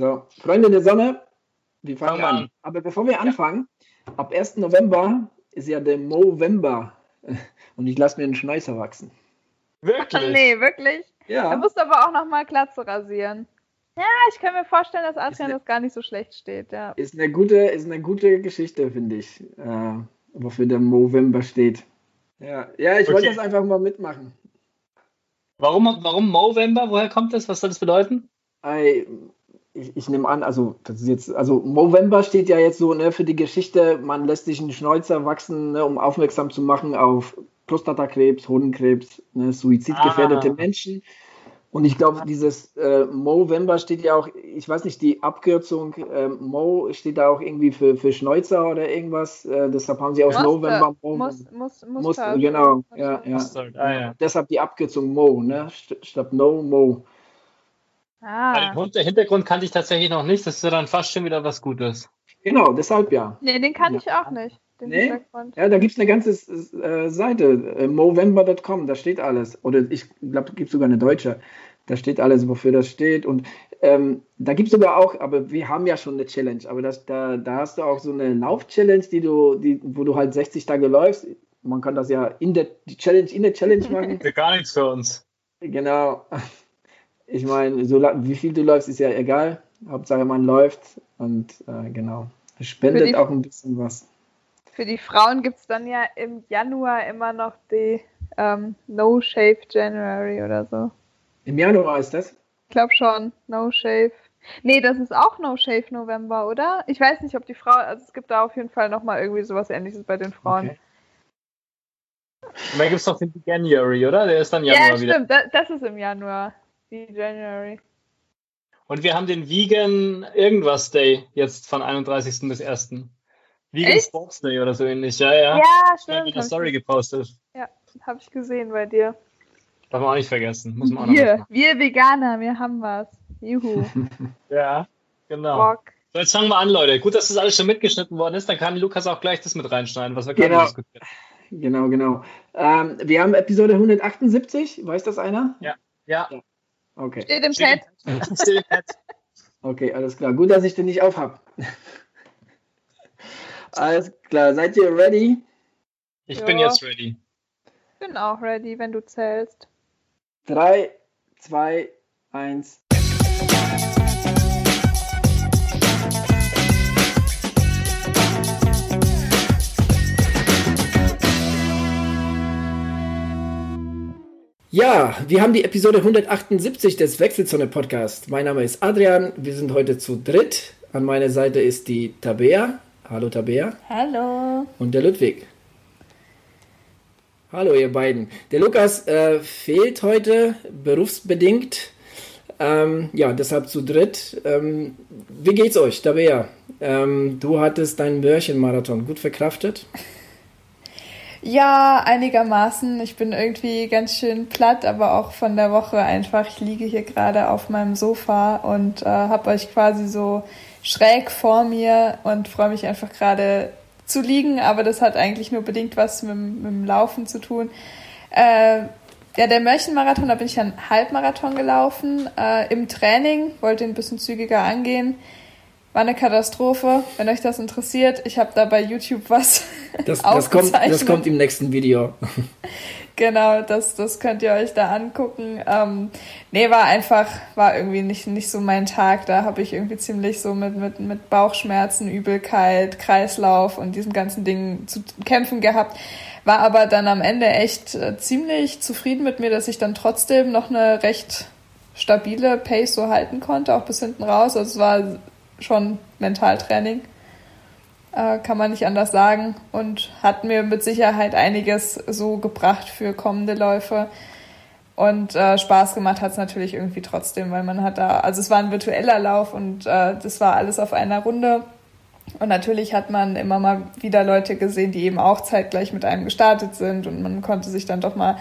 So, Freunde der Sonne, wir fangen an. Aber bevor wir anfangen, ab 1. November ist ja der Movember und ich lasse mir einen Schnäuzer wachsen. Wirklich? nee, wirklich? Ja. Du musst aber auch nochmal Glatze rasieren. Ja, ich kann mir vorstellen, dass Adrian eine, das gar nicht so schlecht steht. Ja. Ist, eine gute, ist eine gute Geschichte, finde ich, äh, wofür der Movember steht. Ja, ja ich okay. wollte das einfach mal mitmachen. Warum, warum Movember? Woher kommt das? Was soll das bedeuten? I, ich, ich nehme an, also das ist jetzt, also Movember steht ja jetzt so ne, für die Geschichte, man lässt sich einen Schnäuzer wachsen, ne, um aufmerksam zu machen auf Prostatakrebs, Hodenkrebs, ne, suizidgefährdete ah. Menschen. Und ich glaube, dieses äh, Movember steht ja auch, ich weiß nicht, die Abkürzung äh, Mo steht da auch irgendwie für, für Schnäuzer oder irgendwas. Äh, deshalb haben sie aus. November Mo. Muss, muss, Muster, genau. Ja, ja. Ah, ja. Deshalb die Abkürzung Mo, ne? Statt No, Mo. Ah. Den der Hintergrund kannte ich tatsächlich noch nicht. Das ist ja dann fast schon wieder was Gutes. Genau, deshalb ja. Nee, den kann ja. ich auch nicht. Nee? Ja, da gibt es eine ganze äh, Seite, äh, movember.com, da steht alles. Oder ich glaube, da gibt es sogar eine deutsche. Da steht alles, wofür das steht. Und ähm, da gibt es sogar auch, aber wir haben ja schon eine Challenge, aber das, da, da hast du auch so eine Lauf-Challenge, die du, die, wo du halt 60 Tage läufst. Man kann das ja in der die Challenge, in der Challenge machen. Gar nichts für uns. Genau. Ich meine, so, wie viel du läufst, ist ja egal. Hauptsache man läuft und äh, genau. Es spendet die, auch ein bisschen was. Für die Frauen gibt es dann ja im Januar immer noch die ähm, No Shave January oder so. Im Januar ist das? Ich glaube schon. No Shave. Nee, das ist auch No Shave November, oder? Ich weiß nicht, ob die Frau, also es gibt da auf jeden Fall nochmal irgendwie sowas ähnliches bei den Frauen. Okay. Und dann gibt es doch den January, oder? Der ist dann Januar ja, wieder. stimmt, das, das ist im Januar. Wie January. Und wir haben den Vegan Irgendwas Day jetzt von 31. bis 1. Vegan Echt? Sports Day oder so ähnlich. Ja, ja. Ja, stimmt. Ich habe eine Story gepostet. Ja, habe ich gesehen bei dir. Darf man auch nicht vergessen. Muss man auch wir, noch wir Veganer, wir haben was. Juhu. ja, genau. Bock. So, jetzt fangen wir an, Leute. Gut, dass das alles schon mitgeschnitten worden ist. Dann kann Lukas auch gleich das mit reinschneiden, was wir gerade genau. diskutiert Genau, genau. Ähm, wir haben Episode 178. Weiß das einer? Ja. Ja. ja. Okay. Steht im Chat. Steht im Chat. Okay, alles klar. Gut, dass ich den nicht aufhab. alles klar. Seid ihr ready? Ich ja. bin jetzt ready. Ich bin auch ready, wenn du zählst. 3, 2, 1. Ja, wir haben die Episode 178 des Wechselzone Podcast. Mein Name ist Adrian. Wir sind heute zu dritt. An meiner Seite ist die Tabea. Hallo Tabea. Hallo. Und der Ludwig. Hallo ihr beiden. Der Lukas äh, fehlt heute berufsbedingt. Ähm, ja, deshalb zu dritt. Ähm, wie geht's euch, Tabea? Ähm, du hattest deinen Mörchenmarathon gut verkraftet. Ja, einigermaßen. Ich bin irgendwie ganz schön platt, aber auch von der Woche einfach. Ich liege hier gerade auf meinem Sofa und äh, habe euch quasi so schräg vor mir und freue mich einfach gerade zu liegen, aber das hat eigentlich nur bedingt was mit, mit dem Laufen zu tun. Äh, ja, der Mörchenmarathon, da bin ich einen Halbmarathon gelaufen. Äh, Im Training wollte ein bisschen zügiger angehen. War eine Katastrophe. Wenn euch das interessiert, ich habe da bei YouTube was das, das, kommt, das kommt im nächsten Video. genau, das, das könnt ihr euch da angucken. Ähm, nee, war einfach, war irgendwie nicht, nicht so mein Tag. Da habe ich irgendwie ziemlich so mit, mit, mit Bauchschmerzen, Übelkeit, Kreislauf und diesen ganzen Dingen zu kämpfen gehabt. War aber dann am Ende echt äh, ziemlich zufrieden mit mir, dass ich dann trotzdem noch eine recht stabile Pace so halten konnte, auch bis hinten raus. Also es war schon Mentaltraining. Äh, kann man nicht anders sagen. Und hat mir mit Sicherheit einiges so gebracht für kommende Läufe. Und äh, Spaß gemacht hat es natürlich irgendwie trotzdem, weil man hat da, also es war ein virtueller Lauf und äh, das war alles auf einer Runde. Und natürlich hat man immer mal wieder Leute gesehen, die eben auch zeitgleich mit einem gestartet sind und man konnte sich dann doch mal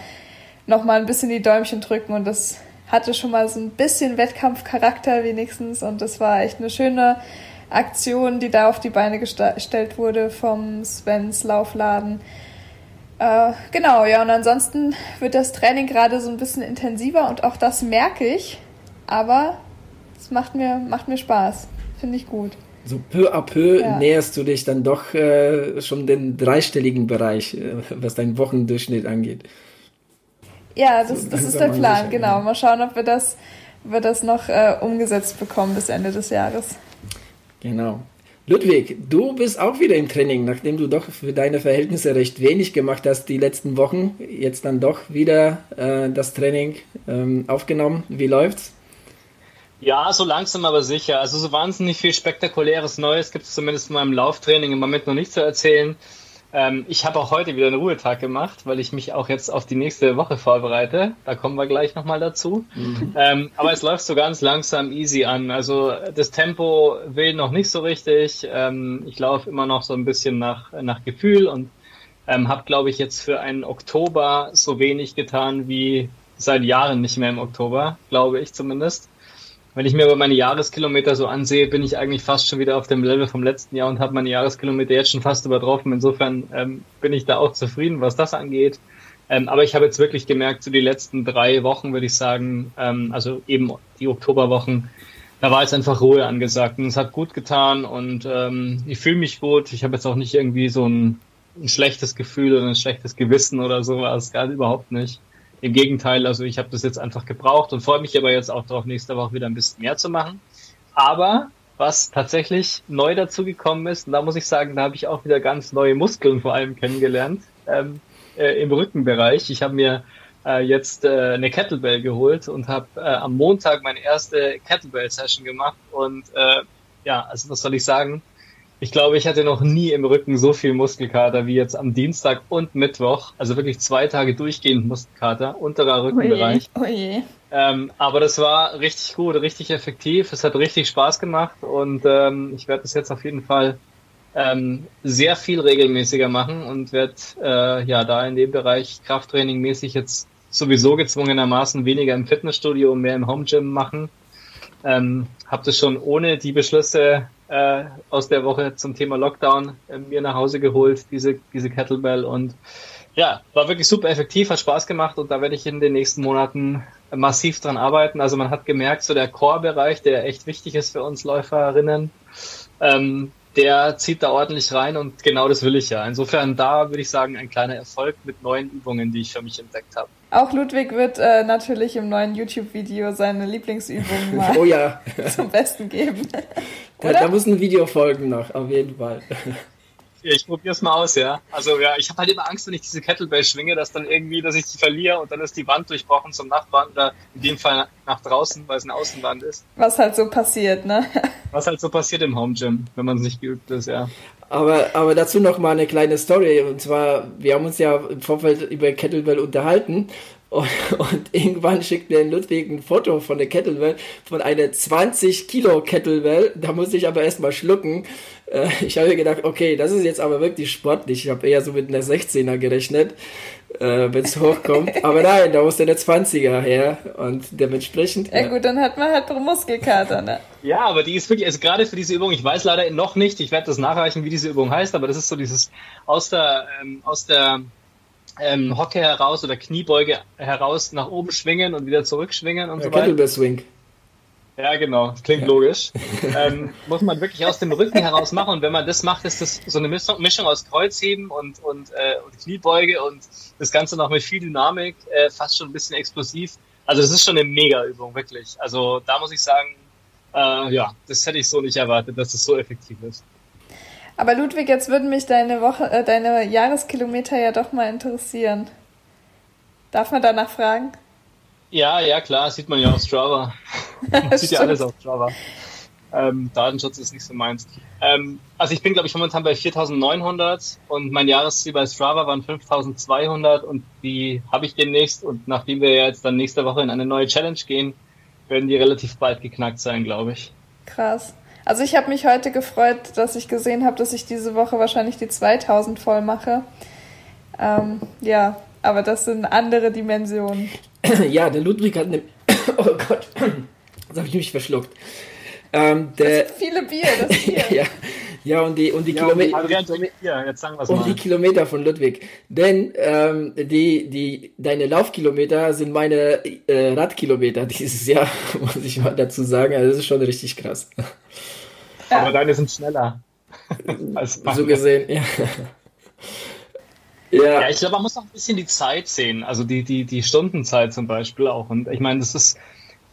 noch mal ein bisschen die Däumchen drücken und das hatte schon mal so ein bisschen Wettkampfcharakter wenigstens und das war echt eine schöne Aktion, die da auf die Beine gestellt wurde vom Svens Laufladen. Äh, genau, ja, und ansonsten wird das Training gerade so ein bisschen intensiver und auch das merke ich. Aber Das macht mir, macht mir Spaß. Finde ich gut. So peu à peu ja. näherst du dich dann doch äh, schon den dreistelligen Bereich, äh, was deinen Wochendurchschnitt angeht. Ja, das, so, das ist der Plan, genau. Mal schauen, ob wir das, wir das noch äh, umgesetzt bekommen bis Ende des Jahres. Genau. Ludwig, du bist auch wieder im Training, nachdem du doch für deine Verhältnisse recht wenig gemacht hast die letzten Wochen. Jetzt dann doch wieder äh, das Training ähm, aufgenommen. Wie läuft's? Ja, so langsam aber sicher. Also so wahnsinnig viel spektakuläres Neues gibt es zumindest in meinem Lauftraining im Moment noch nicht zu erzählen. Ähm, ich habe auch heute wieder einen Ruhetag gemacht, weil ich mich auch jetzt auf die nächste Woche vorbereite. Da kommen wir gleich nochmal dazu. Mhm. Ähm, aber es läuft so ganz langsam easy an. Also das Tempo will noch nicht so richtig. Ähm, ich laufe immer noch so ein bisschen nach, nach Gefühl und ähm, habe, glaube ich, jetzt für einen Oktober so wenig getan wie seit Jahren nicht mehr im Oktober, glaube ich zumindest wenn ich mir aber meine Jahreskilometer so ansehe, bin ich eigentlich fast schon wieder auf dem Level vom letzten Jahr und habe meine Jahreskilometer jetzt schon fast übertroffen. Insofern ähm, bin ich da auch zufrieden, was das angeht. Ähm, aber ich habe jetzt wirklich gemerkt, so die letzten drei Wochen würde ich sagen, ähm, also eben die Oktoberwochen, da war jetzt einfach Ruhe angesagt und es hat gut getan und ähm, ich fühle mich gut. Ich habe jetzt auch nicht irgendwie so ein, ein schlechtes Gefühl oder ein schlechtes Gewissen oder sowas, gar überhaupt nicht. Im Gegenteil, also ich habe das jetzt einfach gebraucht und freue mich aber jetzt auch darauf, nächste Woche wieder ein bisschen mehr zu machen. Aber was tatsächlich neu dazu gekommen ist, und da muss ich sagen, da habe ich auch wieder ganz neue Muskeln vor allem kennengelernt ähm, äh, im Rückenbereich. Ich habe mir äh, jetzt äh, eine Kettlebell geholt und habe äh, am Montag meine erste Kettlebell-Session gemacht und äh, ja, also was soll ich sagen? Ich glaube, ich hatte noch nie im Rücken so viel Muskelkater wie jetzt am Dienstag und Mittwoch. Also wirklich zwei Tage durchgehend Muskelkater, unterer Rückenbereich. Oh je. Oh je. Ähm, aber das war richtig gut, richtig effektiv. Es hat richtig Spaß gemacht und ähm, ich werde das jetzt auf jeden Fall ähm, sehr viel regelmäßiger machen und werde äh, ja da in dem Bereich Krafttraining mäßig jetzt sowieso gezwungenermaßen weniger im Fitnessstudio und mehr im Home Gym machen. Ähm, habe das schon ohne die Beschlüsse äh, aus der Woche zum Thema Lockdown äh, mir nach Hause geholt, diese, diese Kettlebell und ja, war wirklich super effektiv, hat Spaß gemacht und da werde ich in den nächsten Monaten massiv dran arbeiten. Also man hat gemerkt, so der Core-Bereich, der echt wichtig ist für uns Läuferinnen, ähm, der zieht da ordentlich rein und genau das will ich ja. Insofern da würde ich sagen, ein kleiner Erfolg mit neuen Übungen, die ich für mich entdeckt habe. Auch Ludwig wird äh, natürlich im neuen YouTube-Video seine Lieblingsübungen mal oh ja. zum Besten geben. da, da muss ein Video folgen noch, auf jeden Fall. Ja, ich probiere es mal aus, ja. Also ja, ich habe halt immer Angst, wenn ich diese Kettlebell schwinge, dass dann irgendwie, dass ich die verliere und dann ist die Wand durchbrochen zum Nachbarn oder in dem Fall nach draußen, weil es eine Außenwand ist. Was halt so passiert, ne? Was halt so passiert im Home Gym, wenn man es nicht geübt ist, ja. Aber, aber dazu noch mal eine kleine Story. Und zwar, wir haben uns ja im Vorfeld über Kettlebell unterhalten und, und, irgendwann schickt mir Ludwig ein Foto von der Kettlebell, von einer 20 Kilo Kettlebell. Da musste ich aber erstmal schlucken. Äh, ich habe mir gedacht, okay, das ist jetzt aber wirklich sportlich. Ich habe eher so mit einer 16er gerechnet, äh, wenn es hochkommt. aber nein, da musste der 20er her. Und dementsprechend. Ja, ja, gut, dann hat man halt Muskelkater, ne? Ja, aber die ist wirklich, also gerade für diese Übung, ich weiß leider noch nicht, ich werde das nachreichen, wie diese Übung heißt, aber das ist so dieses aus der, ähm, aus der ähm, Hocke heraus oder Kniebeuge heraus nach oben schwingen und wieder zurückschwingen und ja, so weiter. Kettlebell Swing. Ja, genau. Das klingt ja. logisch. ähm, muss man wirklich aus dem Rücken heraus machen. Und wenn man das macht, ist das so eine Mischung, aus Kreuzheben und, und, äh, und Kniebeuge und das Ganze noch mit viel Dynamik, äh, fast schon ein bisschen explosiv. Also das ist schon eine Mega-Übung, wirklich. Also da muss ich sagen, äh, ja, das hätte ich so nicht erwartet, dass es das so effektiv ist. Aber Ludwig, jetzt würden mich deine Woche, äh, deine Jahreskilometer ja doch mal interessieren. Darf man danach fragen? Ja, ja, klar, sieht man ja auf Strava. man sieht ja alles auf Strava. Ähm, Datenschutz ist nicht so meins. Ähm, also ich bin, glaube ich, momentan bei 4.900 und mein Jahresziel bei Strava waren 5.200 und die habe ich demnächst und nachdem wir jetzt dann nächste Woche in eine neue Challenge gehen, werden die relativ bald geknackt sein, glaube ich. Krass. Also ich habe mich heute gefreut, dass ich gesehen habe, dass ich diese Woche wahrscheinlich die 2000 voll mache. Ähm, ja, aber das sind andere Dimensionen. Ja, der Ludwig hat eine. Oh Gott, jetzt habe ich mich verschluckt. Ähm, der, das viele Bier, das Bier. ja, Ja, und die, und die, ja, Kilometer, ja, und die Kilometer von Ludwig. Denn ähm, die, die, deine Laufkilometer sind meine äh, Radkilometer dieses Jahr, muss ich mal dazu sagen. Also das ist schon richtig krass. Aber deine sind schneller. so gesehen, ja. Ja. ja, ich glaube, man muss auch ein bisschen die Zeit sehen, also die, die, die Stundenzeit zum Beispiel auch. Und ich meine, das ist,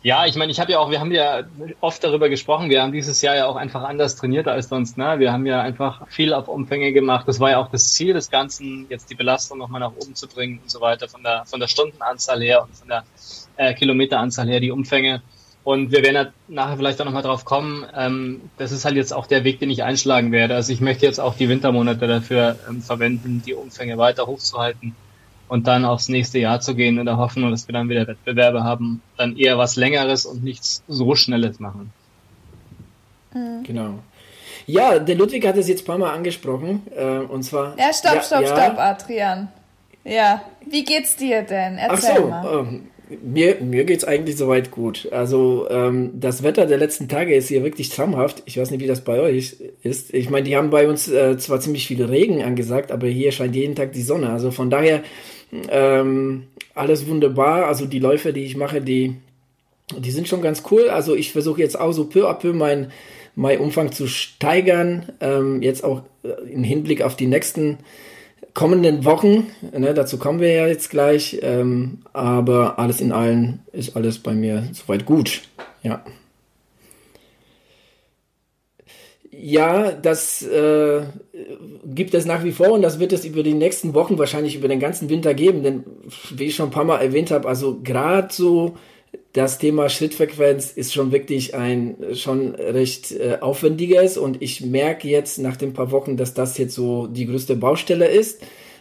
ja, ich meine, ich habe ja auch, wir haben ja oft darüber gesprochen, wir haben dieses Jahr ja auch einfach anders trainiert als sonst. Ne? Wir haben ja einfach viel auf Umfänge gemacht. Das war ja auch das Ziel des Ganzen, jetzt die Belastung nochmal nach oben zu bringen und so weiter, von der, von der Stundenanzahl her und von der äh, Kilometeranzahl her, die Umfänge. Und wir werden ja nachher vielleicht auch nochmal drauf kommen. Ähm, das ist halt jetzt auch der Weg, den ich einschlagen werde. Also ich möchte jetzt auch die Wintermonate dafür ähm, verwenden, die Umfänge weiter hochzuhalten und dann aufs nächste Jahr zu gehen in der Hoffnung, dass wir dann wieder Wettbewerbe haben, dann eher was Längeres und nichts so Schnelles machen. Mhm. Genau. Ja, der Ludwig hat es jetzt ein paar Mal angesprochen. Äh, und zwar. Ja, stopp, stopp, ja, stopp, Adrian. Ja, wie geht's dir denn? Erzähl Ach so, mal. Ähm, mir, mir geht es eigentlich soweit gut. Also ähm, das Wetter der letzten Tage ist hier wirklich traumhaft. Ich weiß nicht, wie das bei euch ist. Ich meine, die haben bei uns äh, zwar ziemlich viel Regen angesagt, aber hier scheint jeden Tag die Sonne. Also von daher ähm, alles wunderbar. Also die Läufe, die ich mache, die, die sind schon ganz cool. Also ich versuche jetzt auch so peu à peu mein, mein Umfang zu steigern. Ähm, jetzt auch äh, im Hinblick auf die nächsten kommenden Wochen, ne, dazu kommen wir ja jetzt gleich, ähm, aber alles in allem ist alles bei mir soweit gut. Ja. Ja, das äh, gibt es nach wie vor und das wird es über die nächsten Wochen, wahrscheinlich über den ganzen Winter geben, denn wie ich schon ein paar Mal erwähnt habe, also gerade so das Thema Schrittfrequenz ist schon wirklich ein schon recht äh, aufwendiges und ich merke jetzt nach den paar Wochen, dass das jetzt so die größte Baustelle ist.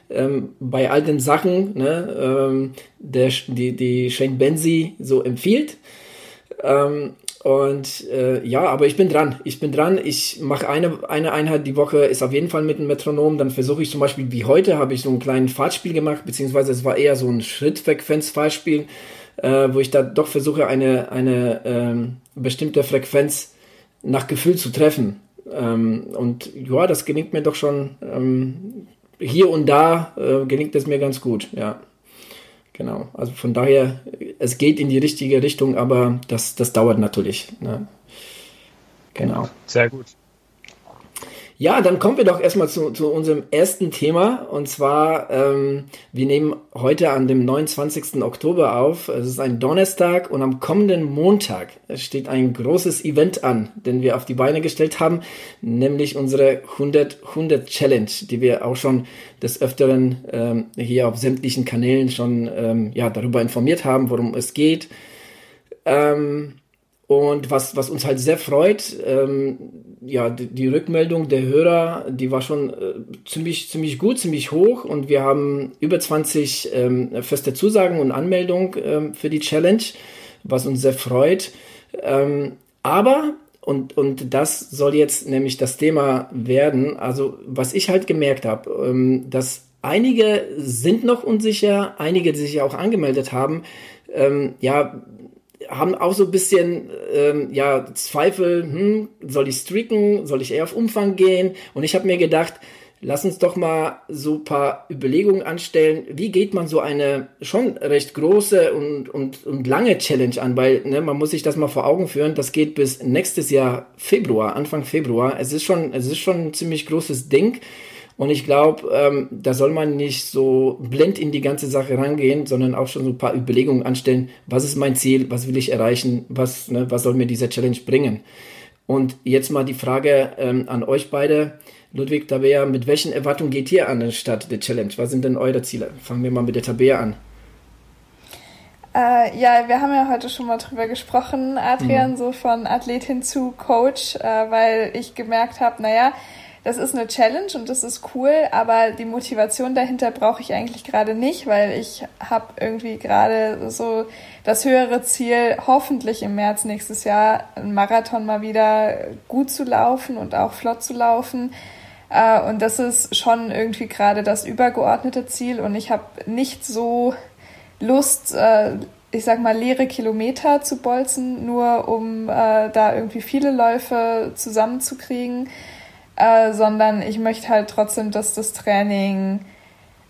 Ähm, bei all den Sachen, ne, ähm, der, die, die Shane Benzi so empfiehlt. Ähm, und äh, ja, aber ich bin dran. Ich bin dran. Ich mache eine, eine Einheit die Woche, ist auf jeden Fall mit dem Metronom. Dann versuche ich zum Beispiel, wie heute, habe ich so ein kleines Fahrtspiel gemacht, beziehungsweise es war eher so ein Schrittfrequenz-Fahrtspiel äh, wo ich da doch versuche, eine, eine ähm, bestimmte Frequenz nach Gefühl zu treffen. Ähm, und ja, das gelingt mir doch schon ähm, hier und da, äh, gelingt es mir ganz gut, ja. Genau, also von daher, es geht in die richtige Richtung, aber das, das dauert natürlich. Ne? Genau. Sehr gut. Ja, dann kommen wir doch erstmal zu, zu unserem ersten Thema. Und zwar, ähm, wir nehmen heute an dem 29. Oktober auf. Es ist ein Donnerstag und am kommenden Montag steht ein großes Event an, den wir auf die Beine gestellt haben, nämlich unsere 100 100 Challenge, die wir auch schon des Öfteren ähm, hier auf sämtlichen Kanälen schon ähm, ja, darüber informiert haben, worum es geht. Ähm, und was, was uns halt sehr freut, ähm, ja, die, die, Rückmeldung der Hörer, die war schon äh, ziemlich, ziemlich gut, ziemlich hoch und wir haben über 20 ähm, feste Zusagen und Anmeldungen ähm, für die Challenge, was uns sehr freut. Ähm, aber, und, und das soll jetzt nämlich das Thema werden, also was ich halt gemerkt habe, ähm, dass einige sind noch unsicher, einige, die sich auch angemeldet haben, ähm, ja, haben auch so ein bisschen ähm, ja Zweifel, hm, soll ich streaken, soll ich eher auf Umfang gehen? Und ich habe mir gedacht, lass uns doch mal so ein paar Überlegungen anstellen. Wie geht man so eine schon recht große und, und, und lange Challenge an? Weil ne, man muss sich das mal vor Augen führen. Das geht bis nächstes Jahr Februar, Anfang Februar. Es ist schon, es ist schon ein ziemlich großes Ding. Und ich glaube, ähm, da soll man nicht so blind in die ganze Sache rangehen, sondern auch schon so ein paar Überlegungen anstellen, was ist mein Ziel, was will ich erreichen, was, ne, was soll mir diese Challenge bringen. Und jetzt mal die Frage ähm, an euch beide. Ludwig, Tabea, mit welchen Erwartungen geht ihr an den Start der Challenge? Was sind denn eure Ziele? Fangen wir mal mit der Tabea an. Äh, ja, wir haben ja heute schon mal drüber gesprochen, Adrian, mhm. so von Athletin zu Coach, äh, weil ich gemerkt habe, naja, das ist eine Challenge und das ist cool, aber die Motivation dahinter brauche ich eigentlich gerade nicht, weil ich habe irgendwie gerade so das höhere Ziel, hoffentlich im März nächstes Jahr einen Marathon mal wieder gut zu laufen und auch flott zu laufen. Äh, und das ist schon irgendwie gerade das übergeordnete Ziel und ich habe nicht so Lust, äh, ich sag mal, leere Kilometer zu bolzen, nur um äh, da irgendwie viele Läufe zusammenzukriegen äh, sondern ich möchte halt trotzdem, dass das Training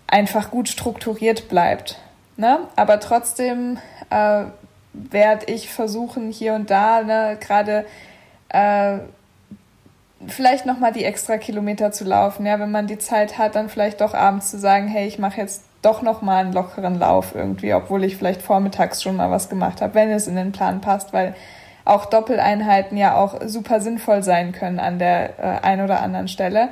einfach gut strukturiert bleibt. Ne? Aber trotzdem äh, werde ich versuchen, hier und da ne, gerade äh, vielleicht nochmal die extra Kilometer zu laufen. Ja, wenn man die Zeit hat, dann vielleicht doch abends zu sagen, hey, ich mache jetzt doch nochmal einen lockeren Lauf irgendwie, obwohl ich vielleicht vormittags schon mal was gemacht habe, wenn es in den Plan passt, weil auch Doppeleinheiten ja auch super sinnvoll sein können an der äh, ein oder anderen Stelle.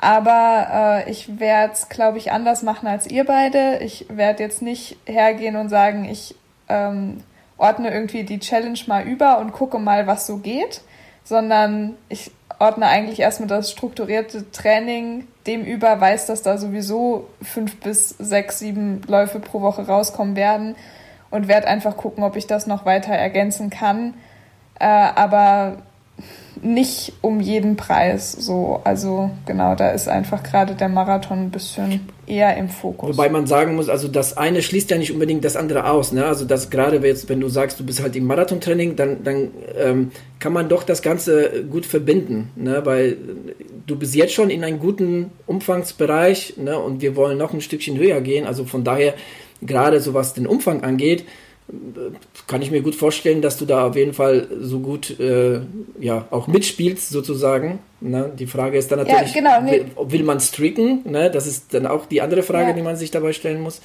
Aber äh, ich werde es, glaube ich, anders machen als ihr beide. Ich werde jetzt nicht hergehen und sagen, ich ähm, ordne irgendwie die Challenge mal über und gucke mal, was so geht, sondern ich ordne eigentlich erstmal das strukturierte Training dem über, weiß, dass da sowieso fünf bis sechs, sieben Läufe pro Woche rauskommen werden und werde einfach gucken, ob ich das noch weiter ergänzen kann. Äh, aber nicht um jeden Preis so. Also genau, da ist einfach gerade der Marathon ein bisschen eher im Fokus. Wobei man sagen muss, also das eine schließt ja nicht unbedingt das andere aus. Ne? Also das gerade jetzt, wenn du sagst, du bist halt im Marathontraining, dann, dann ähm, kann man doch das Ganze gut verbinden. Ne? Weil du bist jetzt schon in einem guten Umfangsbereich ne? und wir wollen noch ein Stückchen höher gehen. Also von daher, gerade so was den Umfang angeht, kann ich mir gut vorstellen, dass du da auf jeden Fall so gut äh, ja auch mitspielst sozusagen. Ne? Die Frage ist dann natürlich, ja, genau, will, will, man streaken? Ne? Das ist dann auch die andere Frage, ja. die man sich dabei stellen muss.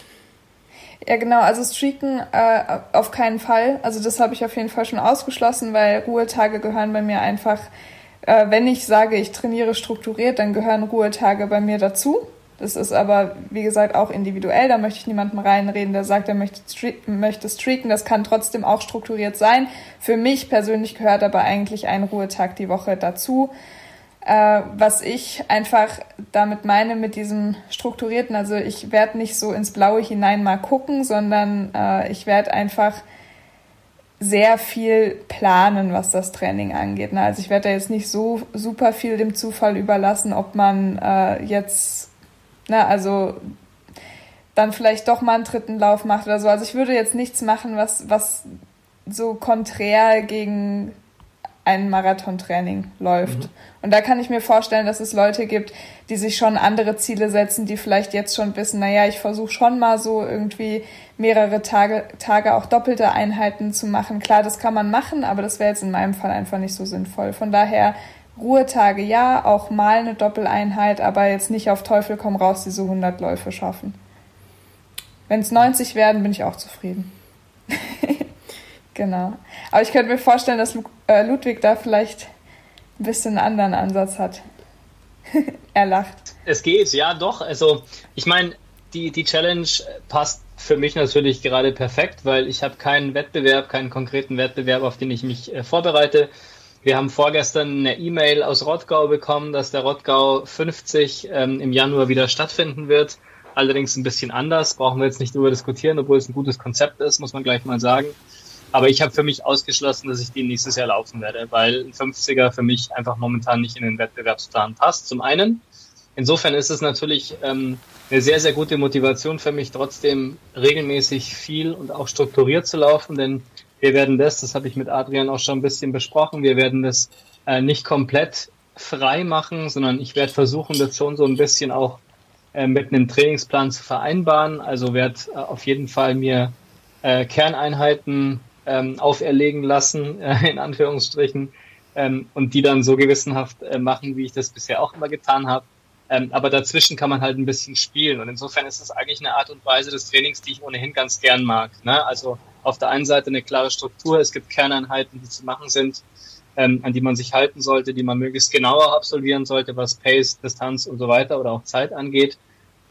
Ja, genau, also streaken äh, auf keinen Fall. Also das habe ich auf jeden Fall schon ausgeschlossen, weil Ruhetage gehören bei mir einfach, äh, wenn ich sage, ich trainiere strukturiert, dann gehören Ruhetage bei mir dazu. Das ist aber, wie gesagt, auch individuell. Da möchte ich niemandem reinreden, der sagt, er möchte, streaken, möchte streaken. Das kann trotzdem auch strukturiert sein. Für mich persönlich gehört aber eigentlich ein Ruhetag die Woche dazu. Äh, was ich einfach damit meine mit diesem strukturierten, also ich werde nicht so ins Blaue hinein mal gucken, sondern äh, ich werde einfach sehr viel planen, was das Training angeht. Also ich werde da jetzt nicht so super viel dem Zufall überlassen, ob man äh, jetzt na, also dann vielleicht doch mal einen dritten Lauf macht oder so. Also ich würde jetzt nichts machen, was, was so konträr gegen ein Marathontraining läuft. Mhm. Und da kann ich mir vorstellen, dass es Leute gibt, die sich schon andere Ziele setzen, die vielleicht jetzt schon wissen, naja, ich versuche schon mal so irgendwie mehrere Tage, Tage auch doppelte Einheiten zu machen. Klar, das kann man machen, aber das wäre jetzt in meinem Fall einfach nicht so sinnvoll. Von daher Ruhetage ja, auch mal eine Doppeleinheit, aber jetzt nicht auf Teufel komm raus diese 100 Läufe schaffen. Wenn es 90 werden, bin ich auch zufrieden. genau. Aber ich könnte mir vorstellen, dass äh, Ludwig da vielleicht ein bisschen einen anderen Ansatz hat. er lacht. Es geht, ja, doch. Also, ich meine, die, die Challenge passt für mich natürlich gerade perfekt, weil ich habe keinen Wettbewerb, keinen konkreten Wettbewerb, auf den ich mich äh, vorbereite. Wir haben vorgestern eine E-Mail aus Rottgau bekommen, dass der Rottgau 50 ähm, im Januar wieder stattfinden wird. Allerdings ein bisschen anders, brauchen wir jetzt nicht drüber diskutieren, obwohl es ein gutes Konzept ist, muss man gleich mal sagen. Aber ich habe für mich ausgeschlossen, dass ich die nächstes Jahr laufen werde, weil ein 50er für mich einfach momentan nicht in den Wettbewerbsplan passt. Zum einen. Insofern ist es natürlich ähm, eine sehr, sehr gute Motivation für mich, trotzdem regelmäßig viel und auch strukturiert zu laufen, denn wir werden das, das habe ich mit Adrian auch schon ein bisschen besprochen, wir werden das äh, nicht komplett frei machen, sondern ich werde versuchen, das schon so ein bisschen auch äh, mit einem Trainingsplan zu vereinbaren. Also werde äh, auf jeden Fall mir äh, Kerneinheiten ähm, auferlegen lassen, äh, in Anführungsstrichen, ähm, und die dann so gewissenhaft äh, machen, wie ich das bisher auch immer getan habe. Ähm, aber dazwischen kann man halt ein bisschen spielen. Und insofern ist das eigentlich eine Art und Weise des Trainings, die ich ohnehin ganz gern mag. Ne? Also auf der einen Seite eine klare Struktur, es gibt Kerneinheiten, die zu machen sind, ähm, an die man sich halten sollte, die man möglichst genauer absolvieren sollte, was Pace, Distanz und so weiter oder auch Zeit angeht.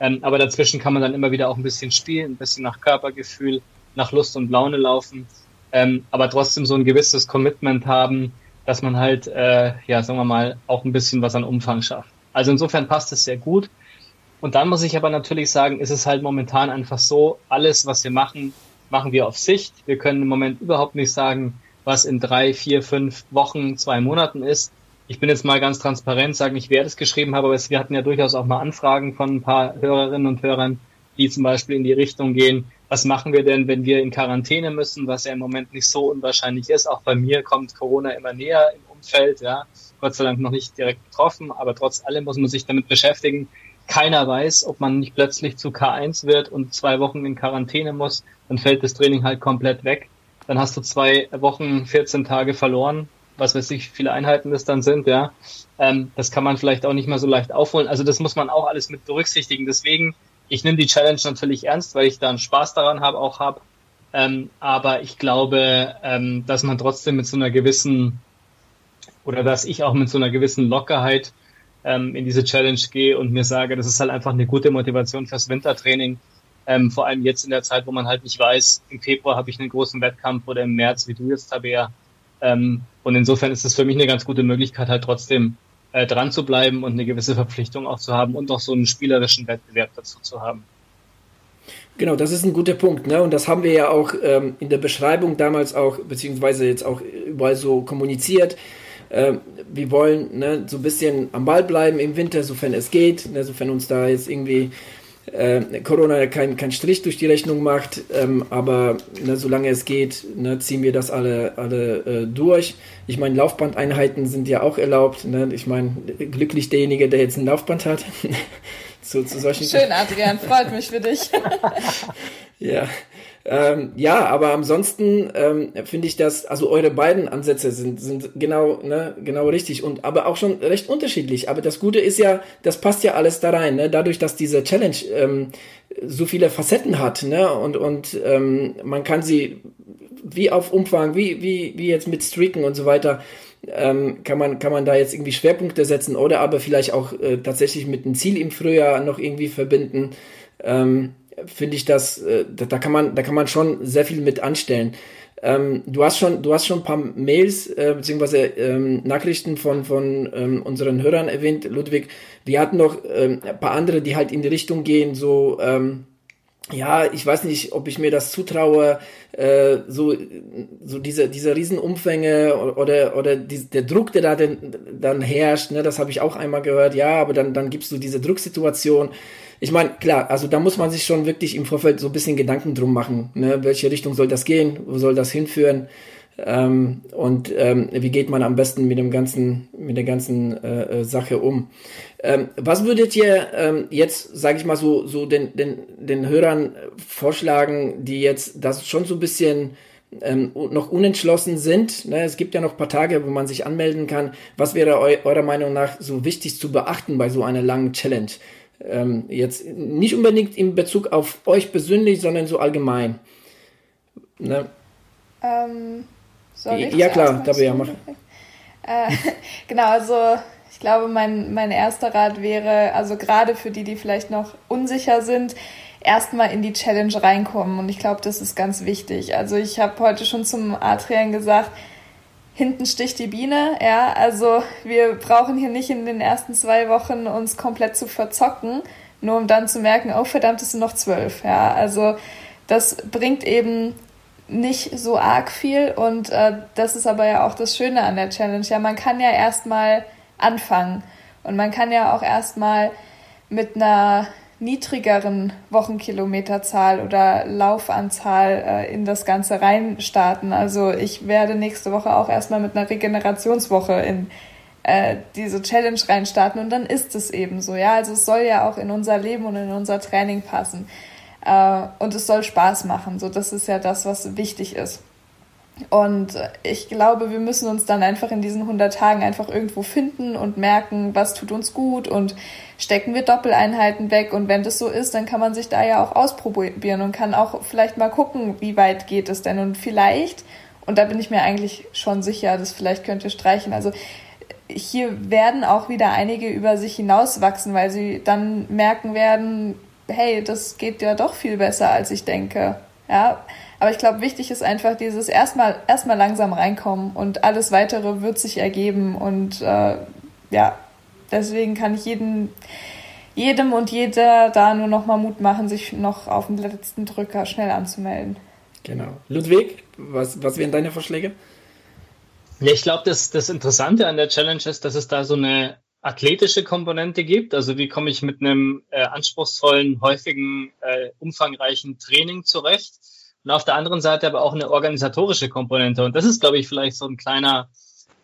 Ähm, aber dazwischen kann man dann immer wieder auch ein bisschen spielen, ein bisschen nach Körpergefühl, nach Lust und Laune laufen, ähm, aber trotzdem so ein gewisses Commitment haben, dass man halt, äh, ja, sagen wir mal, auch ein bisschen was an Umfang schafft. Also insofern passt es sehr gut. Und dann muss ich aber natürlich sagen, ist es halt momentan einfach so, alles, was wir machen, machen wir auf Sicht. Wir können im Moment überhaupt nicht sagen, was in drei, vier, fünf Wochen, zwei Monaten ist. Ich bin jetzt mal ganz transparent, sagen nicht, wer das geschrieben hat, aber wir hatten ja durchaus auch mal Anfragen von ein paar Hörerinnen und Hörern, die zum Beispiel in die Richtung gehen, was machen wir denn, wenn wir in Quarantäne müssen, was ja im Moment nicht so unwahrscheinlich ist. Auch bei mir kommt Corona immer näher im Umfeld, ja. Gott sei Dank noch nicht direkt betroffen, aber trotz allem muss man sich damit beschäftigen. Keiner weiß, ob man nicht plötzlich zu K1 wird und zwei Wochen in Quarantäne muss, dann fällt das Training halt komplett weg. Dann hast du zwei Wochen, 14 Tage verloren, was weiß ich, viele Einheiten das dann sind, ja. Ähm, das kann man vielleicht auch nicht mehr so leicht aufholen. Also das muss man auch alles mit berücksichtigen. Deswegen, ich nehme die Challenge natürlich ernst, weil ich da einen Spaß daran habe, auch habe. Ähm, aber ich glaube, ähm, dass man trotzdem mit so einer gewissen oder dass ich auch mit so einer gewissen Lockerheit ähm, in diese Challenge gehe und mir sage, das ist halt einfach eine gute Motivation fürs Wintertraining. Ähm, vor allem jetzt in der Zeit, wo man halt nicht weiß, im Februar habe ich einen großen Wettkampf oder im März, wie du jetzt, Tabea. Ähm, und insofern ist es für mich eine ganz gute Möglichkeit, halt trotzdem äh, dran zu bleiben und eine gewisse Verpflichtung auch zu haben und auch so einen spielerischen Wettbewerb dazu zu haben. Genau, das ist ein guter Punkt. Ne? Und das haben wir ja auch ähm, in der Beschreibung damals auch, beziehungsweise jetzt auch überall so kommuniziert. Ähm, wir wollen ne, so ein bisschen am Ball bleiben im Winter, sofern es geht, ne, sofern uns da jetzt irgendwie äh, Corona keinen kein Strich durch die Rechnung macht, ähm, aber ne, solange es geht, ne, ziehen wir das alle, alle äh, durch. Ich meine, Laufbandeinheiten sind ja auch erlaubt. Ne? Ich meine, glücklich derjenige, der jetzt ein Laufband hat. zu, zu solchen Schön, Adrian, freut mich für dich. ja. Ähm, ja, aber ansonsten ähm, finde ich das, also eure beiden Ansätze sind, sind genau, ne, genau richtig und aber auch schon recht unterschiedlich. Aber das Gute ist ja, das passt ja alles da rein, ne? dadurch, dass diese Challenge ähm, so viele Facetten hat, ne, und, und ähm, man kann sie wie auf Umfang, wie, wie, wie jetzt mit Streaken und so weiter, ähm, kann man kann man da jetzt irgendwie Schwerpunkte setzen oder aber vielleicht auch äh, tatsächlich mit einem Ziel im Frühjahr noch irgendwie verbinden. Ähm, finde ich das, äh, da, da, kann man, da kann man schon sehr viel mit anstellen. Ähm, du hast schon, du hast schon ein paar Mails äh, beziehungsweise ähm, Nachrichten von von ähm, unseren Hörern erwähnt, Ludwig. Wir hatten noch ähm, ein paar andere, die halt in die Richtung gehen, so ähm, ja, ich weiß nicht, ob ich mir das zutraue, äh, so, so diese, diese Riesenumfänge oder, oder die, der Druck, der da denn, dann herrscht, ne, das habe ich auch einmal gehört, ja, aber dann, dann gibst du diese Drucksituation ich meine, klar, also da muss man sich schon wirklich im Vorfeld so ein bisschen Gedanken drum machen, ne? welche Richtung soll das gehen, wo soll das hinführen ähm, und ähm, wie geht man am besten mit dem ganzen, mit der ganzen äh, äh Sache um. Ähm, was würdet ihr ähm, jetzt, sage ich mal so, so den, den, den Hörern vorschlagen, die jetzt das schon so ein bisschen ähm, noch unentschlossen sind. Ne? Es gibt ja noch ein paar Tage, wo man sich anmelden kann. Was wäre eu eurer Meinung nach so wichtig zu beachten bei so einer langen Challenge? Ähm, jetzt nicht unbedingt in Bezug auf euch persönlich, sondern so allgemein. Ne? Ähm, ja klar, dabei ja machen. Äh, genau, also ich glaube, mein, mein erster Rat wäre, also gerade für die, die vielleicht noch unsicher sind, erstmal in die Challenge reinkommen. Und ich glaube, das ist ganz wichtig. Also ich habe heute schon zum Adrian gesagt, hinten sticht die Biene, ja, also wir brauchen hier nicht in den ersten zwei Wochen uns komplett zu verzocken, nur um dann zu merken, oh verdammt, es sind noch zwölf, ja, also das bringt eben nicht so arg viel und äh, das ist aber ja auch das Schöne an der Challenge, ja, man kann ja erstmal anfangen und man kann ja auch erstmal mit einer niedrigeren Wochenkilometerzahl oder Laufanzahl äh, in das Ganze reinstarten. Also ich werde nächste Woche auch erstmal mit einer Regenerationswoche in äh, diese Challenge reinstarten und dann ist es eben so. Ja, also es soll ja auch in unser Leben und in unser Training passen. Äh, und es soll Spaß machen. So, das ist ja das, was wichtig ist. Und ich glaube, wir müssen uns dann einfach in diesen 100 Tagen einfach irgendwo finden und merken, was tut uns gut und stecken wir Doppeleinheiten weg. Und wenn das so ist, dann kann man sich da ja auch ausprobieren und kann auch vielleicht mal gucken, wie weit geht es denn. Und vielleicht, und da bin ich mir eigentlich schon sicher, das vielleicht könnt ihr streichen, also hier werden auch wieder einige über sich hinauswachsen, weil sie dann merken werden, hey, das geht ja doch viel besser, als ich denke. Ja, aber ich glaube, wichtig ist einfach dieses erstmal erstmal langsam reinkommen und alles weitere wird sich ergeben und äh, ja, deswegen kann ich jeden, jedem und jeder da nur noch mal Mut machen, sich noch auf den letzten Drücker schnell anzumelden. Genau. Ludwig, was, was wären deine Vorschläge? Ja, ich glaube, das, das Interessante an der Challenge ist, dass es da so eine athletische Komponente gibt. Also wie komme ich mit einem äh, anspruchsvollen, häufigen, äh, umfangreichen Training zurecht? Und auf der anderen Seite aber auch eine organisatorische Komponente. Und das ist, glaube ich, vielleicht so ein kleiner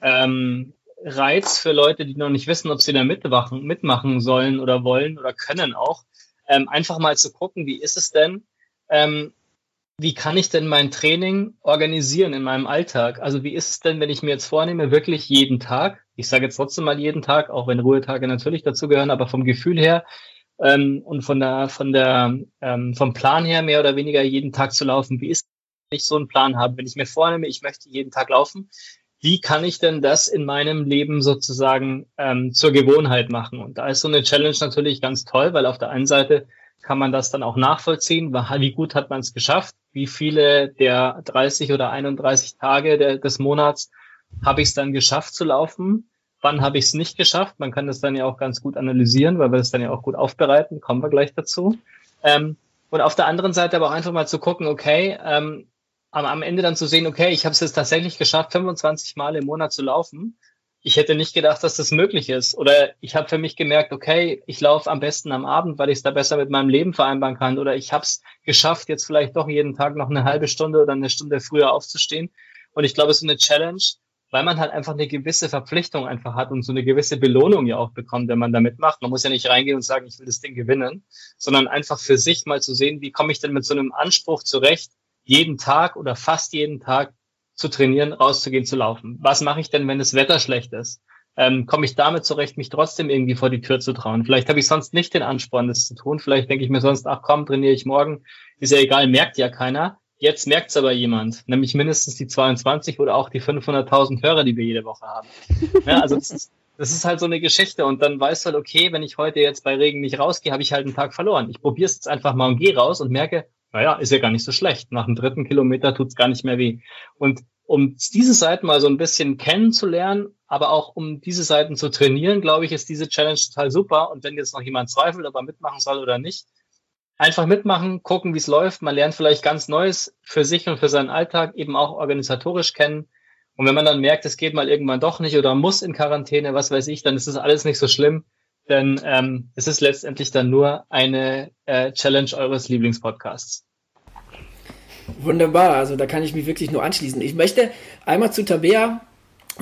ähm, Reiz für Leute, die noch nicht wissen, ob sie da mitmachen, mitmachen sollen oder wollen oder können auch, ähm, einfach mal zu gucken, wie ist es denn, ähm, wie kann ich denn mein Training organisieren in meinem Alltag? Also wie ist es denn, wenn ich mir jetzt vornehme, wirklich jeden Tag, ich sage jetzt trotzdem mal jeden Tag, auch wenn Ruhetage natürlich dazu gehören, aber vom Gefühl her ähm, und von der, von der, ähm, vom Plan her mehr oder weniger jeden Tag zu laufen, wie ist wenn ich so einen Plan habe? Wenn ich mir vornehme, ich möchte jeden Tag laufen, wie kann ich denn das in meinem Leben sozusagen ähm, zur Gewohnheit machen? Und da ist so eine Challenge natürlich ganz toll, weil auf der einen Seite kann man das dann auch nachvollziehen, wie gut hat man es geschafft, wie viele der 30 oder 31 Tage der, des Monats habe ich es dann geschafft zu laufen, wann habe ich es nicht geschafft. Man kann das dann ja auch ganz gut analysieren, weil wir das dann ja auch gut aufbereiten, kommen wir gleich dazu. Ähm, und auf der anderen Seite aber auch einfach mal zu gucken, okay, ähm, am, am Ende dann zu sehen, okay, ich habe es jetzt tatsächlich geschafft, 25 Mal im Monat zu laufen ich hätte nicht gedacht, dass das möglich ist. Oder ich habe für mich gemerkt, okay, ich laufe am besten am Abend, weil ich es da besser mit meinem Leben vereinbaren kann. Oder ich habe es geschafft, jetzt vielleicht doch jeden Tag noch eine halbe Stunde oder eine Stunde früher aufzustehen. Und ich glaube, es ist eine Challenge, weil man halt einfach eine gewisse Verpflichtung einfach hat und so eine gewisse Belohnung ja auch bekommt, wenn man da mitmacht. Man muss ja nicht reingehen und sagen, ich will das Ding gewinnen, sondern einfach für sich mal zu sehen, wie komme ich denn mit so einem Anspruch zurecht, jeden Tag oder fast jeden Tag zu trainieren, rauszugehen, zu laufen. Was mache ich denn, wenn das Wetter schlecht ist? Ähm, Komme ich damit zurecht, mich trotzdem irgendwie vor die Tür zu trauen? Vielleicht habe ich sonst nicht den Ansporn, das zu tun. Vielleicht denke ich mir sonst, ach komm, trainiere ich morgen. Ist ja egal, merkt ja keiner. Jetzt merkt es aber jemand, nämlich mindestens die 22 oder auch die 500.000 Hörer, die wir jede Woche haben. Ja, also das ist, das ist halt so eine Geschichte und dann weißt du halt, okay, wenn ich heute jetzt bei Regen nicht rausgehe, habe ich halt einen Tag verloren. Ich probiere es jetzt einfach mal und gehe raus und merke, naja, ist ja gar nicht so schlecht. Nach dem dritten Kilometer tut's gar nicht mehr weh. Und um diese Seiten mal so ein bisschen kennenzulernen, aber auch um diese Seiten zu trainieren, glaube ich, ist diese Challenge total super. Und wenn jetzt noch jemand zweifelt, ob er mitmachen soll oder nicht, einfach mitmachen, gucken, wie es läuft. Man lernt vielleicht ganz Neues für sich und für seinen Alltag eben auch organisatorisch kennen. Und wenn man dann merkt, es geht mal irgendwann doch nicht oder muss in Quarantäne, was weiß ich, dann ist das alles nicht so schlimm. Denn ähm, es ist letztendlich dann nur eine äh, Challenge eures Lieblingspodcasts. Wunderbar, also da kann ich mich wirklich nur anschließen. Ich möchte einmal zu Tabea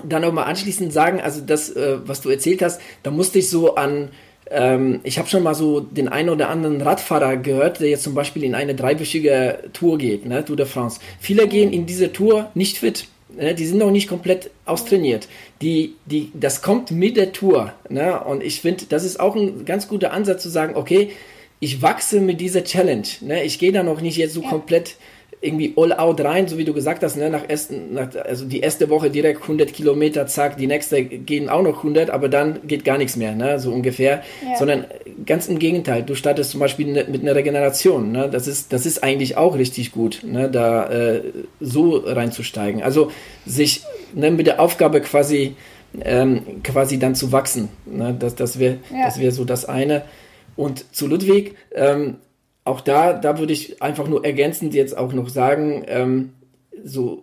dann nochmal anschließend sagen, also das, äh, was du erzählt hast, da musste ich so an, ähm, ich habe schon mal so den einen oder anderen Radfahrer gehört, der jetzt zum Beispiel in eine dreiwöchige Tour geht, ne, Tour de France. Viele gehen in diese Tour nicht fit. Ne, die sind noch nicht komplett austrainiert. Die, die, das kommt mit der Tour. Ne? Und ich finde, das ist auch ein ganz guter Ansatz zu sagen, okay, ich wachse mit dieser Challenge. Ne? Ich gehe da noch nicht jetzt so ja. komplett irgendwie all out rein, so wie du gesagt hast, ne, nach ersten, nach, also die erste Woche direkt 100 Kilometer, zack, die nächste gehen auch noch 100, aber dann geht gar nichts mehr, ne, so ungefähr, ja. sondern ganz im Gegenteil, du startest zum Beispiel ne, mit einer Regeneration, ne, das ist, das ist eigentlich auch richtig gut, ne, da äh, so reinzusteigen, also sich ne, mit der Aufgabe quasi, ähm, quasi dann zu wachsen, ne, das, das wäre ja. das wäre so das eine. Und zu Ludwig, ähm, auch da, da würde ich einfach nur ergänzend jetzt auch noch sagen, ähm, so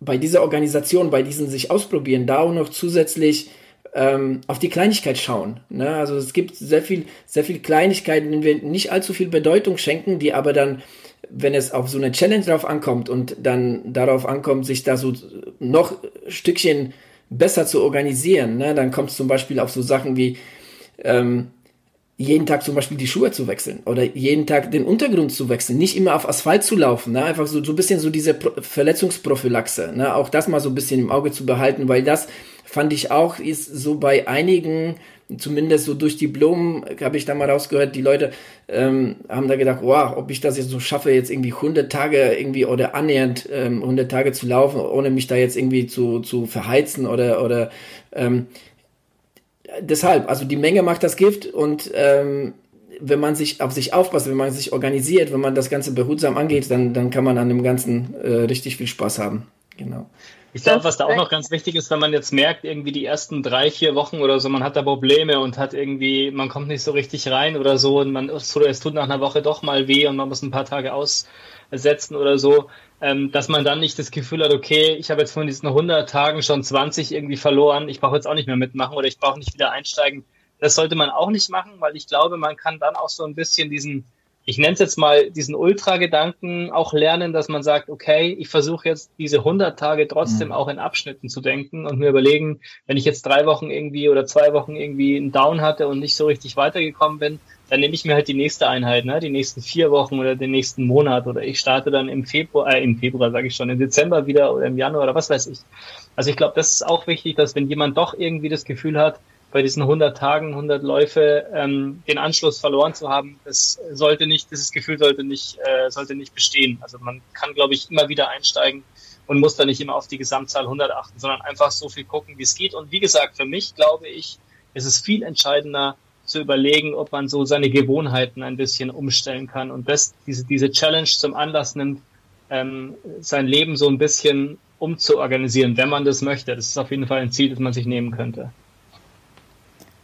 bei dieser Organisation, bei diesen sich ausprobieren, da auch noch zusätzlich ähm, auf die Kleinigkeit schauen. Ne? Also es gibt sehr viel, sehr viel Kleinigkeiten, denen wir nicht allzu viel Bedeutung schenken, die aber dann, wenn es auf so eine Challenge drauf ankommt und dann darauf ankommt, sich da so noch Stückchen besser zu organisieren, ne? dann kommt es zum Beispiel auf so Sachen wie ähm, jeden Tag zum Beispiel die Schuhe zu wechseln oder jeden Tag den Untergrund zu wechseln, nicht immer auf Asphalt zu laufen, ne? einfach so, so ein bisschen so diese Pro Verletzungsprophylaxe, ne? auch das mal so ein bisschen im Auge zu behalten, weil das fand ich auch, ist so bei einigen, zumindest so durch die Blumen, habe ich da mal rausgehört, die Leute ähm, haben da gedacht, wow, ob ich das jetzt so schaffe, jetzt irgendwie 100 Tage irgendwie oder annähernd ähm, 100 Tage zu laufen, ohne mich da jetzt irgendwie zu, zu verheizen oder, oder ähm, deshalb, also die Menge macht das Gift und ähm, wenn man sich auf sich aufpasst, wenn man sich organisiert, wenn man das Ganze behutsam angeht, dann, dann kann man an dem Ganzen äh, richtig viel Spaß haben. Genau. Ich glaube, was da auch noch ganz wichtig ist, wenn man jetzt merkt, irgendwie die ersten drei, vier Wochen oder so, man hat da Probleme und hat irgendwie, man kommt nicht so richtig rein oder so und man, es tut nach einer Woche doch mal weh und man muss ein paar Tage aussetzen oder so, ähm, dass man dann nicht das Gefühl hat, okay, ich habe jetzt von diesen 100 Tagen schon 20 irgendwie verloren, ich brauche jetzt auch nicht mehr mitmachen oder ich brauche nicht wieder einsteigen. Das sollte man auch nicht machen, weil ich glaube, man kann dann auch so ein bisschen diesen ich nenne es jetzt mal diesen Ultra-Gedanken auch lernen, dass man sagt, okay, ich versuche jetzt diese 100 Tage trotzdem mhm. auch in Abschnitten zu denken und mir überlegen, wenn ich jetzt drei Wochen irgendwie oder zwei Wochen irgendwie einen Down hatte und nicht so richtig weitergekommen bin, dann nehme ich mir halt die nächste Einheit, ne, die nächsten vier Wochen oder den nächsten Monat oder ich starte dann im Februar, äh, im Februar sage ich schon, im Dezember wieder oder im Januar oder was weiß ich. Also ich glaube, das ist auch wichtig, dass wenn jemand doch irgendwie das Gefühl hat, bei diesen 100 Tagen, 100 Läufe ähm, den Anschluss verloren zu haben, das sollte nicht, dieses Gefühl sollte nicht, äh, sollte nicht bestehen. Also man kann, glaube ich, immer wieder einsteigen und muss da nicht immer auf die Gesamtzahl 100 achten, sondern einfach so viel gucken, wie es geht. Und wie gesagt, für mich glaube ich, ist es viel entscheidender zu überlegen, ob man so seine Gewohnheiten ein bisschen umstellen kann und das, diese, diese Challenge zum Anlass nimmt, ähm, sein Leben so ein bisschen umzuorganisieren, wenn man das möchte. Das ist auf jeden Fall ein Ziel, das man sich nehmen könnte.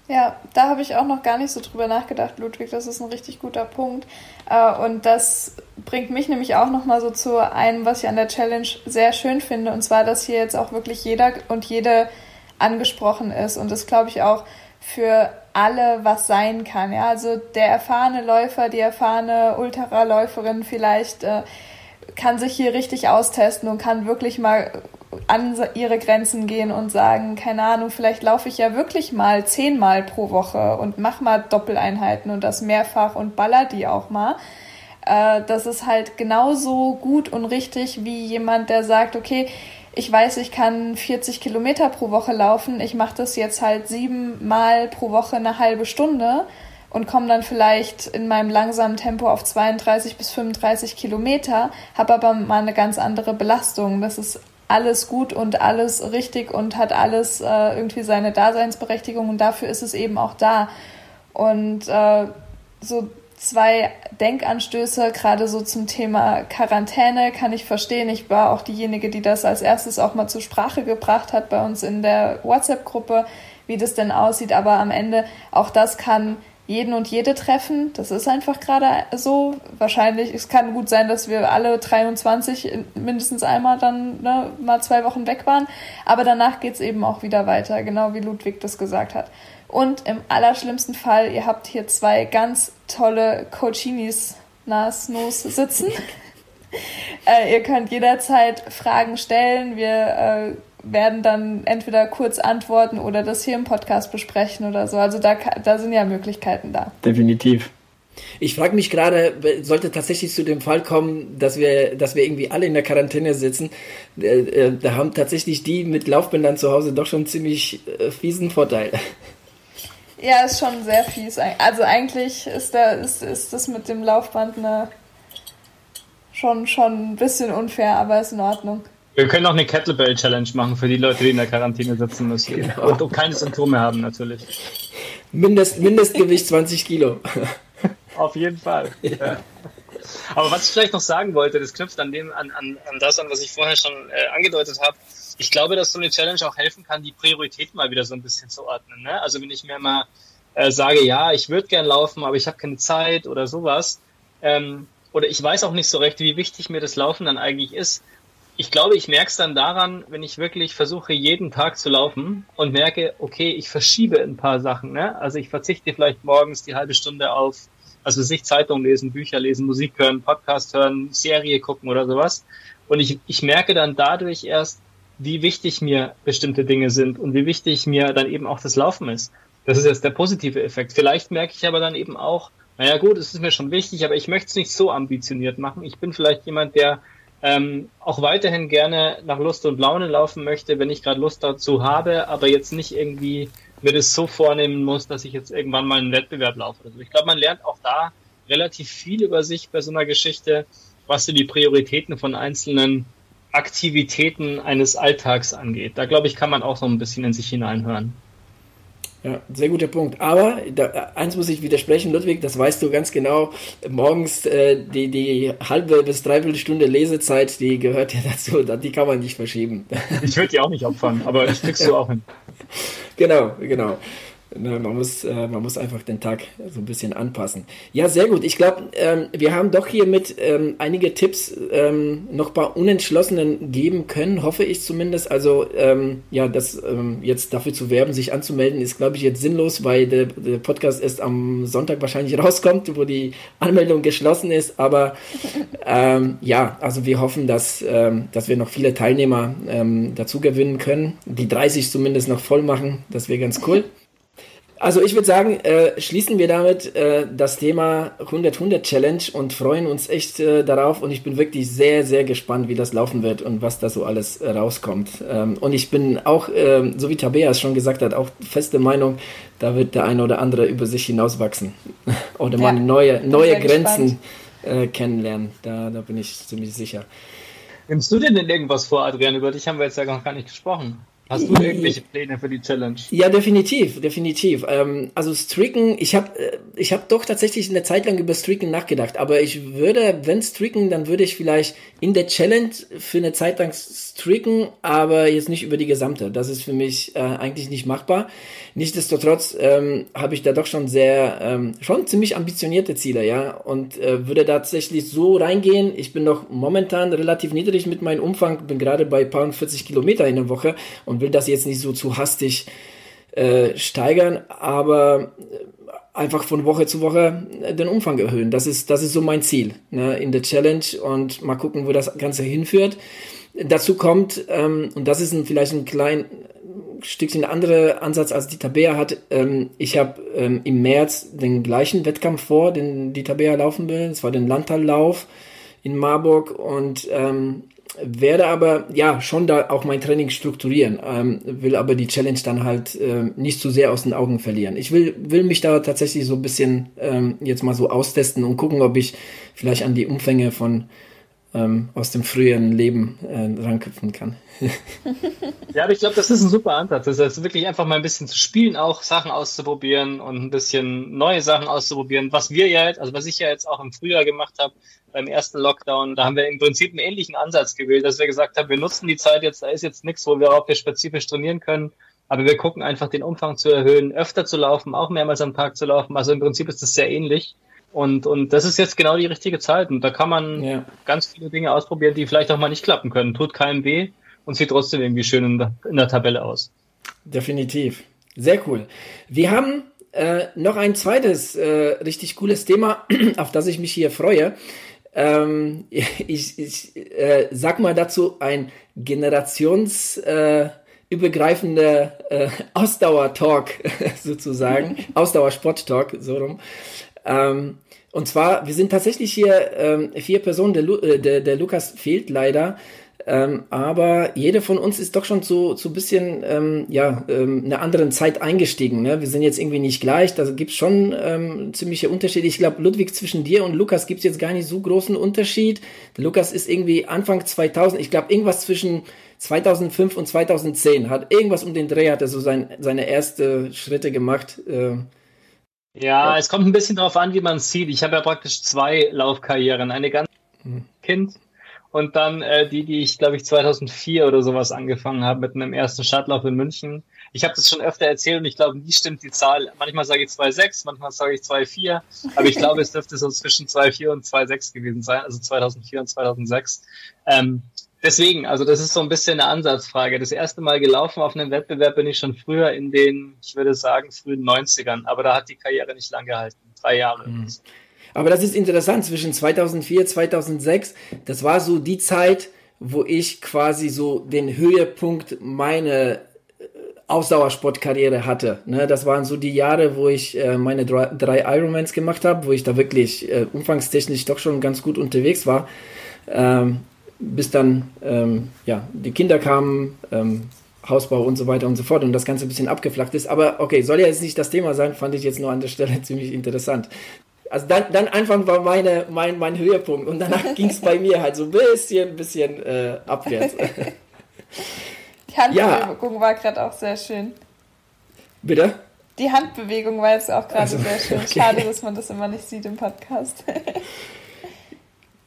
Ja, da habe ich auch noch gar nicht so drüber nachgedacht, Ludwig. Das ist ein richtig guter Punkt. Äh, und das bringt mich nämlich auch noch mal so zu einem, was ich an der Challenge sehr schön finde. Und zwar, dass hier jetzt auch wirklich jeder und jede angesprochen ist. Und das glaube ich auch für alle was sein kann. Ja, also der erfahrene Läufer, die erfahrene Ultraläuferin vielleicht äh, kann sich hier richtig austesten und kann wirklich mal an ihre Grenzen gehen und sagen, keine Ahnung, vielleicht laufe ich ja wirklich mal zehnmal pro Woche und mach mal Doppeleinheiten und das mehrfach und baller die auch mal. Äh, das ist halt genauso gut und richtig wie jemand, der sagt, okay, ich weiß, ich kann 40 Kilometer pro Woche laufen, ich mache das jetzt halt siebenmal pro Woche eine halbe Stunde und komme dann vielleicht in meinem langsamen Tempo auf 32 bis 35 Kilometer, habe aber mal eine ganz andere Belastung. Das ist alles gut und alles richtig und hat alles äh, irgendwie seine Daseinsberechtigung und dafür ist es eben auch da. Und äh, so zwei Denkanstöße, gerade so zum Thema Quarantäne, kann ich verstehen. Ich war auch diejenige, die das als erstes auch mal zur Sprache gebracht hat bei uns in der WhatsApp-Gruppe, wie das denn aussieht. Aber am Ende, auch das kann jeden und jede treffen. Das ist einfach gerade so. Wahrscheinlich, es kann gut sein, dass wir alle 23 mindestens einmal dann ne, mal zwei Wochen weg waren. Aber danach geht es eben auch wieder weiter, genau wie Ludwig das gesagt hat. Und im allerschlimmsten Fall, ihr habt hier zwei ganz tolle Coachinis Nas Nos sitzen. äh, ihr könnt jederzeit Fragen stellen. Wir äh, werden dann entweder kurz antworten oder das hier im Podcast besprechen oder so. Also da, da sind ja Möglichkeiten da. Definitiv. Ich frage mich gerade, sollte tatsächlich zu dem Fall kommen, dass wir, dass wir irgendwie alle in der Quarantäne sitzen, äh, äh, da haben tatsächlich die mit Laufbändern zu Hause doch schon ziemlich äh, fiesen Vorteil. Ja, ist schon sehr fies. Also eigentlich ist, da, ist, ist das mit dem Laufband eine, schon, schon ein bisschen unfair, aber ist in Ordnung. Wir können auch eine Kettlebell-Challenge machen für die Leute, die in der Quarantäne sitzen müssen. Genau. Und, und keine Symptome haben, natürlich. Mindest, Mindestgewicht 20 Kilo. Auf jeden Fall. Ja. Aber was ich vielleicht noch sagen wollte, das knüpft an dem, an, an, an das an, was ich vorher schon äh, angedeutet habe. Ich glaube, dass so eine Challenge auch helfen kann, die Prioritäten mal wieder so ein bisschen zu ordnen. Ne? Also wenn ich mir mal äh, sage, ja, ich würde gern laufen, aber ich habe keine Zeit oder sowas, ähm, oder ich weiß auch nicht so recht, wie wichtig mir das Laufen dann eigentlich ist, ich glaube, ich merke es dann daran, wenn ich wirklich versuche, jeden Tag zu laufen und merke, okay, ich verschiebe ein paar Sachen. Ne? Also ich verzichte vielleicht morgens die halbe Stunde auf, also sich Zeitung lesen, Bücher lesen, Musik hören, Podcast hören, Serie gucken oder sowas. Und ich, ich merke dann dadurch erst, wie wichtig mir bestimmte Dinge sind und wie wichtig mir dann eben auch das Laufen ist. Das ist jetzt der positive Effekt. Vielleicht merke ich aber dann eben auch, naja gut, es ist mir schon wichtig, aber ich möchte es nicht so ambitioniert machen. Ich bin vielleicht jemand, der ähm, auch weiterhin gerne nach Lust und Laune laufen möchte, wenn ich gerade Lust dazu habe, aber jetzt nicht irgendwie mir das so vornehmen muss, dass ich jetzt irgendwann mal einen Wettbewerb laufe. Also ich glaube, man lernt auch da relativ viel über sich bei so einer Geschichte, was so die Prioritäten von einzelnen Aktivitäten eines Alltags angeht. Da glaube ich, kann man auch so ein bisschen in sich hineinhören. Ja, sehr guter Punkt. Aber da, eins muss ich widersprechen, Ludwig, das weißt du ganz genau. Morgens äh, die, die halbe bis dreiviertel Stunde Lesezeit, die gehört ja dazu, die kann man nicht verschieben. Ich würde die auch nicht opfern, aber ich kriegst du auch hin. Genau, genau. Man, muss, äh, man muss einfach den Tag so ein bisschen anpassen. Ja, sehr gut. Ich glaube, ähm, wir haben doch hier mit ähm, einige Tipps ähm, noch bei Unentschlossenen geben können, hoffe ich zumindest. Also, ja, das jetzt dafür zu werben, sich anzumelden, ist, glaube ich, jetzt sinnlos, weil der, der Podcast erst am Sonntag wahrscheinlich rauskommt, wo die Anmeldung geschlossen ist. Aber ähm, ja, also wir hoffen, dass, dass wir noch viele Teilnehmer dazu gewinnen können. Die 30 zumindest noch voll machen. Das wäre ganz cool. Also ich würde sagen, äh, schließen wir damit äh, das Thema 100-100 Challenge und freuen uns echt äh, darauf. Und ich bin wirklich sehr, sehr gespannt, wie das laufen wird und was da so alles äh, rauskommt. Ähm, und ich bin auch, ähm, so wie Tabea es schon gesagt hat, auch feste Meinung, da wird der eine oder andere über sich hinauswachsen oder ja, mal neue, neue Grenzen äh, kennenlernen. Da, da bin ich ziemlich sicher. Nimmst du denn irgendwas vor, Adrian? Über dich haben wir jetzt ja noch gar nicht gesprochen. Hast du irgendwelche Pläne für die Challenge? Ja, definitiv, definitiv. Ähm, also Stricken, ich habe äh, ich hab doch tatsächlich eine Zeit lang über Stricken nachgedacht, aber ich würde, wenn Stricken, dann würde ich vielleicht in der Challenge für eine Zeit lang stricken, aber jetzt nicht über die gesamte. Das ist für mich äh, eigentlich nicht machbar. Nichtsdestotrotz ähm, habe ich da doch schon sehr, ähm, schon ziemlich ambitionierte Ziele, ja, und äh, würde tatsächlich so reingehen. Ich bin noch momentan relativ niedrig mit meinem Umfang, bin gerade bei paar 40 Kilometer in der Woche und will das jetzt nicht so zu hastig äh, steigern, aber äh, einfach von Woche zu Woche äh, den Umfang erhöhen. Das ist, das ist so mein Ziel ne, in der Challenge und mal gucken, wo das Ganze hinführt. Dazu kommt, ähm, und das ist ein, vielleicht ein klein Stückchen anderer Ansatz als die Tabea hat. Ähm, ich habe ähm, im März den gleichen Wettkampf vor, den die Tabea laufen will. Das war den Landtallauf in Marburg und ähm, werde aber ja schon da auch mein Training strukturieren, ähm, will aber die Challenge dann halt ähm, nicht zu sehr aus den Augen verlieren. Ich will, will mich da tatsächlich so ein bisschen ähm, jetzt mal so austesten und gucken, ob ich vielleicht an die Umfänge von ähm, aus dem früheren Leben äh, ranköpfen kann. ja, aber ich glaube, das ist ein super Ansatz. Das heißt, wirklich einfach mal ein bisschen zu spielen, auch Sachen auszuprobieren und ein bisschen neue Sachen auszuprobieren. Was wir ja jetzt, also was ich ja jetzt auch im Frühjahr gemacht habe, beim ersten Lockdown, da haben wir im Prinzip einen ähnlichen Ansatz gewählt, dass wir gesagt haben, wir nutzen die Zeit jetzt, da ist jetzt nichts, wo wir auch wir spezifisch trainieren können, aber wir gucken einfach den Umfang zu erhöhen, öfter zu laufen, auch mehrmals am Tag zu laufen. Also im Prinzip ist das sehr ähnlich. Und, und das ist jetzt genau die richtige Zeit. Und da kann man ja. ganz viele Dinge ausprobieren, die vielleicht auch mal nicht klappen können. Tut keinem weh und sieht trotzdem irgendwie schön in der, in der Tabelle aus. Definitiv. Sehr cool. Wir haben äh, noch ein zweites äh, richtig cooles Thema, auf das ich mich hier freue. Ähm, ich ich äh, sag mal dazu ein generationsübergreifender äh, äh, Ausdauer-Talk sozusagen, Ausdauersport-Talk, so rum. Ähm, und zwar, wir sind tatsächlich hier ähm, vier Personen, der, Lu äh, der, der Lukas fehlt leider. Ähm, aber jede von uns ist doch schon so so bisschen ähm, ja ähm, einer anderen Zeit eingestiegen. Ne? Wir sind jetzt irgendwie nicht gleich. Da gibt's schon ähm, ziemliche Unterschiede. Ich glaube, Ludwig zwischen dir und Lukas gibt's jetzt gar nicht so großen Unterschied. Der Lukas ist irgendwie Anfang 2000. Ich glaube, irgendwas zwischen 2005 und 2010 hat irgendwas um den Dreh hat er so sein, seine erste Schritte gemacht. Äh, ja, es kommt ein bisschen darauf an, wie man es sieht. Ich habe ja praktisch zwei Laufkarrieren. Eine ganz hm. Kind und dann äh, die, die ich, glaube ich, 2004 oder sowas angefangen habe mit einem ersten Stadtlauf in München. Ich habe das schon öfter erzählt und ich glaube, nie stimmt die Zahl. Manchmal sage ich 2,6, manchmal sage ich 2,4, aber ich glaube, es dürfte so zwischen 2,4 und 2,6 gewesen sein, also 2004 und 2006. Ähm, deswegen, also das ist so ein bisschen eine Ansatzfrage. Das erste Mal gelaufen auf einem Wettbewerb bin ich schon früher in den, ich würde sagen, frühen 90ern, aber da hat die Karriere nicht lang gehalten. Drei Jahre. Mhm. Aber das ist interessant, zwischen 2004, 2006, das war so die Zeit, wo ich quasi so den Höhepunkt meiner äh, Ausdauersportkarriere hatte. Ne, das waren so die Jahre, wo ich äh, meine drei, Ironmans gemacht habe, wo ich da wirklich äh, umfangstechnisch doch schon ganz gut unterwegs war. Ähm, bis dann ähm, ja, die Kinder kamen, ähm, Hausbau und so weiter und so fort und das Ganze ein bisschen abgeflacht ist. Aber okay, soll ja jetzt nicht das Thema sein, fand ich jetzt nur an der Stelle ziemlich interessant. Also dann, dann einfach war meine, mein, mein Höhepunkt und danach ging es bei mir halt so ein bisschen, bisschen äh, abwärts. Die Handbewegung ja. war gerade auch sehr schön. Bitte? Die Handbewegung war jetzt auch gerade also, sehr schön. Okay. Schade, dass man das immer nicht sieht im Podcast.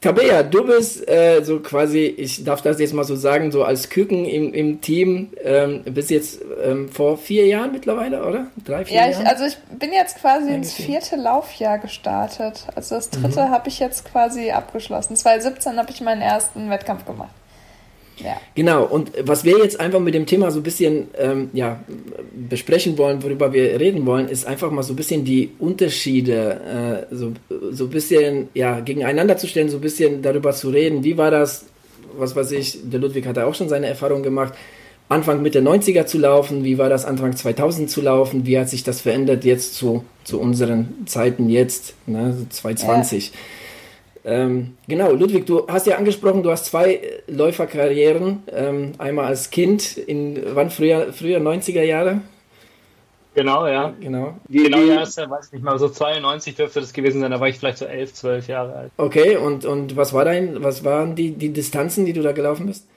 Tabea, du bist äh, so quasi, ich darf das jetzt mal so sagen, so als Küken im, im Team, ähm, bist jetzt ähm, vor vier Jahren mittlerweile, oder? Drei, vier ja, Jahren? Ja, also ich bin jetzt quasi ins vierte Laufjahr gestartet. Also das dritte mhm. habe ich jetzt quasi abgeschlossen. 2017 habe ich meinen ersten Wettkampf gemacht. Ja. Genau, und was wir jetzt einfach mit dem Thema so ein bisschen ähm, ja, besprechen wollen, worüber wir reden wollen, ist einfach mal so ein bisschen die Unterschiede, äh, so, so ein bisschen ja, gegeneinander zu stellen, so ein bisschen darüber zu reden. Wie war das, was weiß ich, der Ludwig hat ja auch schon seine Erfahrung gemacht, Anfang Mitte 90er zu laufen, wie war das Anfang 2000 zu laufen, wie hat sich das verändert jetzt zu, zu unseren Zeiten jetzt, ne, 2020. Ja. Ähm, genau, Ludwig, du hast ja angesprochen, du hast zwei Läuferkarrieren. Ähm, einmal als Kind in wann früher, früher 90er Jahre? Genau, ja. Genau. Wie, genau, ja, ist, weiß ich nicht mal, so 92 dürfte das gewesen sein, da war ich vielleicht so 11, 12 Jahre alt. Okay, und, und was war dein, was waren die, die Distanzen, die du da gelaufen bist?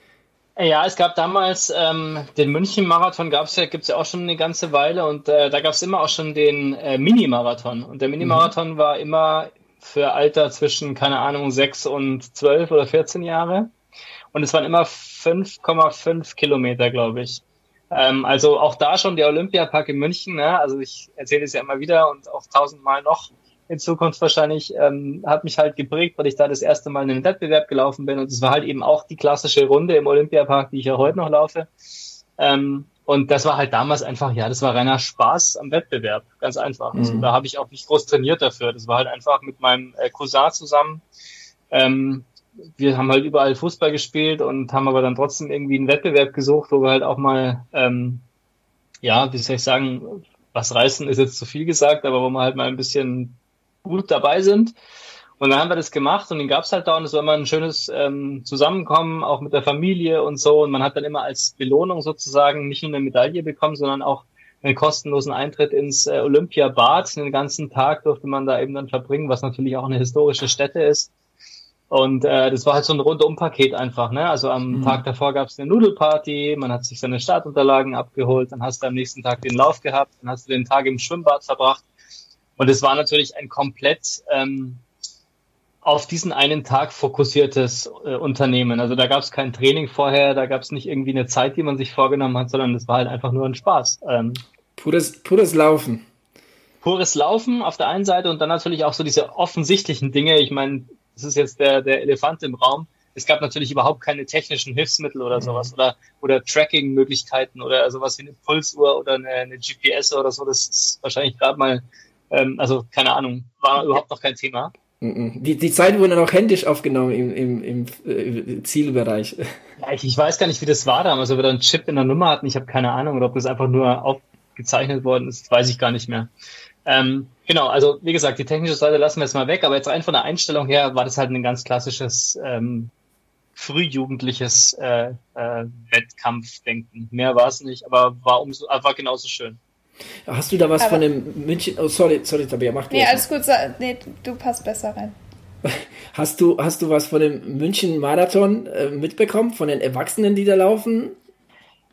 Ja, es gab damals ähm, den München-Marathon, gab's ja, gibt's ja auch schon eine ganze Weile und äh, da gab es immer auch schon den äh, Mini-Marathon. Und der Mini-Marathon mhm. war immer für Alter zwischen, keine Ahnung, 6 und 12 oder 14 Jahre. Und es waren immer 5,5 Kilometer, glaube ich. Ähm, also auch da schon der Olympiapark in München. Ne? Also ich erzähle es ja immer wieder und auch tausendmal noch in Zukunft wahrscheinlich, ähm, hat mich halt geprägt, weil ich da das erste Mal in den Wettbewerb gelaufen bin. Und es war halt eben auch die klassische Runde im Olympiapark, die ich ja heute noch laufe. Ähm, und das war halt damals einfach, ja, das war reiner Spaß am Wettbewerb, ganz einfach. Also, mhm. da habe ich auch nicht groß trainiert dafür. Das war halt einfach mit meinem äh, Cousin zusammen. Ähm, wir haben halt überall Fußball gespielt und haben aber dann trotzdem irgendwie einen Wettbewerb gesucht, wo wir halt auch mal, ähm, ja, wie soll ich sagen, was reißen ist jetzt zu viel gesagt, aber wo wir halt mal ein bisschen gut dabei sind. Und dann haben wir das gemacht und den gab's halt da und es war immer ein schönes ähm, Zusammenkommen, auch mit der Familie und so. Und man hat dann immer als Belohnung sozusagen nicht nur eine Medaille bekommen, sondern auch einen kostenlosen Eintritt ins äh, Olympiabad. Den ganzen Tag durfte man da eben dann verbringen, was natürlich auch eine historische Stätte ist. Und äh, das war halt so ein Rundum-Paket einfach. Ne? Also am mhm. Tag davor gab's eine Nudelparty, man hat sich seine Startunterlagen abgeholt, dann hast du am nächsten Tag den Lauf gehabt, dann hast du den Tag im Schwimmbad verbracht. Und es war natürlich ein komplett ähm, auf diesen einen Tag fokussiertes äh, Unternehmen. Also da gab es kein Training vorher, da gab es nicht irgendwie eine Zeit, die man sich vorgenommen hat, sondern es war halt einfach nur ein Spaß. Ähm, pures, pures Laufen. Pures Laufen auf der einen Seite und dann natürlich auch so diese offensichtlichen Dinge. Ich meine, das ist jetzt der, der Elefant im Raum. Es gab natürlich überhaupt keine technischen Hilfsmittel oder mhm. sowas oder, oder Tracking-Möglichkeiten oder sowas wie eine Pulsuhr oder eine, eine GPS oder so. Das ist wahrscheinlich gerade mal, ähm, also keine Ahnung, war überhaupt noch kein Thema. Die, die Zeit wurde noch händisch aufgenommen im, im, im äh, Zielbereich. Ja, ich, ich weiß gar nicht, wie das war damals, ob wir da einen Chip in der Nummer hatten. Ich habe keine Ahnung, oder ob das einfach nur aufgezeichnet worden ist, weiß ich gar nicht mehr. Ähm, genau, also wie gesagt, die technische Seite lassen wir jetzt mal weg, aber jetzt rein von der Einstellung her war das halt ein ganz klassisches ähm, frühjugendliches äh, äh, Wettkampfdenken. Mehr war es nicht, aber war umso, war genauso schön. Hast du da was Aber von dem München? Oh, sorry, sorry, Tabea, mach du Nee, alles gut, nee, du passt besser rein. Hast du, hast du was von dem München Marathon äh, mitbekommen, von den Erwachsenen, die da laufen?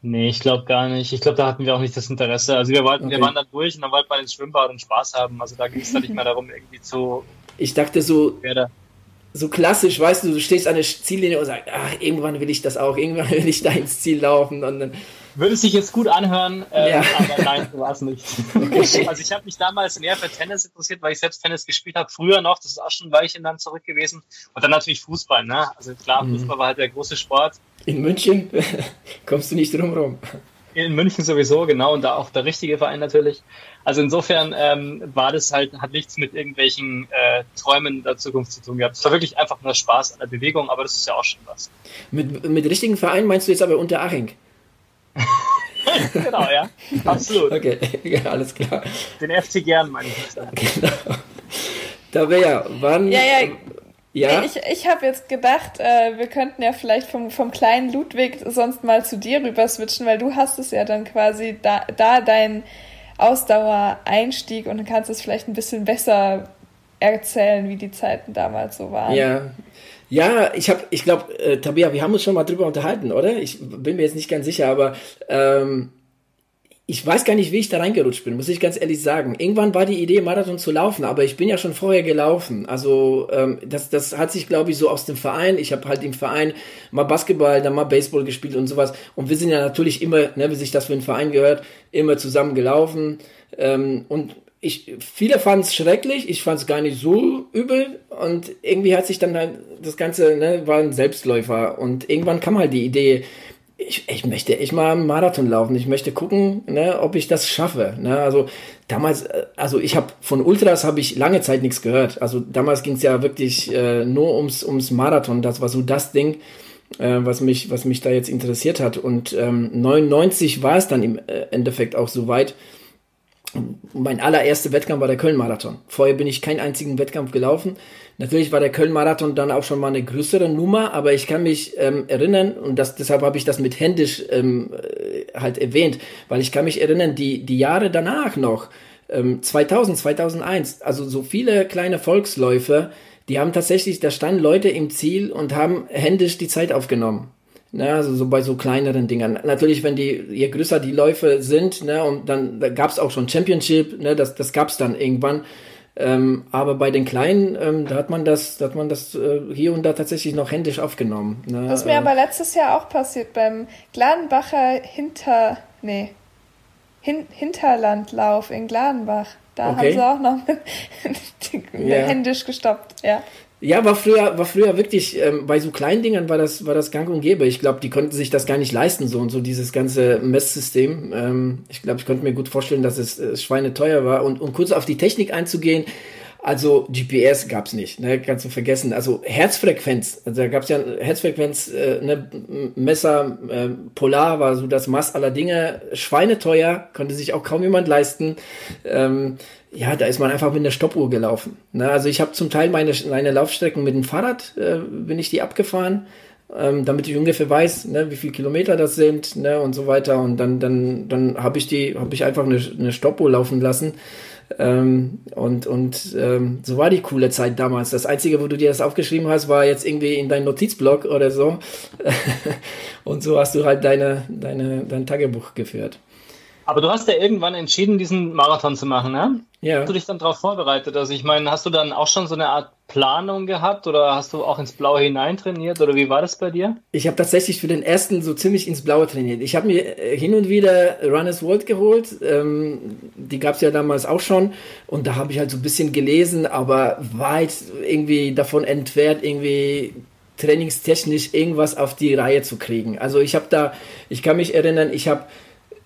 Nee, ich glaube gar nicht. Ich glaube, da hatten wir auch nicht das Interesse. Also wir wollten, okay. wir waren da durch und dann wollten wir ins Schwimmbad und Spaß haben. Also da ging es dann nicht mehr darum, irgendwie zu. Ich dachte so, so klassisch, weißt du, du stehst an der Ziellinie und sagst, ach, irgendwann will ich das auch, irgendwann will ich da ins Ziel laufen und dann würde sich jetzt gut anhören, äh, ja. aber nein, war es nicht. Also ich habe mich damals mehr für Tennis interessiert, weil ich selbst Tennis gespielt habe, früher noch, das ist auch schon ein Weilchen dann zurück gewesen. Und dann natürlich Fußball, ne? Also klar, mhm. Fußball war halt der große Sport. In München kommst du nicht drum rum. In München sowieso, genau, und da auch der richtige Verein natürlich. Also insofern ähm, war das halt, hat nichts mit irgendwelchen äh, Träumen der Zukunft zu tun gehabt. Es war wirklich einfach nur Spaß an der Bewegung, aber das ist ja auch schon was. Mit, mit richtigen Verein meinst du jetzt aber unter Aching? genau, ja. Absolut. Okay, ja, alles klar. Den FC gern, meine ich. Genau. Da wäre, wann. Ja, ja. Ja? Ich, ich habe jetzt gedacht, äh, wir könnten ja vielleicht vom, vom kleinen Ludwig sonst mal zu dir rüber switchen, weil du hast es ja dann quasi da, da dein Ausdauereinstieg und dann kannst du es vielleicht ein bisschen besser erzählen, wie die Zeiten damals so waren. Ja, ja, ich habe, ich glaube, äh, Tabea, wir haben uns schon mal drüber unterhalten, oder? Ich bin mir jetzt nicht ganz sicher, aber ähm, ich weiß gar nicht, wie ich da reingerutscht bin, muss ich ganz ehrlich sagen. Irgendwann war die Idee, Marathon zu laufen, aber ich bin ja schon vorher gelaufen. Also ähm, das, das hat sich, glaube ich, so aus dem Verein. Ich habe halt im Verein mal Basketball, dann mal Baseball gespielt und sowas. Und wir sind ja natürlich immer, ne, wie sich das für einen Verein gehört, immer zusammen gelaufen. Ähm, und ich, viele fanden es schrecklich, ich fand es gar nicht so übel und irgendwie hat sich dann halt das Ganze, ne, war ein Selbstläufer und irgendwann kam halt die Idee, ich, ich möchte echt mal einen Marathon laufen. Ich möchte gucken, ne, ob ich das schaffe. Ne? Also damals, äh, also ich habe von Ultras habe ich lange Zeit nichts gehört. Also damals ging es ja wirklich äh, nur ums ums Marathon. Das war so das Ding, äh, was mich was mich da jetzt interessiert hat. Und ähm, 99 war es dann im äh, Endeffekt auch soweit. Mein allererster Wettkampf war der Köln-Marathon. Vorher bin ich keinen einzigen Wettkampf gelaufen. Natürlich war der Köln-Marathon dann auch schon mal eine größere Nummer, aber ich kann mich ähm, erinnern, und das, deshalb habe ich das mit händisch ähm, äh, halt erwähnt, weil ich kann mich erinnern, die, die Jahre danach noch, ähm, 2000, 2001, also so viele kleine Volksläufe, die haben tatsächlich, da standen Leute im Ziel und haben händisch die Zeit aufgenommen. Ne, also so bei so kleineren Dingern. Natürlich, wenn die, je größer die Läufe sind, ne, und dann da gab es auch schon Championship, ne, das, das gab es dann irgendwann. Ähm, aber bei den Kleinen, ähm, da hat man das, da hat man das äh, hier und da tatsächlich noch händisch aufgenommen. Ne? Das ist mir äh, aber letztes Jahr auch passiert beim Gladenbacher Hinter, nee, Hin Hinterlandlauf in Gladenbach. Da okay. haben sie auch noch yeah. händisch gestoppt, ja. Ja, war früher, war früher wirklich, ähm, bei so kleinen Dingern war das, war das gang und gäbe. Ich glaube, die konnten sich das gar nicht leisten, so und so dieses ganze Messsystem. Ähm, ich glaube, ich konnte mir gut vorstellen, dass es äh, schweineteuer war. Und um kurz auf die Technik einzugehen, also GPS gab's nicht, ne, kannst du vergessen. Also Herzfrequenz, also da gab's ja Herzfrequenz, äh, ne, Messer, äh, Polar war so das Maß aller Dinge, schweineteuer, konnte sich auch kaum jemand leisten. Ähm, ja, da ist man einfach mit einer Stoppuhr gelaufen. Ne? Also ich habe zum Teil meine, meine Laufstrecken mit dem Fahrrad, äh, bin ich die abgefahren, ähm, damit ich ungefähr weiß, ne, wie viele Kilometer das sind ne, und so weiter. Und dann, dann, dann habe ich die, habe ich einfach eine, eine Stoppuhr laufen lassen. Ähm, und und ähm, so war die coole Zeit damals. Das Einzige, wo du dir das aufgeschrieben hast, war jetzt irgendwie in dein Notizblock oder so. und so hast du halt deine, deine, dein Tagebuch geführt. Aber du hast ja irgendwann entschieden, diesen Marathon zu machen, ne? Ja. Hast du dich dann darauf vorbereitet? Also ich meine, hast du dann auch schon so eine Art Planung gehabt oder hast du auch ins Blaue hinein trainiert oder wie war das bei dir? Ich habe tatsächlich für den ersten so ziemlich ins Blaue trainiert. Ich habe mir äh, hin und wieder Runners World geholt, ähm, die gab es ja damals auch schon und da habe ich halt so ein bisschen gelesen, aber weit irgendwie davon entfernt, irgendwie trainingstechnisch irgendwas auf die Reihe zu kriegen. Also ich habe da, ich kann mich erinnern, ich habe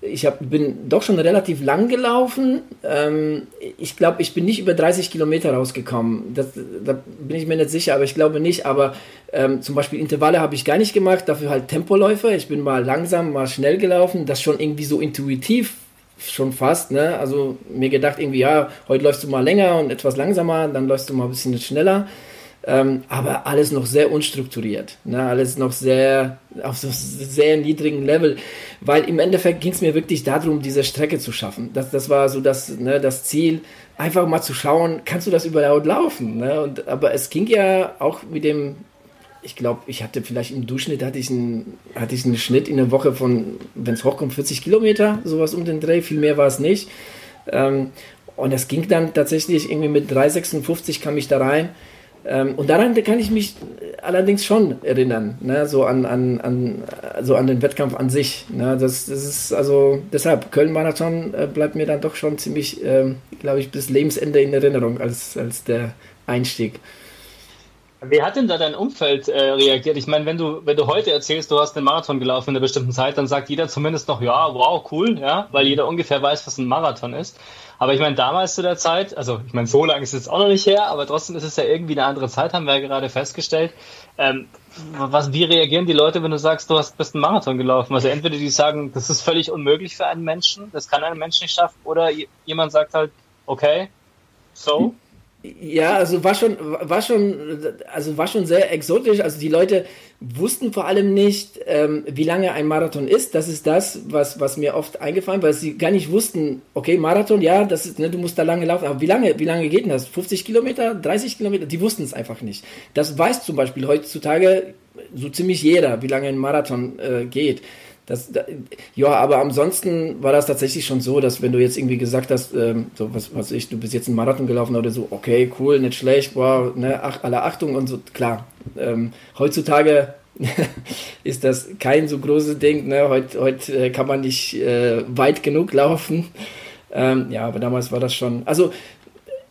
ich hab, bin doch schon relativ lang gelaufen. Ähm, ich glaube, ich bin nicht über 30 Kilometer rausgekommen. Das, da bin ich mir nicht sicher, aber ich glaube nicht. Aber ähm, zum Beispiel Intervalle habe ich gar nicht gemacht, dafür halt Tempoläufe. Ich bin mal langsam, mal schnell gelaufen. Das schon irgendwie so intuitiv schon fast. Ne? Also mir gedacht irgendwie, ja, heute läufst du mal länger und etwas langsamer, dann läufst du mal ein bisschen schneller. Ähm, aber alles noch sehr unstrukturiert, ne? alles noch sehr auf so sehr niedrigen Level, weil im Endeffekt ging es mir wirklich darum, diese Strecke zu schaffen. Das, das war so das, ne, das Ziel, einfach mal zu schauen, kannst du das überhaupt laufen? Ne? Und, aber es ging ja auch mit dem, ich glaube, ich hatte vielleicht im Durchschnitt hatte ich einen, hatte ich einen Schnitt in der Woche von, wenn es hochkommt, 40 Kilometer, sowas um den Dreh, viel mehr war es nicht. Ähm, und es ging dann tatsächlich irgendwie mit 3,56 kam ich da rein ähm, und daran kann ich mich allerdings schon erinnern, ne? so an, an, an, so an den Wettkampf an sich. Ne? Das, das ist also deshalb, Köln-Marathon äh, bleibt mir dann doch schon ziemlich, ähm, glaube ich, bis Lebensende in Erinnerung als, als der Einstieg. Wie hat denn da dein Umfeld äh, reagiert? Ich meine, wenn du, wenn du heute erzählst, du hast einen Marathon gelaufen in einer bestimmten Zeit, dann sagt jeder zumindest noch, ja, wow, cool, ja, weil jeder ungefähr weiß, was ein Marathon ist. Aber ich meine, damals zu der Zeit, also ich meine, so lange ist es auch noch nicht her, aber trotzdem ist es ja irgendwie eine andere Zeit, haben wir ja gerade festgestellt. Ähm, was, wie reagieren die Leute, wenn du sagst, du hast bist einen Marathon gelaufen? Also entweder die sagen, das ist völlig unmöglich für einen Menschen, das kann ein Mensch nicht schaffen, oder jemand sagt halt, okay, so. Ja, also war schon, war schon, also war schon sehr exotisch. Also die Leute wussten vor allem nicht, ähm, wie lange ein Marathon ist. Das ist das, was, was mir oft eingefallen, weil sie gar nicht wussten, okay, Marathon, ja, das ist, ne, du musst da lange laufen, aber wie lange, wie lange geht denn das? 50 Kilometer, 30 Kilometer? Die wussten es einfach nicht. Das weiß zum Beispiel heutzutage so ziemlich jeder, wie lange ein Marathon äh, geht. Das, ja, aber ansonsten war das tatsächlich schon so, dass wenn du jetzt irgendwie gesagt hast, ähm, so was, was ich, du bist jetzt einen Marathon gelaufen oder so, okay, cool, nicht schlecht, wow, ne, ach, alle Achtung und so, klar. Ähm, heutzutage ist das kein so großes Ding, ne? Heute heut, äh, kann man nicht äh, weit genug laufen. Ähm, ja, aber damals war das schon. Also,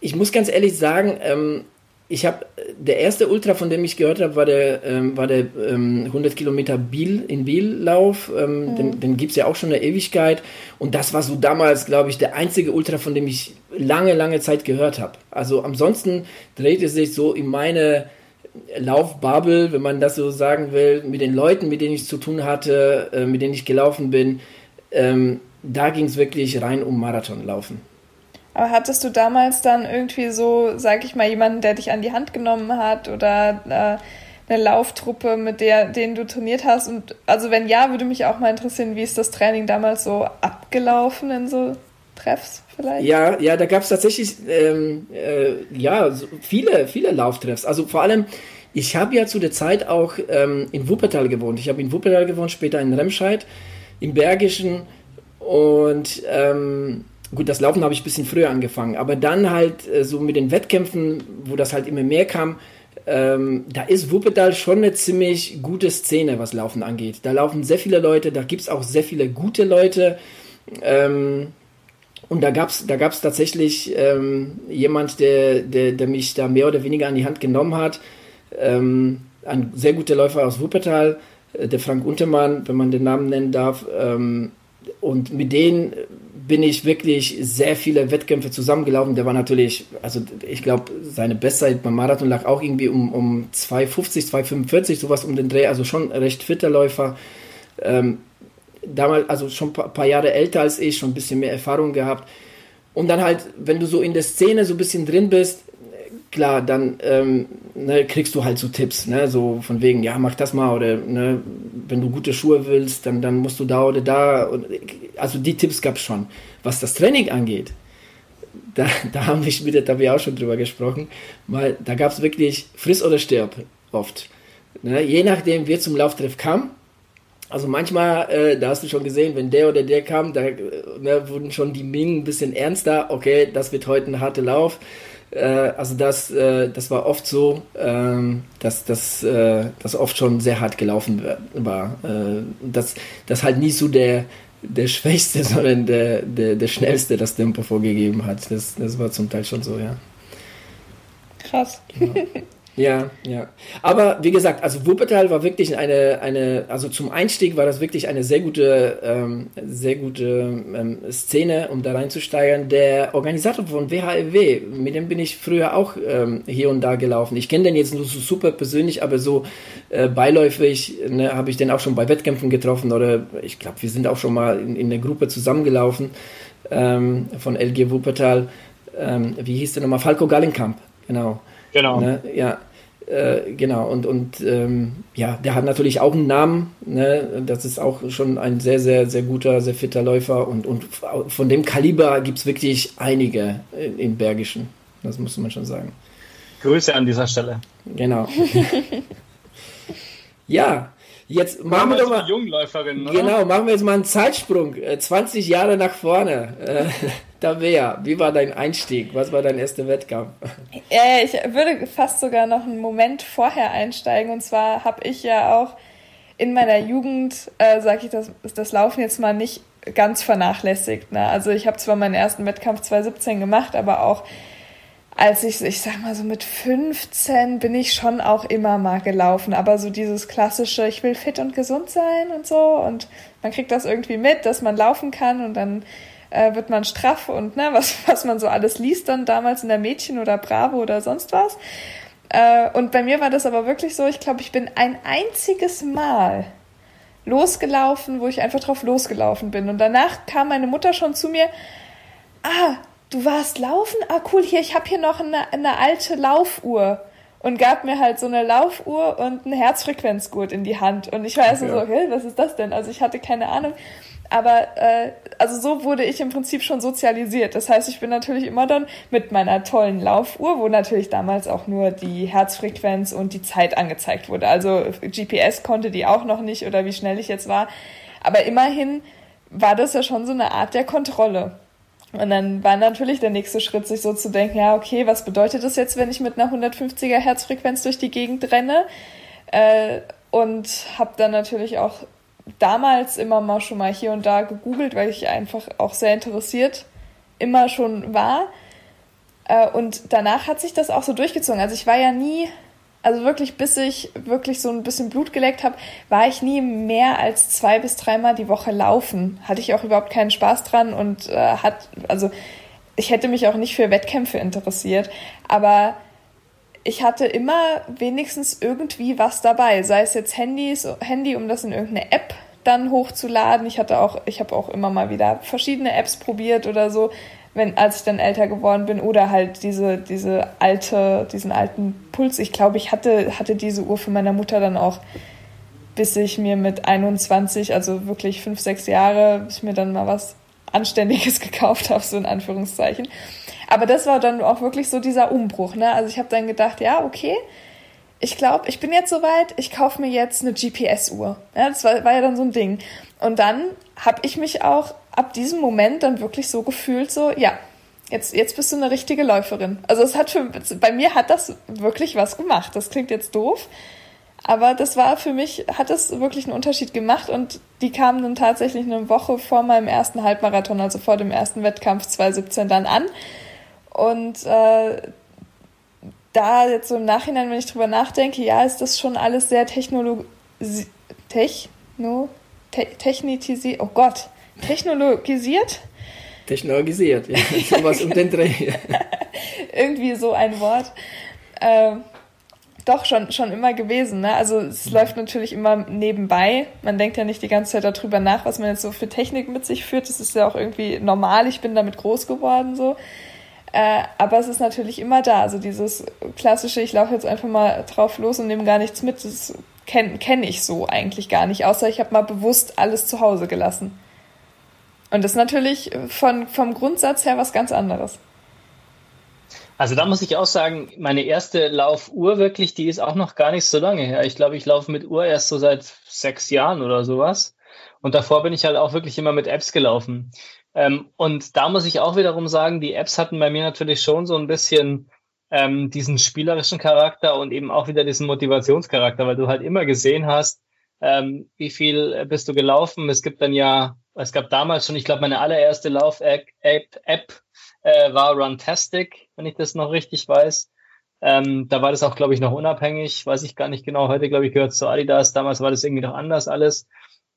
ich muss ganz ehrlich sagen, ähm, ich habe der erste Ultra, von dem ich gehört habe, war der, ähm, war der ähm, 100 Kilometer Biel in Biel-Lauf. Ähm, mhm. Den, den gibt es ja auch schon eine Ewigkeit. Und das war so damals, glaube ich, der einzige Ultra, von dem ich lange, lange Zeit gehört habe. Also ansonsten dreht es sich so in meine Laufbubble, wenn man das so sagen will, mit den Leuten, mit denen ich zu tun hatte, äh, mit denen ich gelaufen bin. Ähm, da ging es wirklich rein um Marathonlaufen. Aber hattest du damals dann irgendwie so, sag ich mal, jemanden, der dich an die Hand genommen hat oder äh, eine Lauftruppe, mit der, denen du trainiert hast? Und also wenn ja, würde mich auch mal interessieren, wie ist das Training damals so abgelaufen in so Treffs vielleicht? Ja, ja, da gab es tatsächlich ähm, äh, ja so viele, viele Lauftreffs. Also vor allem, ich habe ja zu der Zeit auch ähm, in Wuppertal gewohnt. Ich habe in Wuppertal gewohnt, später in Remscheid, im Bergischen und ähm, Gut, das Laufen habe ich ein bisschen früher angefangen, aber dann halt äh, so mit den Wettkämpfen, wo das halt immer mehr kam, ähm, da ist Wuppertal schon eine ziemlich gute Szene, was Laufen angeht. Da laufen sehr viele Leute, da gibt es auch sehr viele gute Leute. Ähm, und da gab es da gab's tatsächlich ähm, jemand, der, der, der mich da mehr oder weniger an die Hand genommen hat. Ähm, ein sehr guter Läufer aus Wuppertal, äh, der Frank Untermann, wenn man den Namen nennen darf. Ähm, und mit denen bin ich wirklich sehr viele Wettkämpfe zusammengelaufen. Der war natürlich, also ich glaube, seine Bestzeit beim Marathon lag auch irgendwie um, um 2,50, 2,45, sowas um den Dreh, also schon recht fitter Läufer. Ähm, damals, also schon ein paar, paar Jahre älter als ich, schon ein bisschen mehr Erfahrung gehabt. Und dann halt, wenn du so in der Szene so ein bisschen drin bist, klar, dann ähm, ne, kriegst du halt so Tipps, ne, so von wegen, ja, mach das mal oder ne, wenn du gute Schuhe willst, dann, dann musst du da oder da. Und, also die Tipps gab es schon. Was das Training angeht, da, da haben wir mit haben wir auch schon drüber gesprochen, weil da gab es wirklich Friss oder Stirb oft. Ne, je nachdem, wer zum Lauftreff kam, also manchmal, äh, da hast du schon gesehen, wenn der oder der kam, da ne, wurden schon die Mingen ein bisschen ernster. Okay, das wird heute ein harter Lauf. Äh, also das, äh, das war oft so, ähm, dass das äh, dass oft schon sehr hart gelaufen war. Dass, dass halt nie so der, der Schwächste, sondern der, der, der Schnellste das Tempo vorgegeben hat. Das, das war zum Teil schon so, ja. Krass. Genau. Ja, ja. Aber wie gesagt, also Wuppertal war wirklich eine, eine, also zum Einstieg war das wirklich eine sehr gute, ähm, sehr gute ähm, Szene, um da reinzusteigern. Der Organisator von WHLW, mit dem bin ich früher auch ähm, hier und da gelaufen. Ich kenne den jetzt nur so super persönlich, aber so äh, beiläufig ne, habe ich den auch schon bei Wettkämpfen getroffen oder ich glaube, wir sind auch schon mal in, in der Gruppe zusammengelaufen ähm, von LG Wuppertal. Ähm, wie hieß der nochmal? Falco Gallenkamp, genau. Genau. Ne? Ja, äh, genau. Und, und ähm, ja, der hat natürlich auch einen Namen. Ne? Das ist auch schon ein sehr, sehr, sehr guter, sehr fitter Läufer. Und, und von dem Kaliber gibt es wirklich einige in, in Bergischen. Das muss man schon sagen. Grüße an dieser Stelle. Genau. ja, Jetzt machen wir doch mal. Jungläuferin, oder? Genau, machen wir jetzt mal einen Zeitsprung. 20 äh, Jahre nach vorne. Äh, wäre. Wie war dein Einstieg? Was war dein erster Wettkampf? Ja, ich würde fast sogar noch einen Moment vorher einsteigen. Und zwar habe ich ja auch in meiner Jugend, äh, sage ich das, das Laufen jetzt mal nicht ganz vernachlässigt. Ne? Also ich habe zwar meinen ersten Wettkampf 2017 gemacht, aber auch als ich, ich sag mal so mit 15 bin ich schon auch immer mal gelaufen, aber so dieses klassische, ich will fit und gesund sein und so und man kriegt das irgendwie mit, dass man laufen kann und dann äh, wird man straff und ne, was, was man so alles liest dann damals in der Mädchen oder Bravo oder sonst was. Äh, und bei mir war das aber wirklich so, ich glaube, ich bin ein einziges Mal losgelaufen, wo ich einfach drauf losgelaufen bin und danach kam meine Mutter schon zu mir, ah, du warst laufen? Ah, cool, hier, ich habe hier noch eine, eine alte Laufuhr. Und gab mir halt so eine Laufuhr und ein Herzfrequenzgurt in die Hand. Und ich war erst okay. so, hey, was ist das denn? Also ich hatte keine Ahnung. Aber äh, also so wurde ich im Prinzip schon sozialisiert. Das heißt, ich bin natürlich immer dann mit meiner tollen Laufuhr, wo natürlich damals auch nur die Herzfrequenz und die Zeit angezeigt wurde. Also GPS konnte die auch noch nicht oder wie schnell ich jetzt war. Aber immerhin war das ja schon so eine Art der Kontrolle. Und dann war natürlich der nächste Schritt, sich so zu denken, ja, okay, was bedeutet das jetzt, wenn ich mit einer 150er Herzfrequenz durch die Gegend renne? Äh, und habe dann natürlich auch damals immer mal schon mal hier und da gegoogelt, weil ich einfach auch sehr interessiert immer schon war. Äh, und danach hat sich das auch so durchgezogen. Also ich war ja nie, also wirklich bis ich wirklich so ein bisschen Blut geleckt habe, war ich nie mehr als zwei bis dreimal die Woche laufen. Hatte ich auch überhaupt keinen Spaß dran und äh, hat, also ich hätte mich auch nicht für Wettkämpfe interessiert. Aber ich hatte immer wenigstens irgendwie was dabei, sei es jetzt Handys, Handy, um das in irgendeine App dann hochzuladen. Ich hatte auch, ich habe auch immer mal wieder verschiedene Apps probiert oder so, wenn, als ich dann älter geworden bin, oder halt diese, diese alte, diesen alten Puls. Ich glaube, ich hatte, hatte diese Uhr von meiner Mutter dann auch, bis ich mir mit 21, also wirklich fünf, sechs Jahre, bis ich mir dann mal was Anständiges gekauft habe, so in Anführungszeichen. Aber das war dann auch wirklich so dieser Umbruch. Ne? Also ich habe dann gedacht, ja, okay, ich glaube, ich bin jetzt soweit, ich kaufe mir jetzt eine GPS-Uhr. Ja, das war, war ja dann so ein Ding. Und dann habe ich mich auch ab diesem Moment dann wirklich so gefühlt, so, ja, jetzt, jetzt bist du eine richtige Läuferin. Also es hat für, bei mir hat das wirklich was gemacht. Das klingt jetzt doof, aber das war für mich, hat es wirklich einen Unterschied gemacht und die kamen dann tatsächlich eine Woche vor meinem ersten Halbmarathon, also vor dem ersten Wettkampf 2017 dann an. Und äh, da jetzt so im Nachhinein, wenn ich drüber nachdenke, ja, ist das schon alles sehr technologi techno te technitisiert, oh Gott, technologisiert? Technologisiert, ja, sowas um den Dreh. Irgendwie so ein Wort. Ähm, doch, schon, schon immer gewesen. Ne? Also es mhm. läuft natürlich immer nebenbei. Man denkt ja nicht die ganze Zeit darüber nach, was man jetzt so für Technik mit sich führt. Das ist ja auch irgendwie normal. Ich bin damit groß geworden so. Äh, aber es ist natürlich immer da. Also dieses klassische, ich laufe jetzt einfach mal drauf los und nehme gar nichts mit, das kenne kenn ich so eigentlich gar nicht. Außer ich habe mal bewusst alles zu Hause gelassen. Und das ist natürlich von, vom Grundsatz her was ganz anderes. Also da muss ich auch sagen, meine erste Laufuhr wirklich, die ist auch noch gar nicht so lange her. Ich glaube, ich laufe mit Uhr erst so seit sechs Jahren oder sowas. Und davor bin ich halt auch wirklich immer mit Apps gelaufen. Ähm, und da muss ich auch wiederum sagen, die Apps hatten bei mir natürlich schon so ein bisschen ähm, diesen spielerischen Charakter und eben auch wieder diesen Motivationscharakter, weil du halt immer gesehen hast, ähm, wie viel bist du gelaufen. Es gibt dann ja, es gab damals schon, ich glaube, meine allererste Lauf-App App, äh, war Runtastic, wenn ich das noch richtig weiß. Ähm, da war das auch, glaube ich, noch unabhängig, weiß ich gar nicht genau. Heute, glaube ich, gehört zu Adidas. Damals war das irgendwie noch anders alles.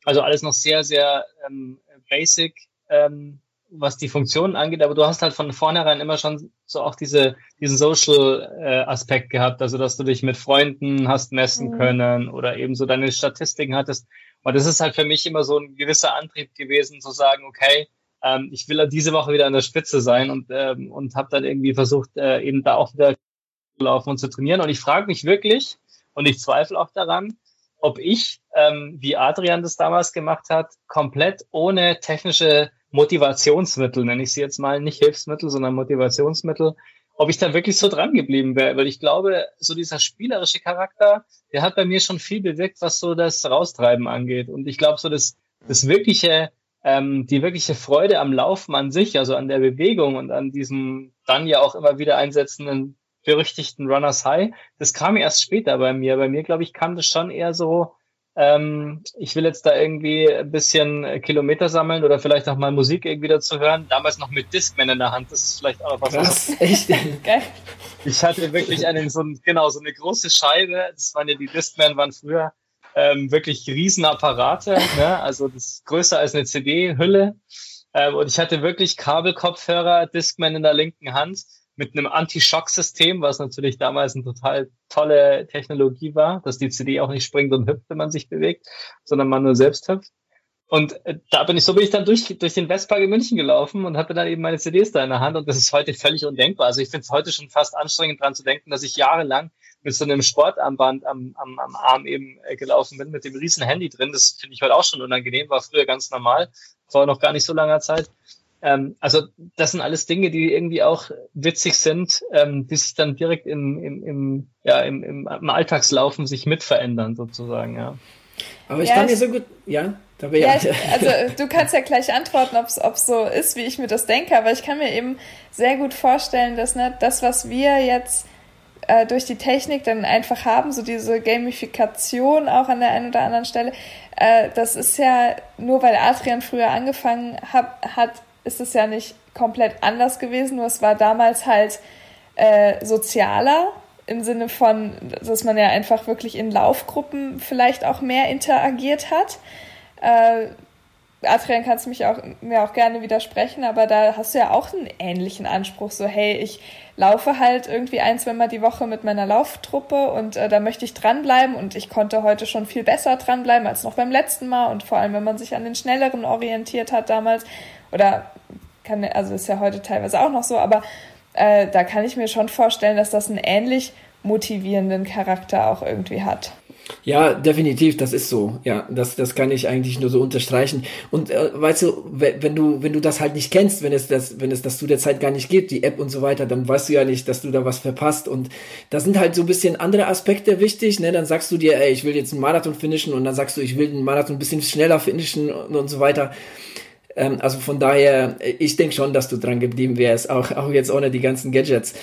Also alles noch sehr, sehr ähm, basic ähm, was die Funktionen angeht, aber du hast halt von vornherein immer schon so auch diese, diesen Social-Aspekt äh, gehabt, also dass du dich mit Freunden hast messen mhm. können oder eben so deine Statistiken hattest. Und das ist halt für mich immer so ein gewisser Antrieb gewesen, zu sagen, okay, ähm, ich will diese Woche wieder an der Spitze sein und, ähm, und habe dann irgendwie versucht, äh, eben da auch wieder zu laufen und zu trainieren. Und ich frage mich wirklich, und ich zweifle auch daran, ob ich, ähm, wie Adrian das damals gemacht hat, komplett ohne technische Motivationsmittel, nenne ich sie jetzt mal, nicht Hilfsmittel, sondern Motivationsmittel, ob ich da wirklich so dran geblieben wäre, weil ich glaube, so dieser spielerische Charakter, der hat bei mir schon viel bewirkt, was so das Raustreiben angeht. Und ich glaube, so das, das wirkliche, ähm, die wirkliche Freude am Laufen an sich, also an der Bewegung und an diesem dann ja auch immer wieder einsetzenden berüchtigten Runners High, das kam erst später bei mir. Bei mir, glaube ich, kam das schon eher so, ähm, ich will jetzt da irgendwie ein bisschen Kilometer sammeln oder vielleicht auch mal Musik irgendwie dazu hören. Damals noch mit Discman in der Hand, das ist vielleicht auch was. Krass, echt? Geil. Ich hatte wirklich einen, so ein, genau, so eine große Scheibe. Das waren ja die Discman, waren früher ähm, wirklich Riesenapparate, ne? also das ist größer als eine CD-Hülle. Ähm, und ich hatte wirklich Kabelkopfhörer, Discman in der linken Hand mit einem Anti-Shock-System, was natürlich damals eine total tolle Technologie war, dass die CD auch nicht springt und hüpft, wenn man sich bewegt, sondern man nur selbst hüpft. Und äh, da bin ich, so bin ich dann durch, durch den Westpark in München gelaufen und hatte dann eben meine CDs da in der Hand und das ist heute völlig undenkbar. Also ich finde es heute schon fast anstrengend dran zu denken, dass ich jahrelang mit so einem Sportarmband am, am, am Arm eben äh, gelaufen bin, mit dem riesen Handy drin. Das finde ich heute auch schon unangenehm, war früher ganz normal, vor noch gar nicht so langer Zeit. Ähm, also das sind alles Dinge, die irgendwie auch witzig sind, ähm, die sich dann direkt im, im, im, ja, im, im, im Alltagslaufen sich mit verändern sozusagen, ja. Aber ich ja, kann mir so gut, ja, da ja, ja. Ich, also du kannst ja gleich antworten, ob es so ist, wie ich mir das denke, aber ich kann mir eben sehr gut vorstellen, dass ne, das, was wir jetzt äh, durch die Technik dann einfach haben, so diese Gamifikation auch an der einen oder anderen Stelle, äh, das ist ja nur weil Adrian früher angefangen hab, hat, ist es ja nicht komplett anders gewesen, nur es war damals halt äh, sozialer im Sinne von, dass man ja einfach wirklich in Laufgruppen vielleicht auch mehr interagiert hat. Äh, Adrian, kannst mich auch, mir auch gerne widersprechen, aber da hast du ja auch einen ähnlichen Anspruch. So, hey, ich laufe halt irgendwie ein, zweimal die Woche mit meiner Lauftruppe und äh, da möchte ich dranbleiben und ich konnte heute schon viel besser dranbleiben als noch beim letzten Mal und vor allem, wenn man sich an den Schnelleren orientiert hat damals oder kann, also ist ja heute teilweise auch noch so, aber äh, da kann ich mir schon vorstellen, dass das einen ähnlich motivierenden Charakter auch irgendwie hat. Ja, definitiv, das ist so. Ja, das, das kann ich eigentlich nur so unterstreichen. Und äh, weißt du, wenn du, wenn du das halt nicht kennst, wenn es das, wenn es das zu der Zeit gar nicht gibt, die App und so weiter, dann weißt du ja nicht, dass du da was verpasst. Und da sind halt so ein bisschen andere Aspekte wichtig. Ne? Dann sagst du dir, ey, ich will jetzt einen Marathon finishen und dann sagst du, ich will einen Marathon ein bisschen schneller finishen und, und so weiter. Ähm, also von daher, ich denke schon, dass du dran geblieben wärst, auch, auch jetzt ohne die ganzen Gadgets.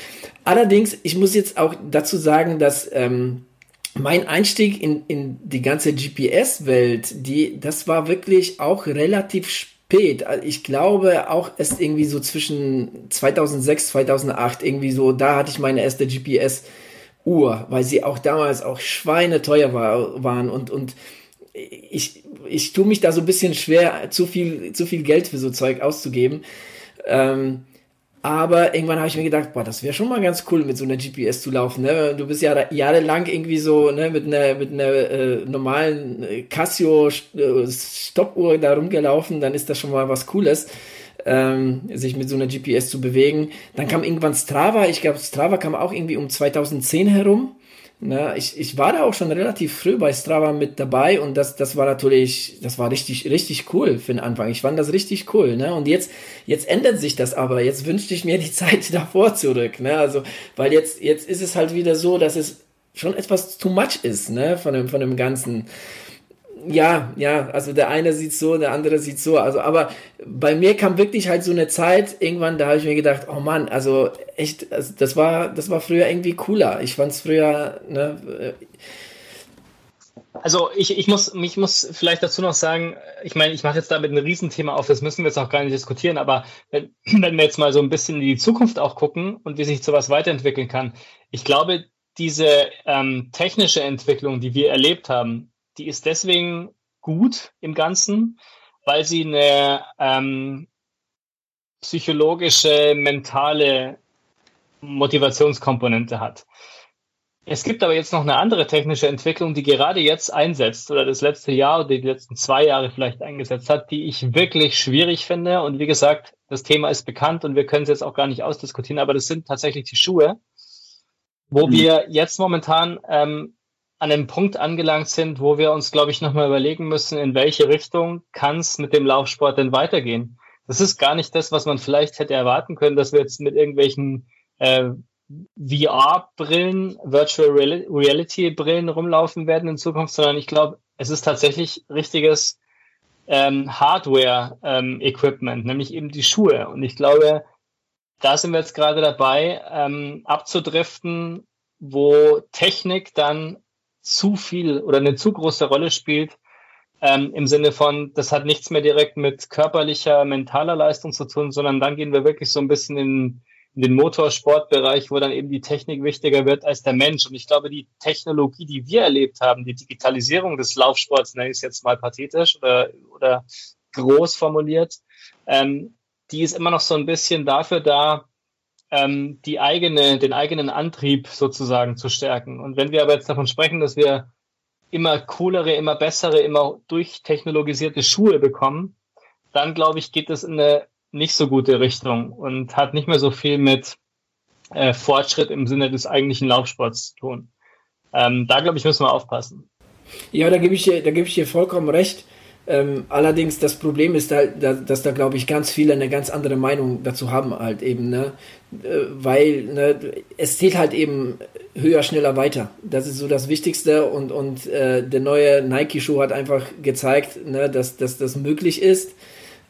Allerdings, ich muss jetzt auch dazu sagen, dass ähm, mein Einstieg in, in die ganze GPS-Welt, die, das war wirklich auch relativ spät. Also ich glaube auch erst irgendwie so zwischen 2006, 2008 irgendwie so, da hatte ich meine erste GPS-Uhr, weil sie auch damals auch schweineteuer war, waren und, und ich, ich tue mich da so ein bisschen schwer, zu viel, zu viel Geld für so Zeug auszugeben. Ähm, aber irgendwann habe ich mir gedacht, boah, das wäre schon mal ganz cool, mit so einer GPS zu laufen. Ne? Du bist ja jahrelang irgendwie so ne, mit einer, mit einer äh, normalen äh, Casio äh, da rumgelaufen, dann ist das schon mal was Cooles, ähm, sich mit so einer GPS zu bewegen. Dann kam irgendwann Strava, ich glaube, Strava kam auch irgendwie um 2010 herum. Na, ich, ich war da auch schon relativ früh bei Strava mit dabei und das, das war natürlich, das war richtig, richtig cool für den Anfang. Ich fand das richtig cool, ne? Und jetzt, jetzt ändert sich das aber. Jetzt wünschte ich mir die Zeit davor zurück, ne? Also, weil jetzt, jetzt ist es halt wieder so, dass es schon etwas too much ist, ne? Von dem, von dem Ganzen ja, ja, also der eine sieht so, der andere sieht so. Also, aber bei mir kam wirklich halt so eine Zeit, irgendwann, da habe ich mir gedacht, oh Mann, also echt, also das war, das war früher irgendwie cooler. Ich fand es früher, ne, äh, also ich, ich, muss, ich muss vielleicht dazu noch sagen, ich meine, ich mache jetzt damit ein Riesenthema auf, das müssen wir jetzt auch gar nicht diskutieren, aber wenn, wenn wir jetzt mal so ein bisschen in die Zukunft auch gucken und wie sich sowas weiterentwickeln kann, ich glaube, diese ähm, technische Entwicklung, die wir erlebt haben, die ist deswegen gut im Ganzen, weil sie eine ähm, psychologische, mentale Motivationskomponente hat. Es gibt aber jetzt noch eine andere technische Entwicklung, die gerade jetzt einsetzt oder das letzte Jahr oder die letzten zwei Jahre vielleicht eingesetzt hat, die ich wirklich schwierig finde. Und wie gesagt, das Thema ist bekannt und wir können es jetzt auch gar nicht ausdiskutieren, aber das sind tatsächlich die Schuhe, wo mhm. wir jetzt momentan ähm, an einem Punkt angelangt sind, wo wir uns, glaube ich, nochmal überlegen müssen, in welche Richtung kann es mit dem Laufsport denn weitergehen. Das ist gar nicht das, was man vielleicht hätte erwarten können, dass wir jetzt mit irgendwelchen äh, VR-Brillen, Virtual Reality-Brillen rumlaufen werden in Zukunft, sondern ich glaube, es ist tatsächlich richtiges ähm, Hardware-Equipment, ähm, nämlich eben die Schuhe. Und ich glaube, da sind wir jetzt gerade dabei, ähm, abzudriften, wo Technik dann zu viel oder eine zu große Rolle spielt, ähm, im Sinne von, das hat nichts mehr direkt mit körperlicher, mentaler Leistung zu tun, sondern dann gehen wir wirklich so ein bisschen in, in den Motorsportbereich, wo dann eben die Technik wichtiger wird als der Mensch. Und ich glaube, die Technologie, die wir erlebt haben, die Digitalisierung des Laufsports, nenne ich es jetzt mal pathetisch oder, oder groß formuliert, ähm, die ist immer noch so ein bisschen dafür da, ähm, die eigene, den eigenen Antrieb sozusagen zu stärken. Und wenn wir aber jetzt davon sprechen, dass wir immer coolere, immer bessere, immer durchtechnologisierte Schuhe bekommen, dann glaube ich, geht es in eine nicht so gute Richtung und hat nicht mehr so viel mit äh, Fortschritt im Sinne des eigentlichen Laufsports zu tun. Ähm, da glaube ich, müssen wir aufpassen. Ja, da gebe ich dir, da gebe ich dir vollkommen recht. Ähm, allerdings das Problem ist halt, dass, dass da glaube ich ganz viele eine ganz andere Meinung dazu haben halt eben, ne? Äh, weil ne, es zählt halt eben höher, schneller, weiter. Das ist so das Wichtigste und, und äh, der neue Nike-Schuh hat einfach gezeigt, ne, dass, dass das möglich ist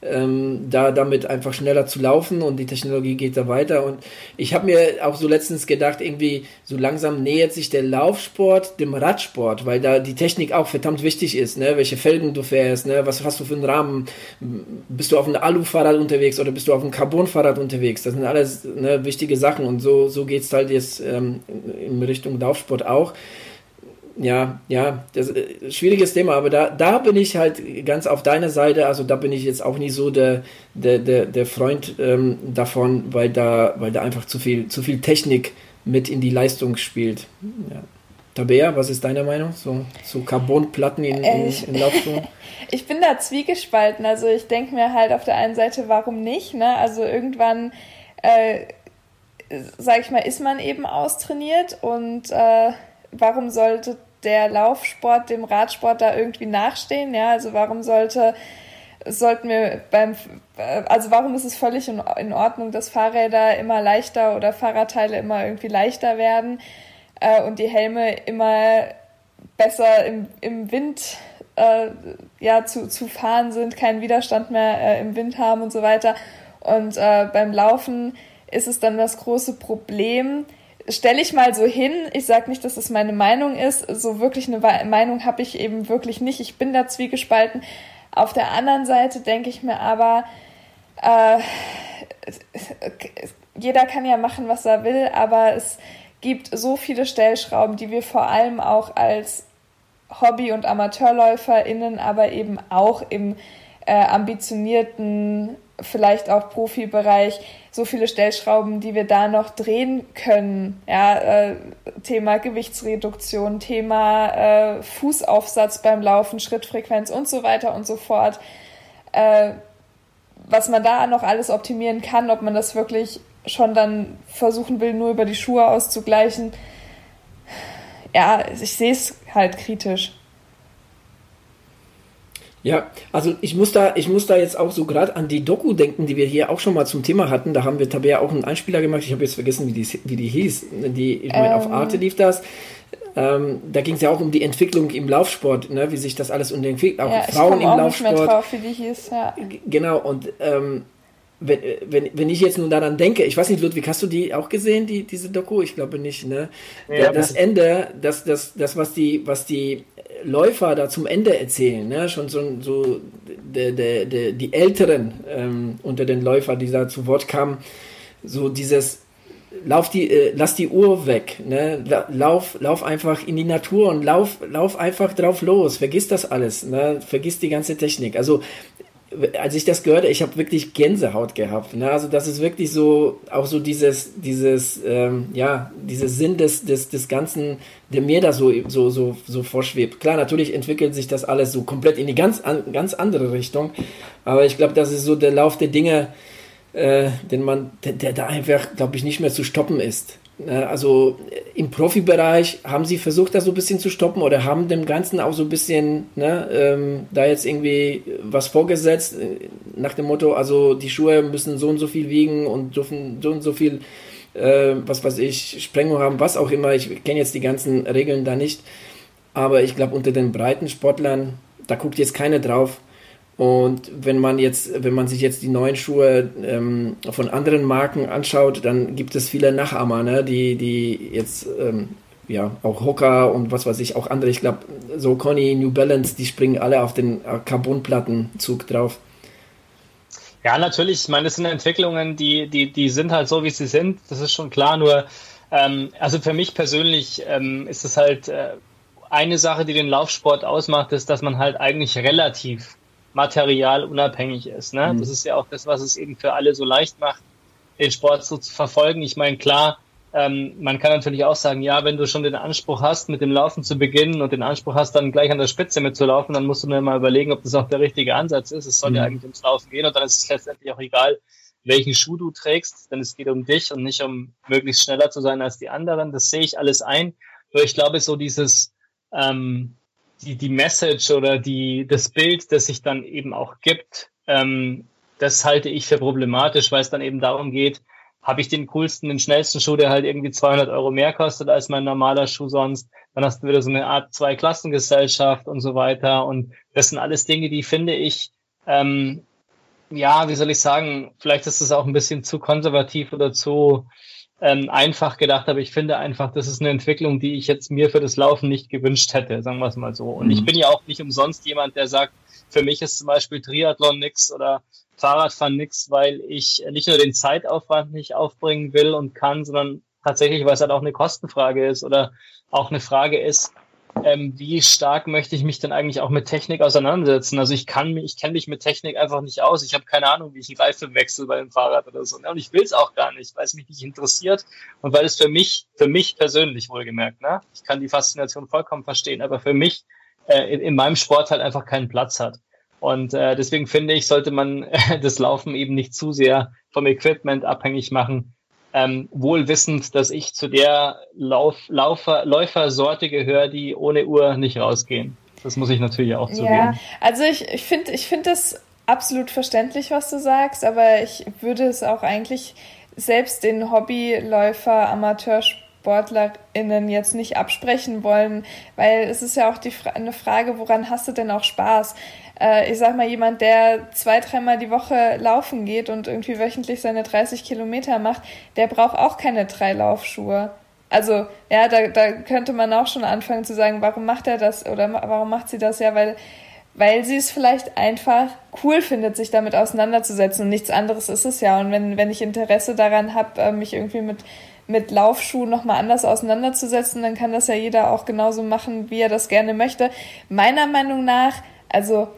ähm, da damit einfach schneller zu laufen und die Technologie geht da weiter. Und ich habe mir auch so letztens gedacht, irgendwie so langsam nähert sich der Laufsport dem Radsport, weil da die Technik auch verdammt wichtig ist, ne? welche Felgen du fährst, ne? was hast du für einen Rahmen, bist du auf einem Alu-Fahrrad unterwegs oder bist du auf einem Carbon-Fahrrad unterwegs, das sind alles ne, wichtige Sachen und so, so geht es halt jetzt ähm, in Richtung Laufsport auch ja, ja, das ist äh, ein schwieriges Thema, aber da, da bin ich halt ganz auf deiner Seite. Also da bin ich jetzt auch nicht so der, der, der, der Freund ähm, davon, weil da, weil da einfach zu viel, zu viel Technik mit in die Leistung spielt. Ja. Tabea, was ist deine Meinung? So, so Carbonplatten in, in, ich, in Laufschuhen? ich bin da zwiegespalten. Also ich denke mir halt auf der einen Seite, warum nicht? Ne? Also irgendwann, äh, sag ich mal, ist man eben austrainiert und äh, warum sollte der Laufsport dem Radsport da irgendwie nachstehen? Ja, also warum sollte sollten wir beim also warum ist es völlig in Ordnung, dass Fahrräder immer leichter oder Fahrradteile immer irgendwie leichter werden äh, und die Helme immer besser im, im Wind äh, ja zu, zu fahren sind, keinen Widerstand mehr äh, im Wind haben und so weiter. Und äh, beim Laufen ist es dann das große Problem, stelle ich mal so hin. Ich sage nicht, dass es meine Meinung ist. So wirklich eine Meinung habe ich eben wirklich nicht. Ich bin da zwiegespalten. Auf der anderen Seite denke ich mir aber, äh, jeder kann ja machen, was er will, aber es gibt so viele Stellschrauben, die wir vor allem auch als Hobby- und AmateurläuferInnen, aber eben auch im äh, ambitionierten, vielleicht auch Profibereich so viele Stellschrauben, die wir da noch drehen können. Ja, äh, Thema Gewichtsreduktion, Thema äh, Fußaufsatz beim Laufen, Schrittfrequenz und so weiter und so fort. Äh, was man da noch alles optimieren kann, ob man das wirklich schon dann versuchen will, nur über die Schuhe auszugleichen. Ja, ich sehe es halt kritisch. Ja, also ich muss da, ich muss da jetzt auch so gerade an die Doku denken, die wir hier auch schon mal zum Thema hatten. Da haben wir Tabea auch einen Einspieler gemacht. Ich habe jetzt vergessen, wie die, wie die hieß. Die, ich meine, ähm. auf Arte lief das. Ähm, da ging es ja auch um die Entwicklung im Laufsport, ne, wie sich das alles den auch ja, Frauen im auch Laufsport. Nicht mehr drauf, wie die hieß, ja. Genau, und ähm, wenn, wenn, wenn ich jetzt nun daran denke, ich weiß nicht, Ludwig, hast du die auch gesehen, die, diese Doku? Ich glaube nicht, ne? Ja, das Ende, das, das, das, was die, was die Läufer da zum Ende erzählen, ne? schon so, so de, de, de, die Älteren ähm, unter den Läufern, die da zu Wort kamen, so dieses lauf die, äh, lass die Uhr weg, ne? lauf, lauf einfach in die Natur und lauf, lauf einfach drauf los, vergiss das alles, ne? vergiss die ganze Technik. Also als ich das gehört, ich habe wirklich Gänsehaut gehabt. Ne? Also das ist wirklich so, auch so dieses, dieses, ähm, ja, dieses Sinn des, des, des Ganzen, der mir da so, so, so, so vorschwebt. Klar, natürlich entwickelt sich das alles so komplett in die ganz, an, ganz andere Richtung, aber ich glaube, das ist so der Lauf der Dinge, äh, den man, der, der da einfach, glaube ich, nicht mehr zu stoppen ist. Ne, also im Profibereich haben sie versucht, das so ein bisschen zu stoppen oder haben dem Ganzen auch so ein bisschen ne, ähm, da jetzt irgendwie was vorgesetzt äh, nach dem Motto, also die Schuhe müssen so und so viel wiegen und dürfen so und so viel, äh, was weiß ich, Sprengung haben, was auch immer. Ich kenne jetzt die ganzen Regeln da nicht, aber ich glaube unter den breiten Sportlern, da guckt jetzt keiner drauf und wenn man jetzt, wenn man sich jetzt die neuen Schuhe ähm, von anderen Marken anschaut, dann gibt es viele Nachahmer, ne? die, die jetzt ähm, ja auch Hoka und was weiß ich, auch andere, ich glaube, so Conny, New Balance, die springen alle auf den Carbonplattenzug drauf. Ja, natürlich. Ich meine, das sind Entwicklungen, die, die, die sind halt so, wie sie sind. Das ist schon klar. Nur, ähm, also für mich persönlich ähm, ist es halt äh, eine Sache, die den Laufsport ausmacht, ist, dass man halt eigentlich relativ materialunabhängig ist. Ne? Mhm. Das ist ja auch das, was es eben für alle so leicht macht, den Sport so zu verfolgen. Ich meine, klar, ähm, man kann natürlich auch sagen, ja, wenn du schon den Anspruch hast, mit dem Laufen zu beginnen und den Anspruch hast, dann gleich an der Spitze mitzulaufen, dann musst du mir mal überlegen, ob das auch der richtige Ansatz ist. Es soll mhm. ja eigentlich ums Laufen gehen und dann ist es letztendlich auch egal, welchen Schuh du trägst, denn es geht um dich und nicht um möglichst schneller zu sein als die anderen. Das sehe ich alles ein. Nur ich glaube, so dieses, ähm, die, die Message oder die, das Bild, das sich dann eben auch gibt, ähm, das halte ich für problematisch, weil es dann eben darum geht, habe ich den coolsten, den schnellsten Schuh, der halt irgendwie 200 Euro mehr kostet als mein normaler Schuh sonst. Dann hast du wieder so eine Art Zwei-Klassengesellschaft und so weiter. Und das sind alles Dinge, die finde ich, ähm, ja, wie soll ich sagen, vielleicht ist es auch ein bisschen zu konservativ oder zu ähm, einfach gedacht, aber ich finde einfach, das ist eine Entwicklung, die ich jetzt mir für das Laufen nicht gewünscht hätte, sagen wir es mal so. Und mhm. ich bin ja auch nicht umsonst jemand, der sagt, für mich ist zum Beispiel Triathlon nix oder Fahrradfahren nix, weil ich nicht nur den Zeitaufwand nicht aufbringen will und kann, sondern tatsächlich, weil es halt auch eine Kostenfrage ist oder auch eine Frage ist, ähm, wie stark möchte ich mich denn eigentlich auch mit Technik auseinandersetzen? Also ich kann mich, ich kenne mich mit Technik einfach nicht aus. Ich habe keine Ahnung, wie ich einen Reifen wechsle bei einem Fahrrad oder so. Und ich will es auch gar nicht, weil es mich nicht interessiert und weil es für mich, für mich persönlich wohlgemerkt, ne? Ich kann die Faszination vollkommen verstehen, aber für mich äh, in, in meinem Sport halt einfach keinen Platz hat. Und äh, deswegen finde ich, sollte man äh, das Laufen eben nicht zu sehr vom Equipment abhängig machen. Ähm, wohl wissend, dass ich zu der Lauf, Laufer, Läufersorte gehöre, die ohne Uhr nicht rausgehen. Das muss ich natürlich auch zugeben. Ja, also ich, ich finde ich finde das absolut verständlich, was du sagst, aber ich würde es auch eigentlich selbst den Hobbyläufer, Amateursport SportlerInnen jetzt nicht absprechen wollen, weil es ist ja auch die eine Frage, woran hast du denn auch Spaß? Äh, ich sag mal, jemand, der zwei, dreimal die Woche laufen geht und irgendwie wöchentlich seine 30 Kilometer macht, der braucht auch keine drei Laufschuhe. Also, ja, da, da könnte man auch schon anfangen zu sagen, warum macht er das oder warum macht sie das? Ja, weil weil sie es vielleicht einfach cool findet, sich damit auseinanderzusetzen. Und nichts anderes ist es ja. Und wenn, wenn ich Interesse daran habe, äh, mich irgendwie mit mit Laufschuhen nochmal anders auseinanderzusetzen, dann kann das ja jeder auch genauso machen, wie er das gerne möchte. Meiner Meinung nach, also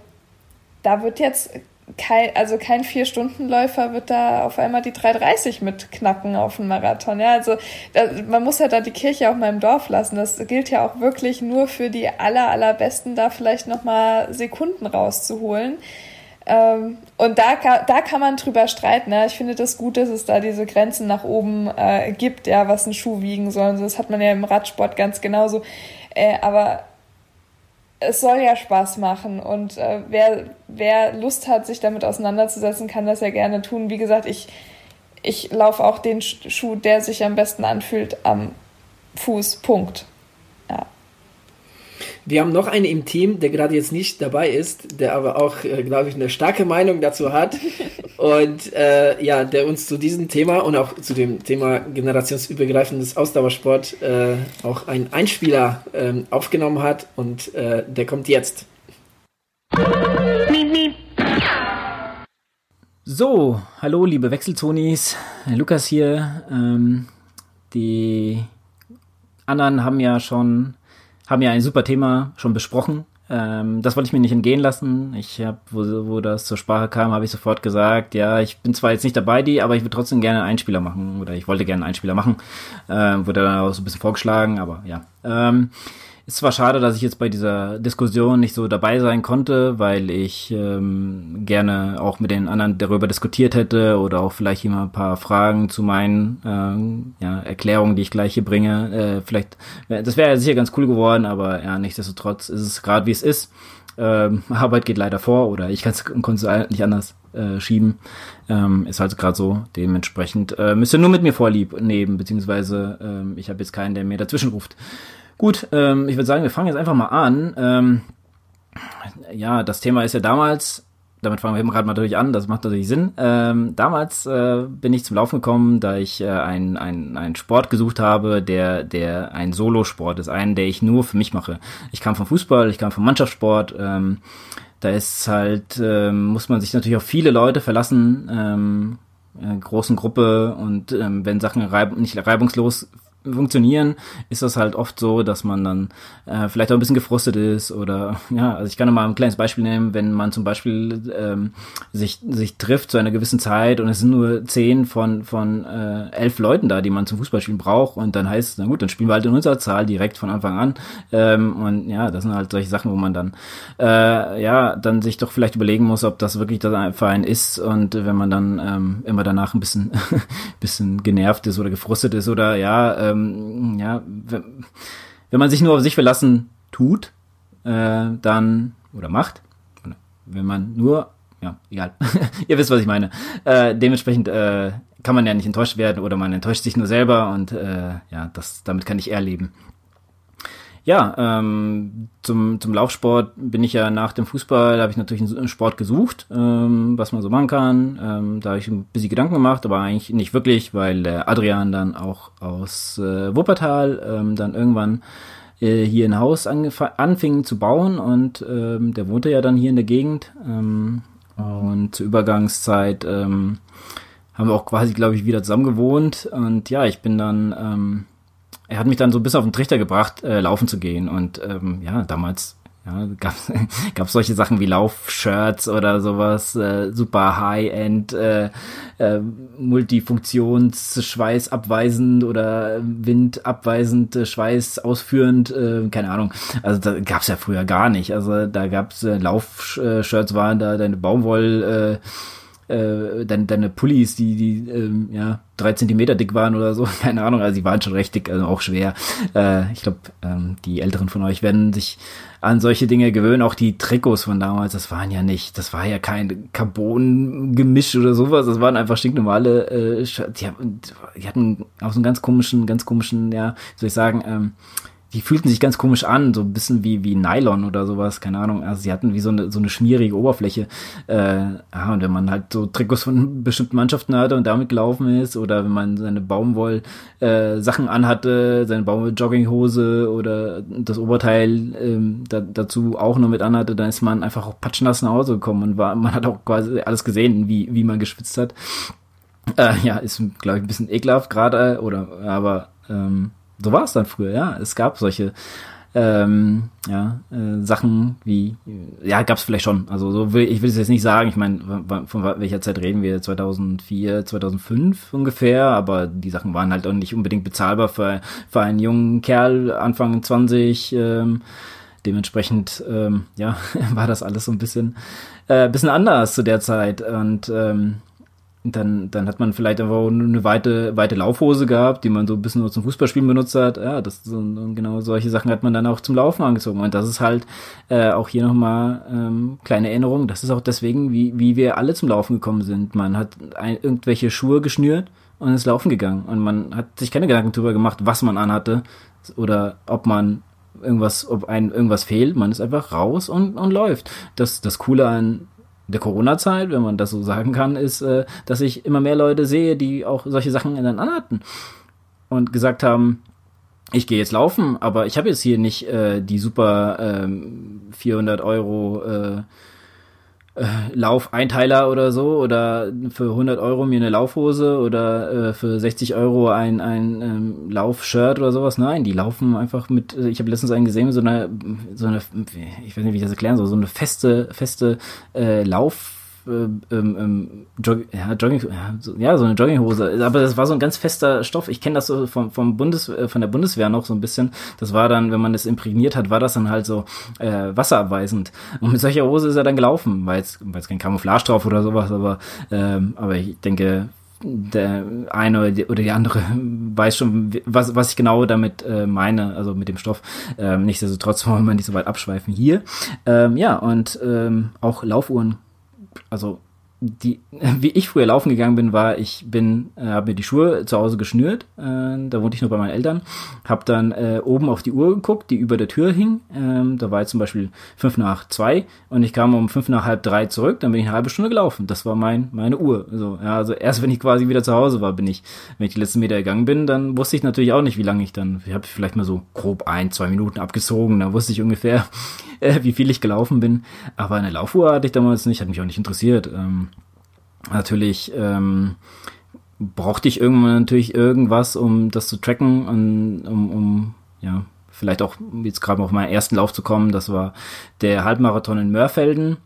da wird jetzt kein, also kein Vier-Stunden-Läufer wird da auf einmal die 3,30 mitknacken auf dem Marathon. Ja, also da, man muss ja da die Kirche auch mal im Dorf lassen. Das gilt ja auch wirklich nur für die aller, allerbesten, da vielleicht nochmal Sekunden rauszuholen. Ähm, und da da kann man drüber streiten. Ne? Ich finde das gut, dass es da diese Grenzen nach oben äh, gibt, ja, was ein Schuh wiegen soll. Das hat man ja im Radsport ganz genauso. Äh, aber es soll ja Spaß machen und äh, wer, wer Lust hat, sich damit auseinanderzusetzen, kann das ja gerne tun. Wie gesagt, ich, ich laufe auch den Schuh, der sich am besten anfühlt, am Fuß. Punkt. Wir haben noch einen im Team, der gerade jetzt nicht dabei ist, der aber auch, äh, glaube ich, eine starke Meinung dazu hat und äh, ja, der uns zu diesem Thema und auch zu dem Thema generationsübergreifendes Ausdauersport äh, auch einen Einspieler äh, aufgenommen hat und äh, der kommt jetzt. So, hallo liebe Wechselzonis, Lukas hier. Ähm, die anderen haben ja schon haben ja ein super Thema schon besprochen. Ähm, das wollte ich mir nicht entgehen lassen. Ich habe, wo, wo das zur Sprache kam, habe ich sofort gesagt, ja, ich bin zwar jetzt nicht dabei, die, aber ich würde trotzdem gerne einen Einspieler machen oder ich wollte gerne einen Einspieler machen. Ähm, wurde dann auch so ein bisschen vorgeschlagen, aber ja. Ähm, ist zwar schade, dass ich jetzt bei dieser Diskussion nicht so dabei sein konnte, weil ich ähm, gerne auch mit den anderen darüber diskutiert hätte oder auch vielleicht immer ein paar Fragen zu meinen ähm, ja, Erklärungen, die ich gleich hier bringe. Äh, vielleicht, das wäre sicher ganz cool geworden, aber ja, nichtsdestotrotz ist es gerade wie es ist. Ähm, Arbeit geht leider vor oder ich kann es nicht anders äh, schieben. Ähm, ist halt gerade so. Dementsprechend äh, müsst ihr nur mit mir vorlieb nehmen, beziehungsweise ähm, ich habe jetzt keinen, der mir dazwischen ruft. Gut, ähm, ich würde sagen, wir fangen jetzt einfach mal an. Ähm, ja, das Thema ist ja damals, damit fangen wir gerade mal natürlich an, das macht natürlich Sinn. Ähm, damals äh, bin ich zum Laufen gekommen, da ich äh, einen ein Sport gesucht habe, der, der ein Solosport ist, einen, der ich nur für mich mache. Ich kam vom Fußball, ich kam vom Mannschaftssport. Ähm, da ist halt, ähm, muss man sich natürlich auf viele Leute verlassen, ähm, äh, großen Gruppe und ähm, wenn Sachen reib nicht reibungslos funktionieren, ist das halt oft so, dass man dann äh, vielleicht auch ein bisschen gefrustet ist oder ja, also ich kann mal ein kleines Beispiel nehmen, wenn man zum Beispiel ähm, sich sich trifft zu einer gewissen Zeit und es sind nur zehn von von äh, elf Leuten da, die man zum Fußballspielen braucht und dann heißt, na gut, dann spielen wir halt in unserer Zahl direkt von Anfang an ähm, und ja, das sind halt solche Sachen, wo man dann äh, ja dann sich doch vielleicht überlegen muss, ob das wirklich der Verein ist und wenn man dann ähm, immer danach ein bisschen bisschen genervt ist oder gefrustet ist oder ja äh, ähm, ja, wenn, man sich nur auf sich verlassen tut, äh, dann oder macht, wenn man nur, ja, egal, ihr wisst, was ich meine. Äh, dementsprechend äh, kann man ja nicht enttäuscht werden oder man enttäuscht sich nur selber und äh, ja, das, damit kann ich eher leben. Ja, ähm, zum, zum Laufsport bin ich ja nach dem Fußball, da habe ich natürlich einen Sport gesucht, ähm, was man so machen kann. Ähm, da habe ich ein bisschen Gedanken gemacht, aber eigentlich nicht wirklich, weil der Adrian dann auch aus äh, Wuppertal ähm, dann irgendwann äh, hier ein Haus anfing zu bauen und ähm, der wohnte ja dann hier in der Gegend. Ähm, und zur Übergangszeit ähm, haben wir auch quasi, glaube ich, wieder zusammen gewohnt. Und ja, ich bin dann ähm, er hat mich dann so bis auf den Trichter gebracht, äh, laufen zu gehen. Und ähm, ja, damals ja, gab es solche Sachen wie Laufshirts oder sowas, äh, super High-End, äh, äh, Multifunktions, Schweißabweisend oder Windabweisend, äh, Schweiß ausführend, äh, keine Ahnung. Also da gab es ja früher gar nicht. Also da gab es äh, Laufshirts waren da deine Baumwoll äh, äh, deine, deine Pullis, die, die ähm, ja, drei Zentimeter dick waren oder so, keine Ahnung, also die waren schon recht dick, also auch schwer. Äh, ich glaube, ähm, die Älteren von euch werden sich an solche Dinge gewöhnen. Auch die Trikots von damals, das waren ja nicht, das war ja kein Carbon-Gemisch oder sowas, das waren einfach stinknormale, äh, die, die hatten auch so einen ganz komischen, ganz komischen, ja, soll ich sagen, ähm, die fühlten sich ganz komisch an, so ein bisschen wie, wie Nylon oder sowas, keine Ahnung. Also sie hatten wie so eine, so eine schmierige Oberfläche. Äh, ja, und wenn man halt so Trikots von bestimmten Mannschaften hatte und damit gelaufen ist, oder wenn man seine Baumwoll äh, anhatte, seine Baumwoll Jogginghose oder das Oberteil ähm, da, dazu auch noch mit anhatte, dann ist man einfach auch patschnass nach Hause gekommen und war, man hat auch quasi alles gesehen, wie, wie man geschwitzt hat. Äh, ja, ist, glaube ich, ein bisschen ekelhaft gerade, oder aber ähm, so war es dann früher, ja. Es gab solche ähm, ja, äh, Sachen wie, ja, gab es vielleicht schon. Also so will ich will es jetzt nicht sagen. Ich meine, von welcher Zeit reden wir? 2004, 2005 ungefähr. Aber die Sachen waren halt auch nicht unbedingt bezahlbar für, für einen jungen Kerl Anfang 20. Ähm, dementsprechend, ähm, ja, war das alles so ein bisschen, äh, bisschen anders zu der Zeit. Und ähm, dann, dann hat man vielleicht einfach eine weite, weite Laufhose gehabt, die man so ein bisschen nur zum Fußballspielen benutzt hat. Ja, das so, genau solche Sachen hat man dann auch zum Laufen angezogen. Und das ist halt äh, auch hier nochmal ähm, kleine Erinnerung. Das ist auch deswegen, wie, wie wir alle zum Laufen gekommen sind. Man hat ein, irgendwelche Schuhe geschnürt und ist laufen gegangen. Und man hat sich keine Gedanken darüber gemacht, was man anhatte oder ob man irgendwas, ob einem irgendwas fehlt. Man ist einfach raus und, und läuft. Das, das Coole an der Corona-Zeit, wenn man das so sagen kann, ist, äh, dass ich immer mehr Leute sehe, die auch solche Sachen in den hatten und gesagt haben, ich gehe jetzt laufen, aber ich habe jetzt hier nicht äh, die super ähm, 400 Euro äh, äh, Laufeinteiler oder so oder für 100 Euro mir eine Laufhose oder äh, für 60 Euro ein, ein ähm, Laufshirt oder sowas. Nein, die laufen einfach mit, äh, ich habe letztens einen gesehen, so eine, so eine, ich weiß nicht, wie ich das erklären soll, so eine feste, feste äh, Lauf ähm, ähm, Jog ja, ja so, eine Jogginghose. Aber das war so ein ganz fester Stoff. Ich kenne das so vom, vom Bundes, äh, von der Bundeswehr noch so ein bisschen. Das war dann, wenn man das imprägniert hat, war das dann halt so äh, wasserabweisend. Und mit solcher Hose ist er dann gelaufen, weil jetzt kein Camouflage drauf oder sowas, aber, ähm, aber ich denke, der eine oder die andere weiß schon, was, was ich genau damit äh, meine, also mit dem Stoff. Ähm, nichtsdestotrotz wollen wir nicht so weit abschweifen hier. Ähm, ja, und ähm, auch Laufuhren also die, wie ich früher laufen gegangen bin, war, ich bin, äh, habe mir die Schuhe zu Hause geschnürt, äh, da wohnte ich noch bei meinen Eltern, habe dann äh, oben auf die Uhr geguckt, die über der Tür hing, ähm, da war jetzt zum Beispiel fünf nach zwei und ich kam um fünf nach halb drei zurück, dann bin ich eine halbe Stunde gelaufen, das war mein, meine Uhr, so, ja, also erst wenn ich quasi wieder zu Hause war, bin ich, wenn ich die letzten Meter gegangen bin, dann wusste ich natürlich auch nicht, wie lange ich dann, ich habe vielleicht mal so grob ein, zwei Minuten abgezogen, dann wusste ich ungefähr, äh, wie viel ich gelaufen bin, aber eine Laufuhr hatte ich damals nicht, hat mich auch nicht interessiert, ähm, natürlich ähm, brauchte ich irgendwann natürlich irgendwas, um das zu tracken und um, um ja, vielleicht auch jetzt gerade auf meinen ersten Lauf zu kommen. Das war der Halbmarathon in Mörfelden.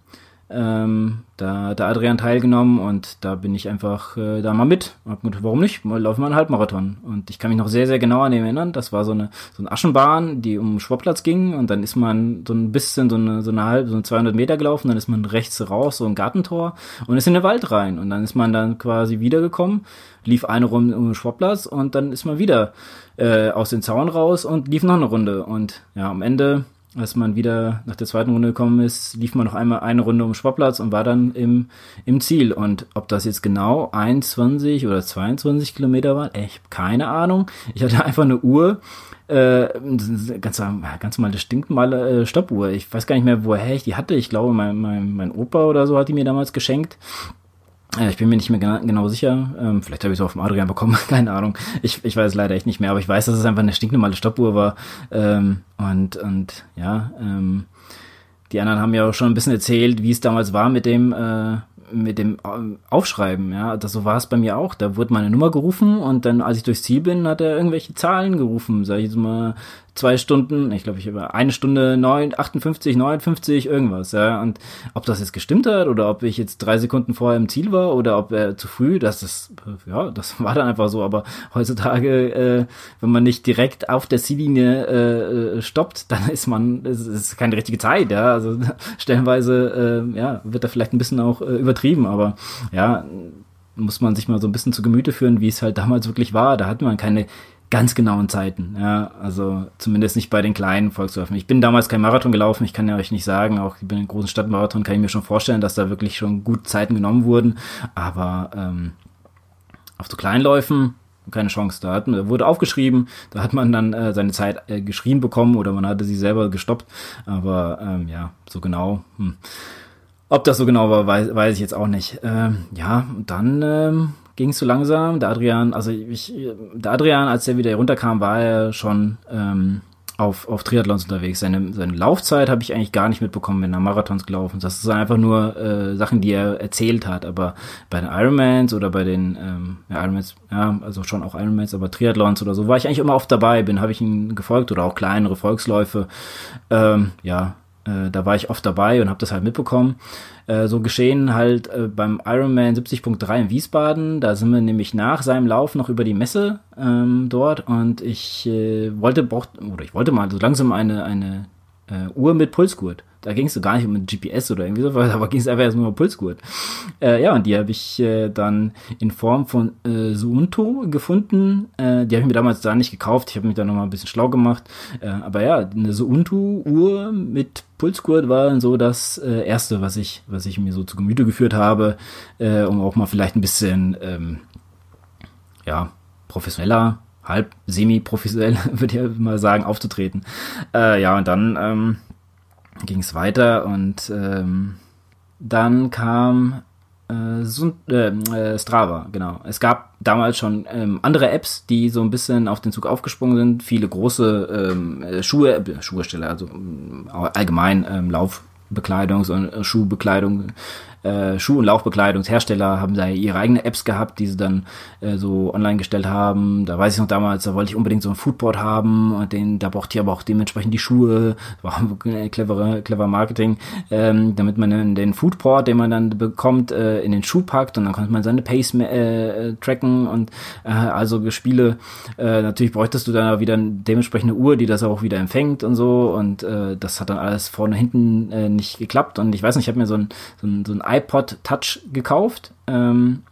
Ähm, da hat der Adrian teilgenommen und da bin ich einfach äh, da mal mit. Gedacht, warum nicht? Mal laufen wir einen Halbmarathon. Und ich kann mich noch sehr, sehr genau an den erinnern. Das war so eine, so eine Aschenbahn, die um den Schwabplatz ging und dann ist man so ein bisschen so eine, so eine halbe, so 200 Meter gelaufen, dann ist man rechts raus, so ein Gartentor und ist in den Wald rein. Und dann ist man dann quasi wiedergekommen, lief eine Runde um den Schwabplatz und dann ist man wieder äh, aus dem Zaun raus und lief noch eine Runde. Und ja, am Ende als man wieder nach der zweiten Runde gekommen ist, lief man noch einmal eine Runde um den Sportplatz und war dann im, im Ziel. Und ob das jetzt genau 21 oder 22 Kilometer waren, ich habe keine Ahnung. Ich hatte einfach eine Uhr, äh, ganz, ganz normale stinkmale äh, Stoppuhr. Ich weiß gar nicht mehr, woher ich die hatte. Ich glaube, mein, mein, mein Opa oder so hat die mir damals geschenkt. Äh, ich bin mir nicht mehr genau, genau sicher. Ähm, vielleicht habe ich es auch vom Adrian bekommen, keine Ahnung. Ich, ich weiß leider echt nicht mehr, aber ich weiß, dass es einfach eine stinknormale Stoppuhr war. Ähm, und, und ja, ähm, die anderen haben ja auch schon ein bisschen erzählt, wie es damals war mit dem, äh, mit dem äh, Aufschreiben, ja, das so war es bei mir auch. Da wurde meine Nummer gerufen und dann, als ich durchs Ziel bin, hat er irgendwelche Zahlen gerufen, sag ich jetzt mal zwei Stunden, ich glaube, ich habe eine Stunde neun, 58, 59, irgendwas, ja. Und ob das jetzt gestimmt hat oder ob ich jetzt drei Sekunden vorher im Ziel war oder ob er zu früh, das ist, ja, das war dann einfach so. Aber heutzutage, äh, wenn man nicht direkt auf der Ziellinie äh, stoppt, dann ist man, es ist keine richtige Zeit, ja. Also stellenweise, äh, ja, wird da vielleicht ein bisschen auch äh, übertrieben, aber ja, muss man sich mal so ein bisschen zu Gemüte führen, wie es halt damals wirklich war. Da hat man keine ganz genauen Zeiten. Ja, also zumindest nicht bei den kleinen Volksläufen. Ich bin damals kein Marathon gelaufen, ich kann ja euch nicht sagen, auch bei den großen Stadtmarathon kann ich mir schon vorstellen, dass da wirklich schon gut Zeiten genommen wurden. Aber ähm, auf so Kleinläufen keine Chance. Da, hat, man, wurde aufgeschrieben, da hat man dann äh, seine Zeit äh, geschrieben bekommen oder man hatte sie selber gestoppt. Aber ähm, ja, so genau. Hm. Ob das so genau war, weiß, weiß ich jetzt auch nicht. Ähm, ja, und dann ähm, ging es so langsam. Der Adrian, also ich, der Adrian, als er wieder runterkam, war er schon ähm, auf, auf Triathlons unterwegs. Seine, seine Laufzeit habe ich eigentlich gar nicht mitbekommen, wenn er Marathons gelaufen ist. Das sind einfach nur äh, Sachen, die er erzählt hat. Aber bei den Ironmans oder bei den ähm, ja, Ironmans, ja, also schon auch Ironmans, aber Triathlons oder so, war ich eigentlich immer oft dabei, bin, habe ich ihn gefolgt oder auch kleinere Volksläufe. Ähm, ja, äh, da war ich oft dabei und habe das halt mitbekommen. Äh, so geschehen halt äh, beim Ironman 70.3 in Wiesbaden. Da sind wir nämlich nach seinem Lauf noch über die Messe ähm, dort und ich äh, wollte braucht, oder ich wollte mal so langsam eine eine äh, Uhr mit Pulsgurt. Da ging es so gar nicht um ein GPS oder irgendwie so, aber ging es einfach erstmal um Pulsgurt. Äh, ja, und die habe ich äh, dann in Form von äh, Suunto gefunden. Äh, die habe ich mir damals da nicht gekauft. Ich habe mich da nochmal ein bisschen schlau gemacht. Äh, aber ja, eine Suunto-Uhr mit Pulsgurt war so das äh, erste, was ich, was ich mir so zu Gemüte geführt habe, äh, um auch mal vielleicht ein bisschen, ähm, ja, professioneller halb semi-professionell, würde ich mal sagen, aufzutreten. Äh, ja, und dann ähm, ging es weiter und ähm, dann kam äh, äh, Strava, genau. Es gab damals schon ähm, andere Apps, die so ein bisschen auf den Zug aufgesprungen sind. Viele große ähm, Schuhe, äh, Schuhhersteller, also äh, allgemein ähm, Laufbekleidungs- und äh, Schuhbekleidung äh, Schuh- und Laufbekleidungshersteller haben da ihre eigene Apps gehabt, die sie dann äh, so online gestellt haben. Da weiß ich noch damals, da wollte ich unbedingt so ein Foodboard haben und den, da brauchte ich aber auch dementsprechend die Schuhe. War clevere, clever Marketing, ähm, damit man den, den Foodport, den man dann bekommt, äh, in den Schuh packt und dann konnte man seine Pace äh, tracken und äh, also Spiele. Äh, natürlich bräuchtest du dann wieder dementsprechende Uhr, die das auch wieder empfängt und so und äh, das hat dann alles vorne hinten äh, nicht geklappt und ich weiß nicht, ich habe mir so ein, so ein, so ein iPod Touch gekauft. Ähm,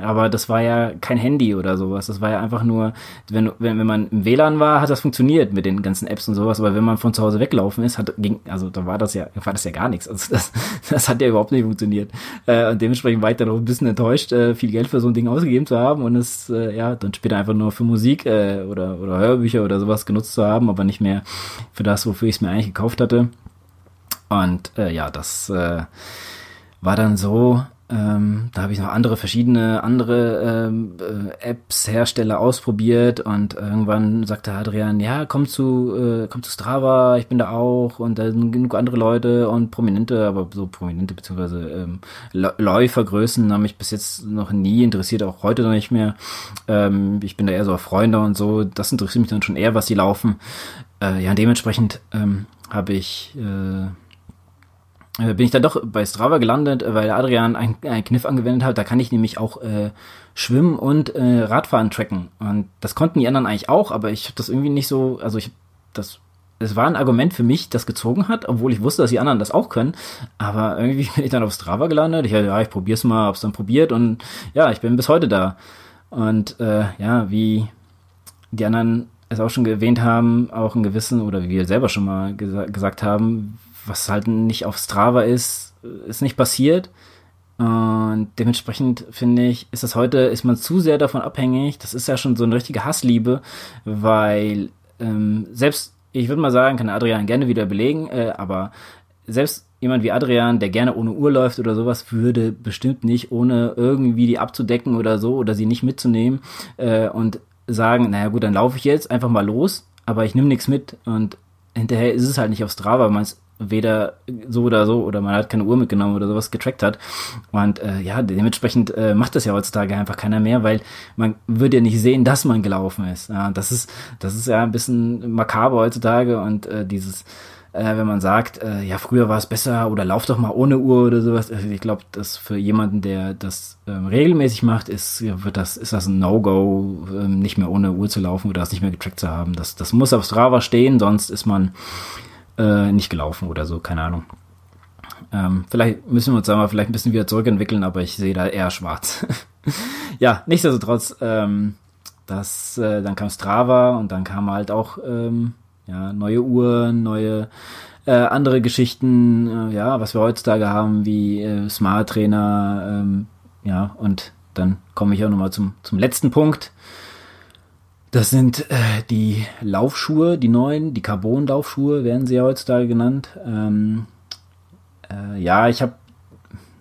aber das war ja kein Handy oder sowas. Das war ja einfach nur, wenn, wenn, wenn man im WLAN war, hat das funktioniert mit den ganzen Apps und sowas. Aber wenn man von zu Hause weglaufen ist, hat, ging, also da war das ja, war das ja gar nichts. Also das, das hat ja überhaupt nicht funktioniert. Äh, und dementsprechend war ich dann auch ein bisschen enttäuscht, äh, viel Geld für so ein Ding ausgegeben zu haben und es, äh, ja, dann später einfach nur für Musik äh, oder, oder Hörbücher oder sowas genutzt zu haben, aber nicht mehr für das, wofür ich es mir eigentlich gekauft hatte. Und äh, ja, das, äh, war dann so, ähm, da habe ich noch andere verschiedene andere ähm, äh, Apps Hersteller ausprobiert und irgendwann sagte Adrian, ja, komm zu äh, komm zu Strava, ich bin da auch und da sind genug andere Leute und Prominente, aber so Prominente beziehungsweise ähm, Läufergrößen haben mich bis jetzt noch nie interessiert, auch heute noch nicht mehr. Ähm, ich bin da eher so auf Freunde und so, das interessiert mich dann schon eher, was die laufen. Äh, ja, dementsprechend ähm, habe ich äh, bin ich dann doch bei Strava gelandet, äh, weil Adrian einen, einen Kniff angewendet hat. Da kann ich nämlich auch äh, Schwimmen und äh, Radfahren tracken. Und das konnten die anderen eigentlich auch, aber ich habe das irgendwie nicht so, also ich das es war ein Argument für mich, das gezogen hat, obwohl ich wusste, dass die anderen das auch können. Aber irgendwie bin ich dann auf Strava gelandet. Ich ja, ich probier's mal, hab's dann probiert und ja, ich bin bis heute da. Und äh, ja, wie die anderen es auch schon erwähnt haben, auch ein gewissen, oder wie wir selber schon mal gesa gesagt haben, was halt nicht auf Strava ist, ist nicht passiert. Und dementsprechend finde ich, ist das heute, ist man zu sehr davon abhängig. Das ist ja schon so eine richtige Hassliebe, weil ähm, selbst, ich würde mal sagen, kann Adrian gerne wieder belegen, äh, aber selbst jemand wie Adrian, der gerne ohne Uhr läuft oder sowas, würde bestimmt nicht, ohne irgendwie die abzudecken oder so oder sie nicht mitzunehmen äh, und sagen, naja gut, dann laufe ich jetzt einfach mal los, aber ich nehme nichts mit und hinterher ist es halt nicht auf Strava, man es weder so oder so oder man hat keine Uhr mitgenommen oder sowas getrackt hat. Und äh, ja, dementsprechend äh, macht das ja heutzutage einfach keiner mehr, weil man würde ja nicht sehen, dass man gelaufen ist. Ja, das ist, das ist ja ein bisschen makaber heutzutage und äh, dieses äh, wenn man sagt, äh, ja, früher war es besser oder lauf doch mal ohne Uhr oder sowas. Also ich glaube, dass für jemanden, der das ähm, regelmäßig macht, ist, wird das, ist das ein No-Go, ähm, nicht mehr ohne Uhr zu laufen oder das nicht mehr getrackt zu haben. Das, das muss auf Strava stehen, sonst ist man äh, nicht gelaufen oder so, keine Ahnung. Ähm, vielleicht müssen wir uns da mal vielleicht ein bisschen wieder zurückentwickeln, aber ich sehe da eher schwarz. ja, nichtsdestotrotz, ähm, das, äh, dann kam Strava und dann kam halt auch ähm, ja, neue Uhren, neue äh, andere Geschichten, äh, ja, was wir heutzutage haben, wie äh, Smart Trainer, ähm, ja, und dann komme ich auch nochmal zum, zum letzten Punkt. Das sind äh, die Laufschuhe, die neuen, die Carbon-Laufschuhe werden sie ja heutzutage genannt. Ähm, äh, ja, ich habe,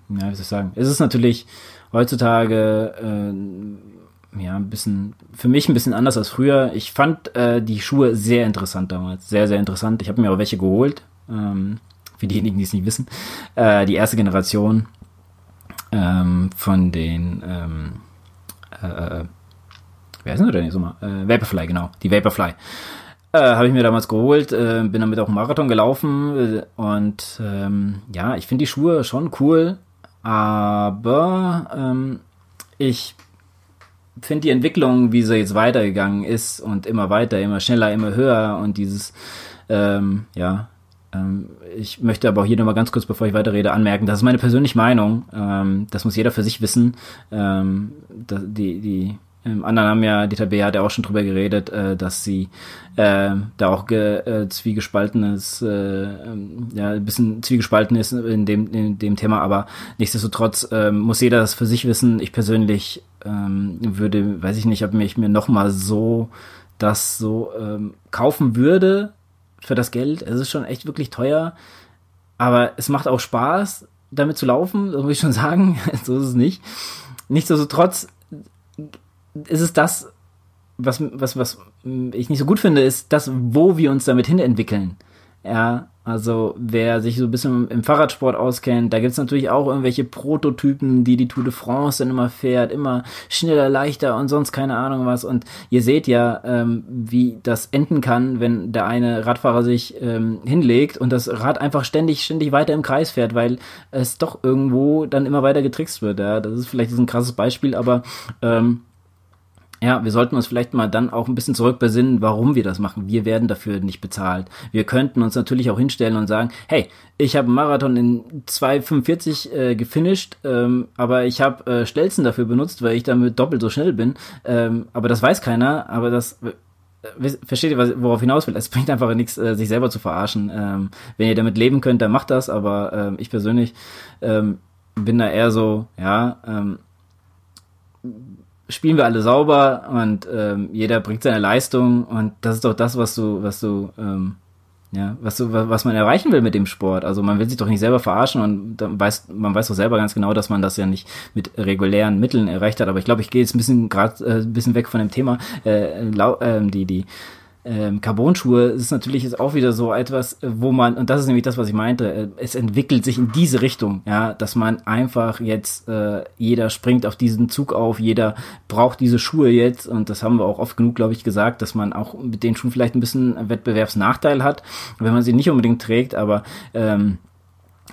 ja, wie soll ich sagen, es ist natürlich heutzutage äh, ja, ein bisschen, für mich ein bisschen anders als früher. Ich fand äh, die Schuhe sehr interessant damals. Sehr, sehr interessant. Ich habe mir auch welche geholt. Ähm, für diejenigen, die es nicht wissen. Äh, die erste Generation ähm, von den äh, wer ist denn denn so mal? Äh, Vaporfly, genau. Die Vaporfly. Äh, habe ich mir damals geholt, äh, bin damit auch einen Marathon gelaufen äh, und ähm, ja, ich finde die Schuhe schon cool, aber ähm, ich finde die Entwicklung, wie sie jetzt weitergegangen ist und immer weiter, immer schneller, immer höher und dieses, ähm, ja, ähm, ich möchte aber auch hier nochmal ganz kurz, bevor ich weiterrede, anmerken, das ist meine persönliche Meinung. Ähm, das muss jeder für sich wissen. Ähm, die, die ähm, anderen haben ja, Dieter B. hat ja auch schon drüber geredet, äh, dass sie äh, da auch ge, äh, zwiegespaltenes, äh, ähm, ja, ein bisschen zwiegespalten ist in dem, in dem Thema, aber nichtsdestotrotz äh, muss jeder das für sich wissen. Ich persönlich ähm, würde, weiß ich nicht, ob ich mir nochmal so das so ähm, kaufen würde für das Geld. Es ist schon echt wirklich teuer, aber es macht auch Spaß, damit zu laufen, muss ich schon sagen. so ist es nicht. Nichtsdestotrotz ist es das, was, was, was ich nicht so gut finde, ist das, wo wir uns damit hin entwickeln. Ja, also wer sich so ein bisschen im Fahrradsport auskennt, da gibt's natürlich auch irgendwelche Prototypen, die die Tour de France dann immer fährt, immer schneller, leichter und sonst keine Ahnung was. Und ihr seht ja, ähm, wie das enden kann, wenn der eine Radfahrer sich ähm, hinlegt und das Rad einfach ständig, ständig weiter im Kreis fährt, weil es doch irgendwo dann immer weiter getrickst wird. Ja, das ist vielleicht ein krasses Beispiel, aber ähm, ja, wir sollten uns vielleicht mal dann auch ein bisschen zurückbesinnen, warum wir das machen. Wir werden dafür nicht bezahlt. Wir könnten uns natürlich auch hinstellen und sagen, hey, ich habe einen Marathon in 2,45 äh, gefinisht, ähm, aber ich habe äh, Stelzen dafür benutzt, weil ich damit doppelt so schnell bin. Ähm, aber das weiß keiner, aber das äh, versteht ihr, worauf hinaus will? Es bringt einfach nichts, äh, sich selber zu verarschen. Ähm, wenn ihr damit leben könnt, dann macht das, aber ähm, ich persönlich ähm, bin da eher so, ja, ähm, spielen wir alle sauber und ähm, jeder bringt seine Leistung und das ist doch das, was du, was du, ähm, ja, was du, was man erreichen will mit dem Sport. Also man will sich doch nicht selber verarschen und dann weiß, man weiß doch selber ganz genau, dass man das ja nicht mit regulären Mitteln erreicht hat. Aber ich glaube, ich gehe jetzt ein bisschen gerade äh, ein bisschen weg von dem Thema. Äh, lau, äh, die die ähm, Carbon-Schuhe ist natürlich jetzt auch wieder so etwas, wo man, und das ist nämlich das, was ich meinte, äh, es entwickelt sich in diese Richtung, ja, dass man einfach jetzt, äh, jeder springt auf diesen Zug auf, jeder braucht diese Schuhe jetzt. Und das haben wir auch oft genug, glaube ich, gesagt, dass man auch mit den Schuhen vielleicht ein bisschen Wettbewerbsnachteil hat, wenn man sie nicht unbedingt trägt, aber ähm,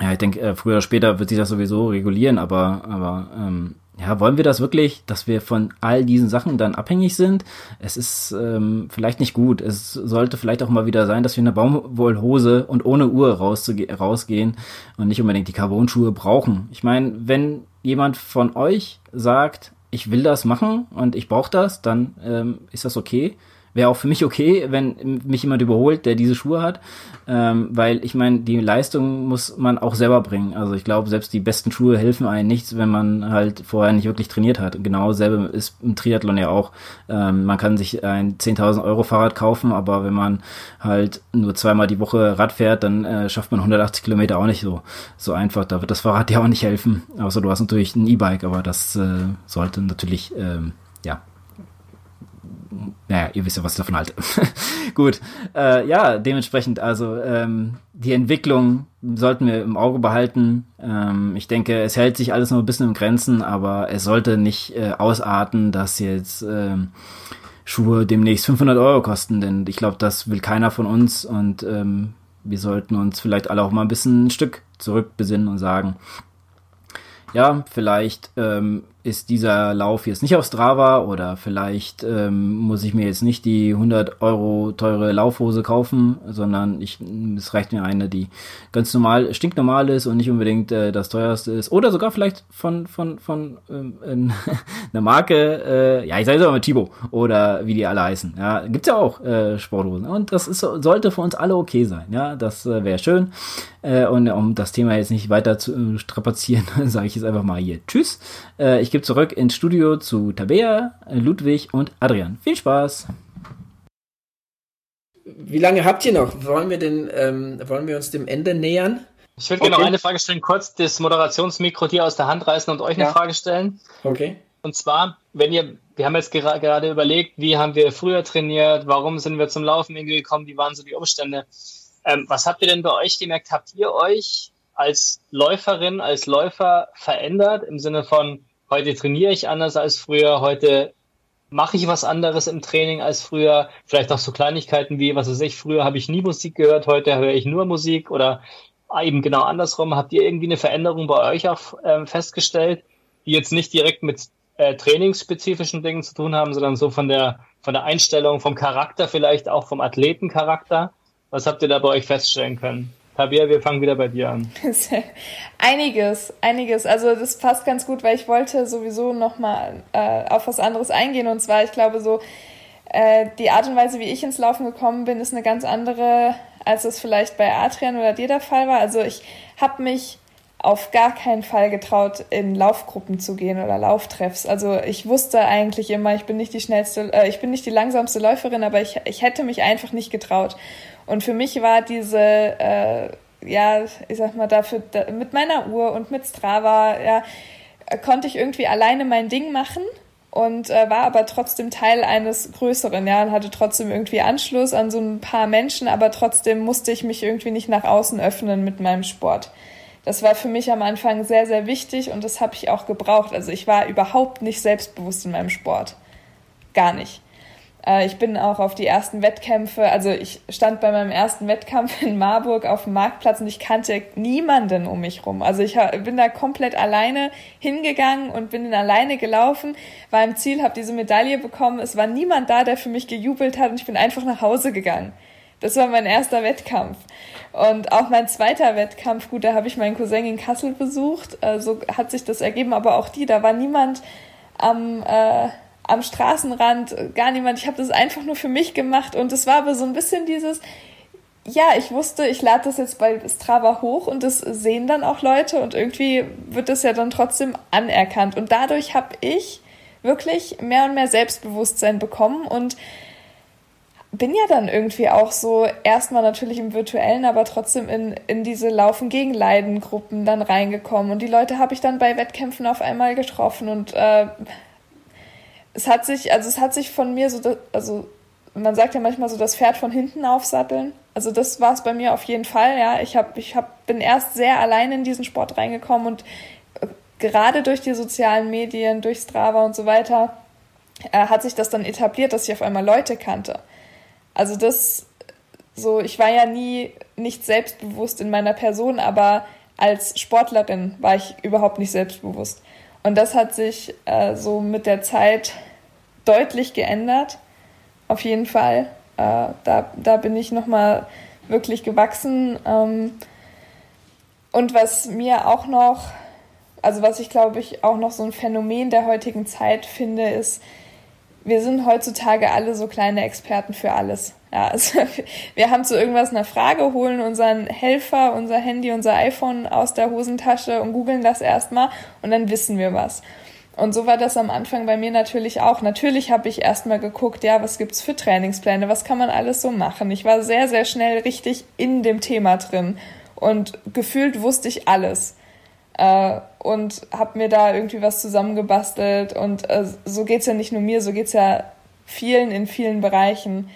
ja, ich denke, äh, früher oder später wird sich das sowieso regulieren, aber, aber ähm, ja, wollen wir das wirklich, dass wir von all diesen Sachen dann abhängig sind? Es ist ähm, vielleicht nicht gut. Es sollte vielleicht auch mal wieder sein, dass wir in der Baumwollhose und ohne Uhr rausgehen und nicht unbedingt die Carbon-Schuhe brauchen. Ich meine, wenn jemand von euch sagt, ich will das machen und ich brauche das, dann ähm, ist das okay. Wäre auch für mich okay, wenn mich jemand überholt, der diese Schuhe hat, ähm, weil ich meine, die Leistung muss man auch selber bringen. Also ich glaube, selbst die besten Schuhe helfen einem nichts, wenn man halt vorher nicht wirklich trainiert hat. Genau dasselbe ist im Triathlon ja auch. Ähm, man kann sich ein 10.000 Euro Fahrrad kaufen, aber wenn man halt nur zweimal die Woche Rad fährt, dann äh, schafft man 180 Kilometer auch nicht so so einfach. Da wird das Fahrrad dir auch nicht helfen. Außer du hast natürlich ein E-Bike, aber das äh, sollte natürlich ähm, ja naja, ihr wisst ja, was ich davon halte. Gut, äh, ja, dementsprechend, also ähm, die Entwicklung sollten wir im Auge behalten. Ähm, ich denke, es hält sich alles noch ein bisschen im Grenzen, aber es sollte nicht äh, ausarten, dass jetzt ähm, Schuhe demnächst 500 Euro kosten, denn ich glaube, das will keiner von uns und ähm, wir sollten uns vielleicht alle auch mal ein bisschen ein Stück zurückbesinnen und sagen, ja, vielleicht ähm, ist dieser Lauf jetzt nicht auf Strava oder vielleicht ähm, muss ich mir jetzt nicht die 100 Euro teure Laufhose kaufen, sondern ich, es reicht mir eine, die ganz normal, stinknormal ist und nicht unbedingt äh, das teuerste ist. Oder sogar vielleicht von von von ähm, einer Marke, äh, ja ich sage es aber mit Tibo oder wie die alle heißen, ja gibt's ja auch äh, Sporthosen. Und das ist sollte für uns alle okay sein, ja das äh, wäre schön. Äh, und um das Thema jetzt nicht weiter zu äh, strapazieren, sage ich jetzt einfach mal hier. Tschüss. Äh, ich gebe zurück ins Studio zu Tabea, Ludwig und Adrian. Viel Spaß! Wie lange habt ihr noch? Wollen wir, denn, ähm, wollen wir uns dem Ende nähern? Ich würde okay. gerne noch eine Frage stellen, kurz das Moderationsmikro dir aus der Hand reißen und euch eine ja. Frage stellen. Okay. Und zwar, wenn ihr, wir haben jetzt gera gerade überlegt, wie haben wir früher trainiert, warum sind wir zum Laufen irgendwie gekommen, wie waren so die Umstände. Ähm, was habt ihr denn bei euch gemerkt? Habt ihr euch als Läuferin, als Läufer verändert im Sinne von, heute trainiere ich anders als früher, heute mache ich was anderes im Training als früher, vielleicht auch so Kleinigkeiten wie, was weiß ich, früher habe ich nie Musik gehört, heute höre ich nur Musik oder eben genau andersrum. Habt ihr irgendwie eine Veränderung bei euch auch äh, festgestellt, die jetzt nicht direkt mit äh, trainingsspezifischen Dingen zu tun haben, sondern so von der, von der Einstellung, vom Charakter vielleicht auch vom Athletencharakter? Was habt ihr da bei euch feststellen können? Tabea, wir fangen wieder bei dir an. einiges, einiges. Also das passt ganz gut, weil ich wollte sowieso nochmal äh, auf was anderes eingehen. Und zwar, ich glaube so, äh, die Art und Weise, wie ich ins Laufen gekommen bin, ist eine ganz andere, als es vielleicht bei Adrian oder dir der Fall war. Also ich habe mich auf gar keinen Fall getraut, in Laufgruppen zu gehen oder Lauftreffs. Also ich wusste eigentlich immer, ich bin nicht die schnellste, äh, ich bin nicht die langsamste Läuferin, aber ich, ich hätte mich einfach nicht getraut. Und für mich war diese, äh, ja, ich sag mal, dafür, da, mit meiner Uhr und mit Strava, ja, konnte ich irgendwie alleine mein Ding machen und äh, war aber trotzdem Teil eines größeren, ja, und hatte trotzdem irgendwie Anschluss an so ein paar Menschen, aber trotzdem musste ich mich irgendwie nicht nach außen öffnen mit meinem Sport. Das war für mich am Anfang sehr, sehr wichtig und das habe ich auch gebraucht. Also ich war überhaupt nicht selbstbewusst in meinem Sport. Gar nicht. Äh, ich bin auch auf die ersten Wettkämpfe, also ich stand bei meinem ersten Wettkampf in Marburg auf dem Marktplatz und ich kannte niemanden um mich rum. Also ich bin da komplett alleine hingegangen und bin alleine gelaufen, war im Ziel, habe diese Medaille bekommen. Es war niemand da, der für mich gejubelt hat und ich bin einfach nach Hause gegangen. Das war mein erster Wettkampf. Und auch mein zweiter Wettkampf, gut, da habe ich meinen Cousin in Kassel besucht, äh, so hat sich das ergeben, aber auch die, da war niemand am, äh, am Straßenrand, gar niemand. Ich habe das einfach nur für mich gemacht und es war aber so ein bisschen dieses, ja, ich wusste, ich lade das jetzt bei Strava hoch und das sehen dann auch Leute und irgendwie wird das ja dann trotzdem anerkannt. Und dadurch habe ich wirklich mehr und mehr Selbstbewusstsein bekommen und bin ja dann irgendwie auch so erstmal natürlich im virtuellen, aber trotzdem in, in diese Laufen gegen Leiden Gruppen dann reingekommen und die Leute habe ich dann bei Wettkämpfen auf einmal getroffen und äh, es hat sich, also es hat sich von mir so, also man sagt ja manchmal so das Pferd von hinten aufsatteln. Also das war es bei mir auf jeden Fall, ja. Ich habe, ich hab, bin erst sehr allein in diesen Sport reingekommen und äh, gerade durch die sozialen Medien, durch Strava und so weiter, äh, hat sich das dann etabliert, dass ich auf einmal Leute kannte. Also das, so, ich war ja nie nicht selbstbewusst in meiner Person, aber als Sportlerin war ich überhaupt nicht selbstbewusst. Und das hat sich äh, so mit der Zeit deutlich geändert. Auf jeden Fall. Äh, da, da bin ich nochmal wirklich gewachsen. Ähm, und was mir auch noch, also was ich glaube ich auch noch so ein Phänomen der heutigen Zeit finde, ist, wir sind heutzutage alle so kleine Experten für alles. Ja, also wir haben zu irgendwas eine Frage, holen unseren Helfer, unser Handy, unser iPhone aus der Hosentasche und googeln das erstmal und dann wissen wir was. Und so war das am Anfang bei mir natürlich auch. Natürlich habe ich erstmal geguckt, ja, was gibt's für Trainingspläne, was kann man alles so machen. Ich war sehr, sehr schnell richtig in dem Thema drin und gefühlt wusste ich alles. Äh, und habe mir da irgendwie was zusammengebastelt. Und äh, so geht's ja nicht nur mir, so geht's ja vielen in vielen Bereichen.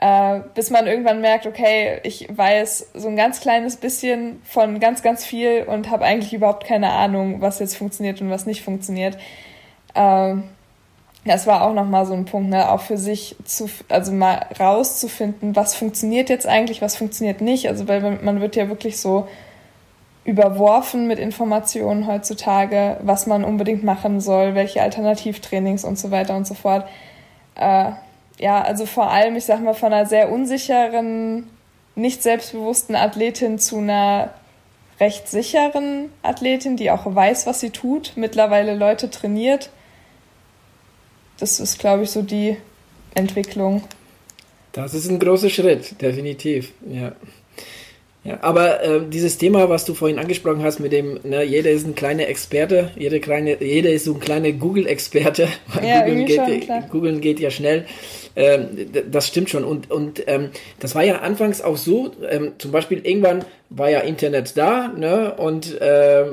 Äh, bis man irgendwann merkt, okay, ich weiß so ein ganz kleines bisschen von ganz, ganz viel und habe eigentlich überhaupt keine Ahnung, was jetzt funktioniert und was nicht funktioniert. Äh, das war auch nochmal so ein Punkt, ne, auch für sich zu, also mal rauszufinden, was funktioniert jetzt eigentlich, was funktioniert nicht. Also, weil man wird ja wirklich so überworfen mit Informationen heutzutage, was man unbedingt machen soll, welche Alternativtrainings und so weiter und so fort. Äh, ja, also vor allem, ich sag mal, von einer sehr unsicheren, nicht selbstbewussten Athletin zu einer recht sicheren Athletin, die auch weiß, was sie tut, mittlerweile Leute trainiert. Das ist, glaube ich, so die Entwicklung. Das ist ein großer Schritt, definitiv, ja. Ja, aber äh, dieses Thema, was du vorhin angesprochen hast, mit dem, ne, jeder ist ein kleiner Experte, jeder, kleine, jeder ist so ein kleiner Google-Experte, weil ja, Google, geht, schon, Google geht ja schnell. Ähm, das stimmt schon. Und, und ähm, das war ja anfangs auch so, ähm, zum Beispiel irgendwann war ja Internet da, ne? Und äh,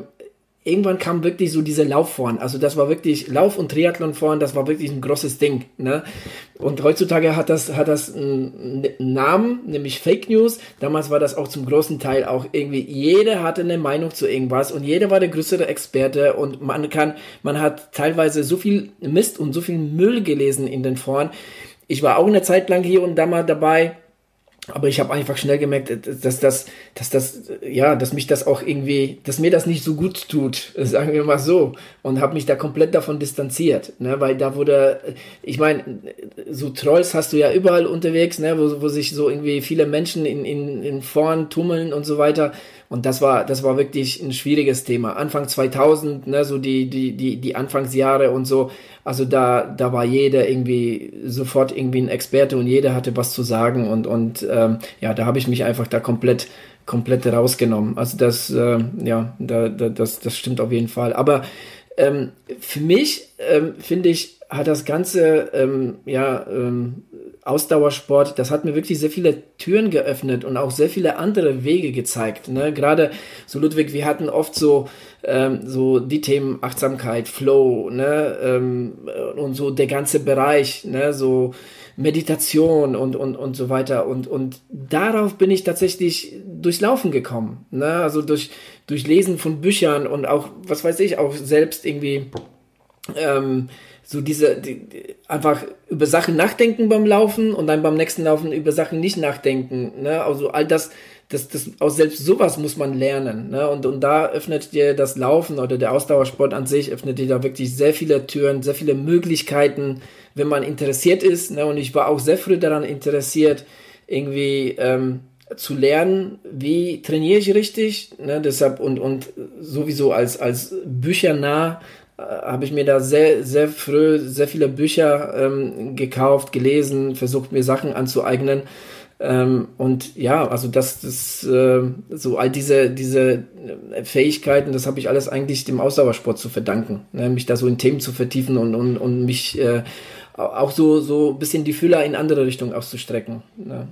irgendwann kam wirklich so diese Laufform. Also das war wirklich Lauf- und Triathlonform, das war wirklich ein großes Ding. Ne? Und heutzutage hat das, hat das einen Namen, nämlich Fake News. Damals war das auch zum großen Teil auch irgendwie, jeder hatte eine Meinung zu irgendwas und jeder war der größere Experte und man kann, man hat teilweise so viel Mist und so viel Müll gelesen in den Foren. Ich war auch eine Zeit lang hier und da mal dabei aber ich habe einfach schnell gemerkt, dass das, dass das, ja, dass mich das auch irgendwie, dass mir das nicht so gut tut, sagen wir mal so, und habe mich da komplett davon distanziert, ne, weil da wurde, ich meine, so Trolls hast du ja überall unterwegs, ne, wo, wo sich so irgendwie viele Menschen in, in, in Foren tummeln und so weiter. Und das war, das war wirklich ein schwieriges Thema. Anfang 2000, ne, so die, die, die, die Anfangsjahre und so. Also da, da war jeder irgendwie sofort irgendwie ein Experte und jeder hatte was zu sagen und, und ähm, ja, da habe ich mich einfach da komplett, komplett rausgenommen. Also das, äh, ja, da, da, das, das stimmt auf jeden Fall. Aber ähm, für mich ähm, finde ich, hat das Ganze ähm, ja ähm, Ausdauersport, das hat mir wirklich sehr viele Türen geöffnet und auch sehr viele andere Wege gezeigt. Ne? Gerade so Ludwig, wir hatten oft so ähm, so die Themen Achtsamkeit, Flow, ne, ähm, und so der ganze Bereich, ne, so Meditation und, und, und so weiter. Und, und darauf bin ich tatsächlich durchs Laufen gekommen. Ne? Also durch, durch Lesen von Büchern und auch, was weiß ich, auch selbst irgendwie ähm, so diese die, einfach über Sachen nachdenken beim Laufen und dann beim nächsten Laufen über Sachen nicht nachdenken. Ne? Also all das, das, das aus selbst sowas muss man lernen. Ne? Und, und da öffnet dir das Laufen oder der Ausdauersport an sich, öffnet dir da wirklich sehr viele Türen, sehr viele Möglichkeiten, wenn man interessiert ist. Ne? Und ich war auch sehr früh daran interessiert, irgendwie ähm, zu lernen, wie trainiere ich richtig. Ne? Deshalb und, und sowieso als, als büchernah habe ich mir da sehr, sehr früh sehr viele Bücher ähm, gekauft, gelesen, versucht mir Sachen anzueignen. Ähm, und ja, also das, das äh, so all diese, diese Fähigkeiten, das habe ich alles eigentlich dem Ausdauersport zu verdanken. Ne? Mich da so in Themen zu vertiefen und, und, und mich äh, auch so, so ein bisschen die Fühler in andere Richtungen auszustrecken. Ne?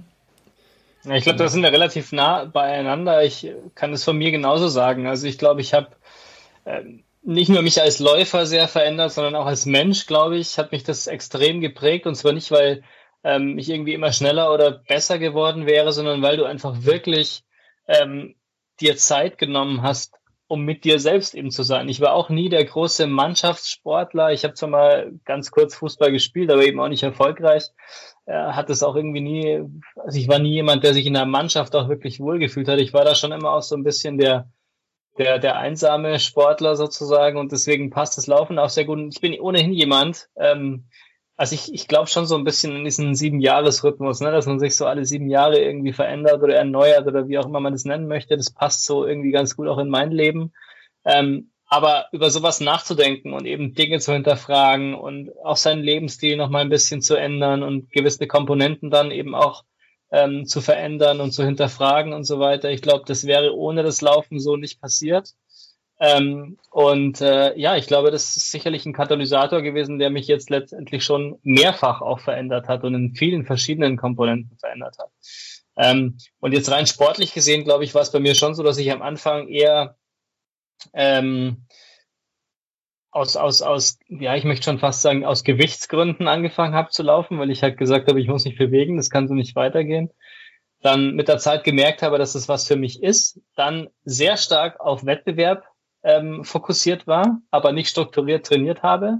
Ich glaube, das sind ja relativ nah beieinander. Ich kann es von mir genauso sagen. Also ich glaube, ich habe ähm, nicht nur mich als Läufer sehr verändert, sondern auch als Mensch, glaube ich, hat mich das extrem geprägt. Und zwar nicht, weil ähm, ich irgendwie immer schneller oder besser geworden wäre, sondern weil du einfach wirklich ähm, dir Zeit genommen hast, um mit dir selbst eben zu sein. Ich war auch nie der große Mannschaftssportler. Ich habe zwar mal ganz kurz Fußball gespielt, aber eben auch nicht erfolgreich. Äh, hat es auch irgendwie nie, also ich war nie jemand, der sich in der Mannschaft auch wirklich wohlgefühlt hat. Ich war da schon immer auch so ein bisschen der, der, der einsame Sportler sozusagen und deswegen passt das Laufen auch sehr gut. Ich bin ohnehin jemand, ähm, also ich, ich glaube schon so ein bisschen in diesen sieben Jahresrhythmus, ne, dass man sich so alle sieben Jahre irgendwie verändert oder erneuert oder wie auch immer man das nennen möchte. Das passt so irgendwie ganz gut auch in mein Leben. Ähm, aber über sowas nachzudenken und eben Dinge zu hinterfragen und auch seinen Lebensstil noch mal ein bisschen zu ändern und gewisse Komponenten dann eben auch ähm, zu verändern und zu hinterfragen und so weiter. Ich glaube, das wäre ohne das Laufen so nicht passiert. Ähm, und äh, ja, ich glaube, das ist sicherlich ein Katalysator gewesen, der mich jetzt letztendlich schon mehrfach auch verändert hat und in vielen verschiedenen Komponenten verändert hat. Ähm, und jetzt rein sportlich gesehen, glaube ich, war es bei mir schon so, dass ich am Anfang eher ähm, aus, aus, aus, ja, ich möchte schon fast sagen, aus Gewichtsgründen angefangen habe zu laufen, weil ich halt gesagt habe, ich muss mich bewegen, das kann so nicht weitergehen. Dann mit der Zeit gemerkt habe, dass das was für mich ist. Dann sehr stark auf Wettbewerb ähm, fokussiert war, aber nicht strukturiert trainiert habe.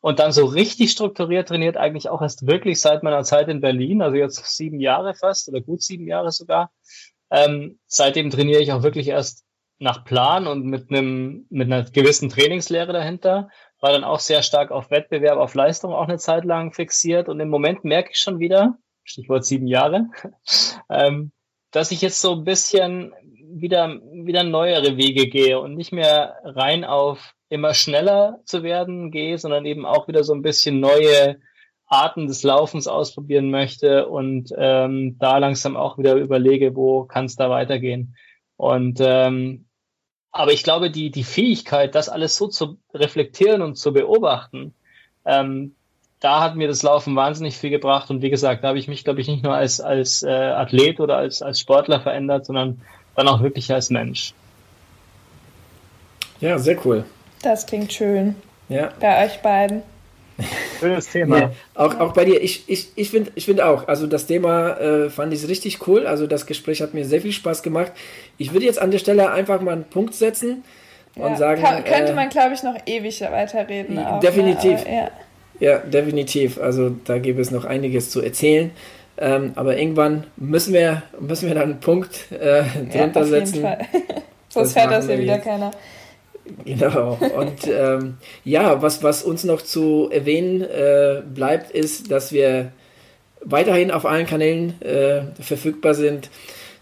Und dann so richtig strukturiert trainiert eigentlich auch erst wirklich seit meiner Zeit in Berlin, also jetzt sieben Jahre fast oder gut sieben Jahre sogar. Ähm, seitdem trainiere ich auch wirklich erst nach Plan und mit einem mit einer gewissen Trainingslehre dahinter, war dann auch sehr stark auf Wettbewerb, auf Leistung auch eine Zeit lang fixiert und im Moment merke ich schon wieder, Stichwort sieben Jahre, ähm, dass ich jetzt so ein bisschen wieder wieder neuere Wege gehe und nicht mehr rein auf immer schneller zu werden gehe, sondern eben auch wieder so ein bisschen neue Arten des Laufens ausprobieren möchte und ähm, da langsam auch wieder überlege, wo kann es da weitergehen. Und ähm, aber ich glaube, die, die Fähigkeit, das alles so zu reflektieren und zu beobachten, ähm, da hat mir das Laufen wahnsinnig viel gebracht. Und wie gesagt, da habe ich mich, glaube ich, nicht nur als, als äh, Athlet oder als, als Sportler verändert, sondern dann auch wirklich als Mensch. Ja, sehr cool. Das klingt schön. Ja. Bei euch beiden. Schönes Thema. Ja, auch, auch bei dir, ich, ich, ich finde ich find auch, also das Thema äh, fand ich richtig cool. Also das Gespräch hat mir sehr viel Spaß gemacht. Ich würde jetzt an der Stelle einfach mal einen Punkt setzen und ja, sagen. Kann, könnte äh, man, glaube ich, noch ewig weiterreden. Auch, definitiv. Ne? Ja. ja, definitiv. Also da gäbe es noch einiges zu erzählen. Ähm, aber irgendwann müssen wir, müssen wir dann einen Punkt äh, drunter ja, setzen. Sonst hört das ja wieder jetzt. keiner. Genau. Und ähm, ja, was, was uns noch zu erwähnen äh, bleibt, ist, dass wir weiterhin auf allen Kanälen äh, verfügbar sind.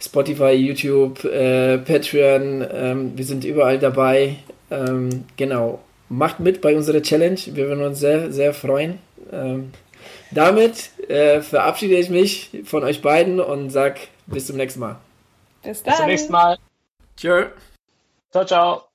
Spotify, YouTube, äh, Patreon, ähm, wir sind überall dabei. Ähm, genau. Macht mit bei unserer Challenge. Wir würden uns sehr, sehr freuen. Ähm, damit äh, verabschiede ich mich von euch beiden und sag bis zum nächsten Mal. Bis dann. Bis zum nächsten Mal. Tschö. Ciao, ciao.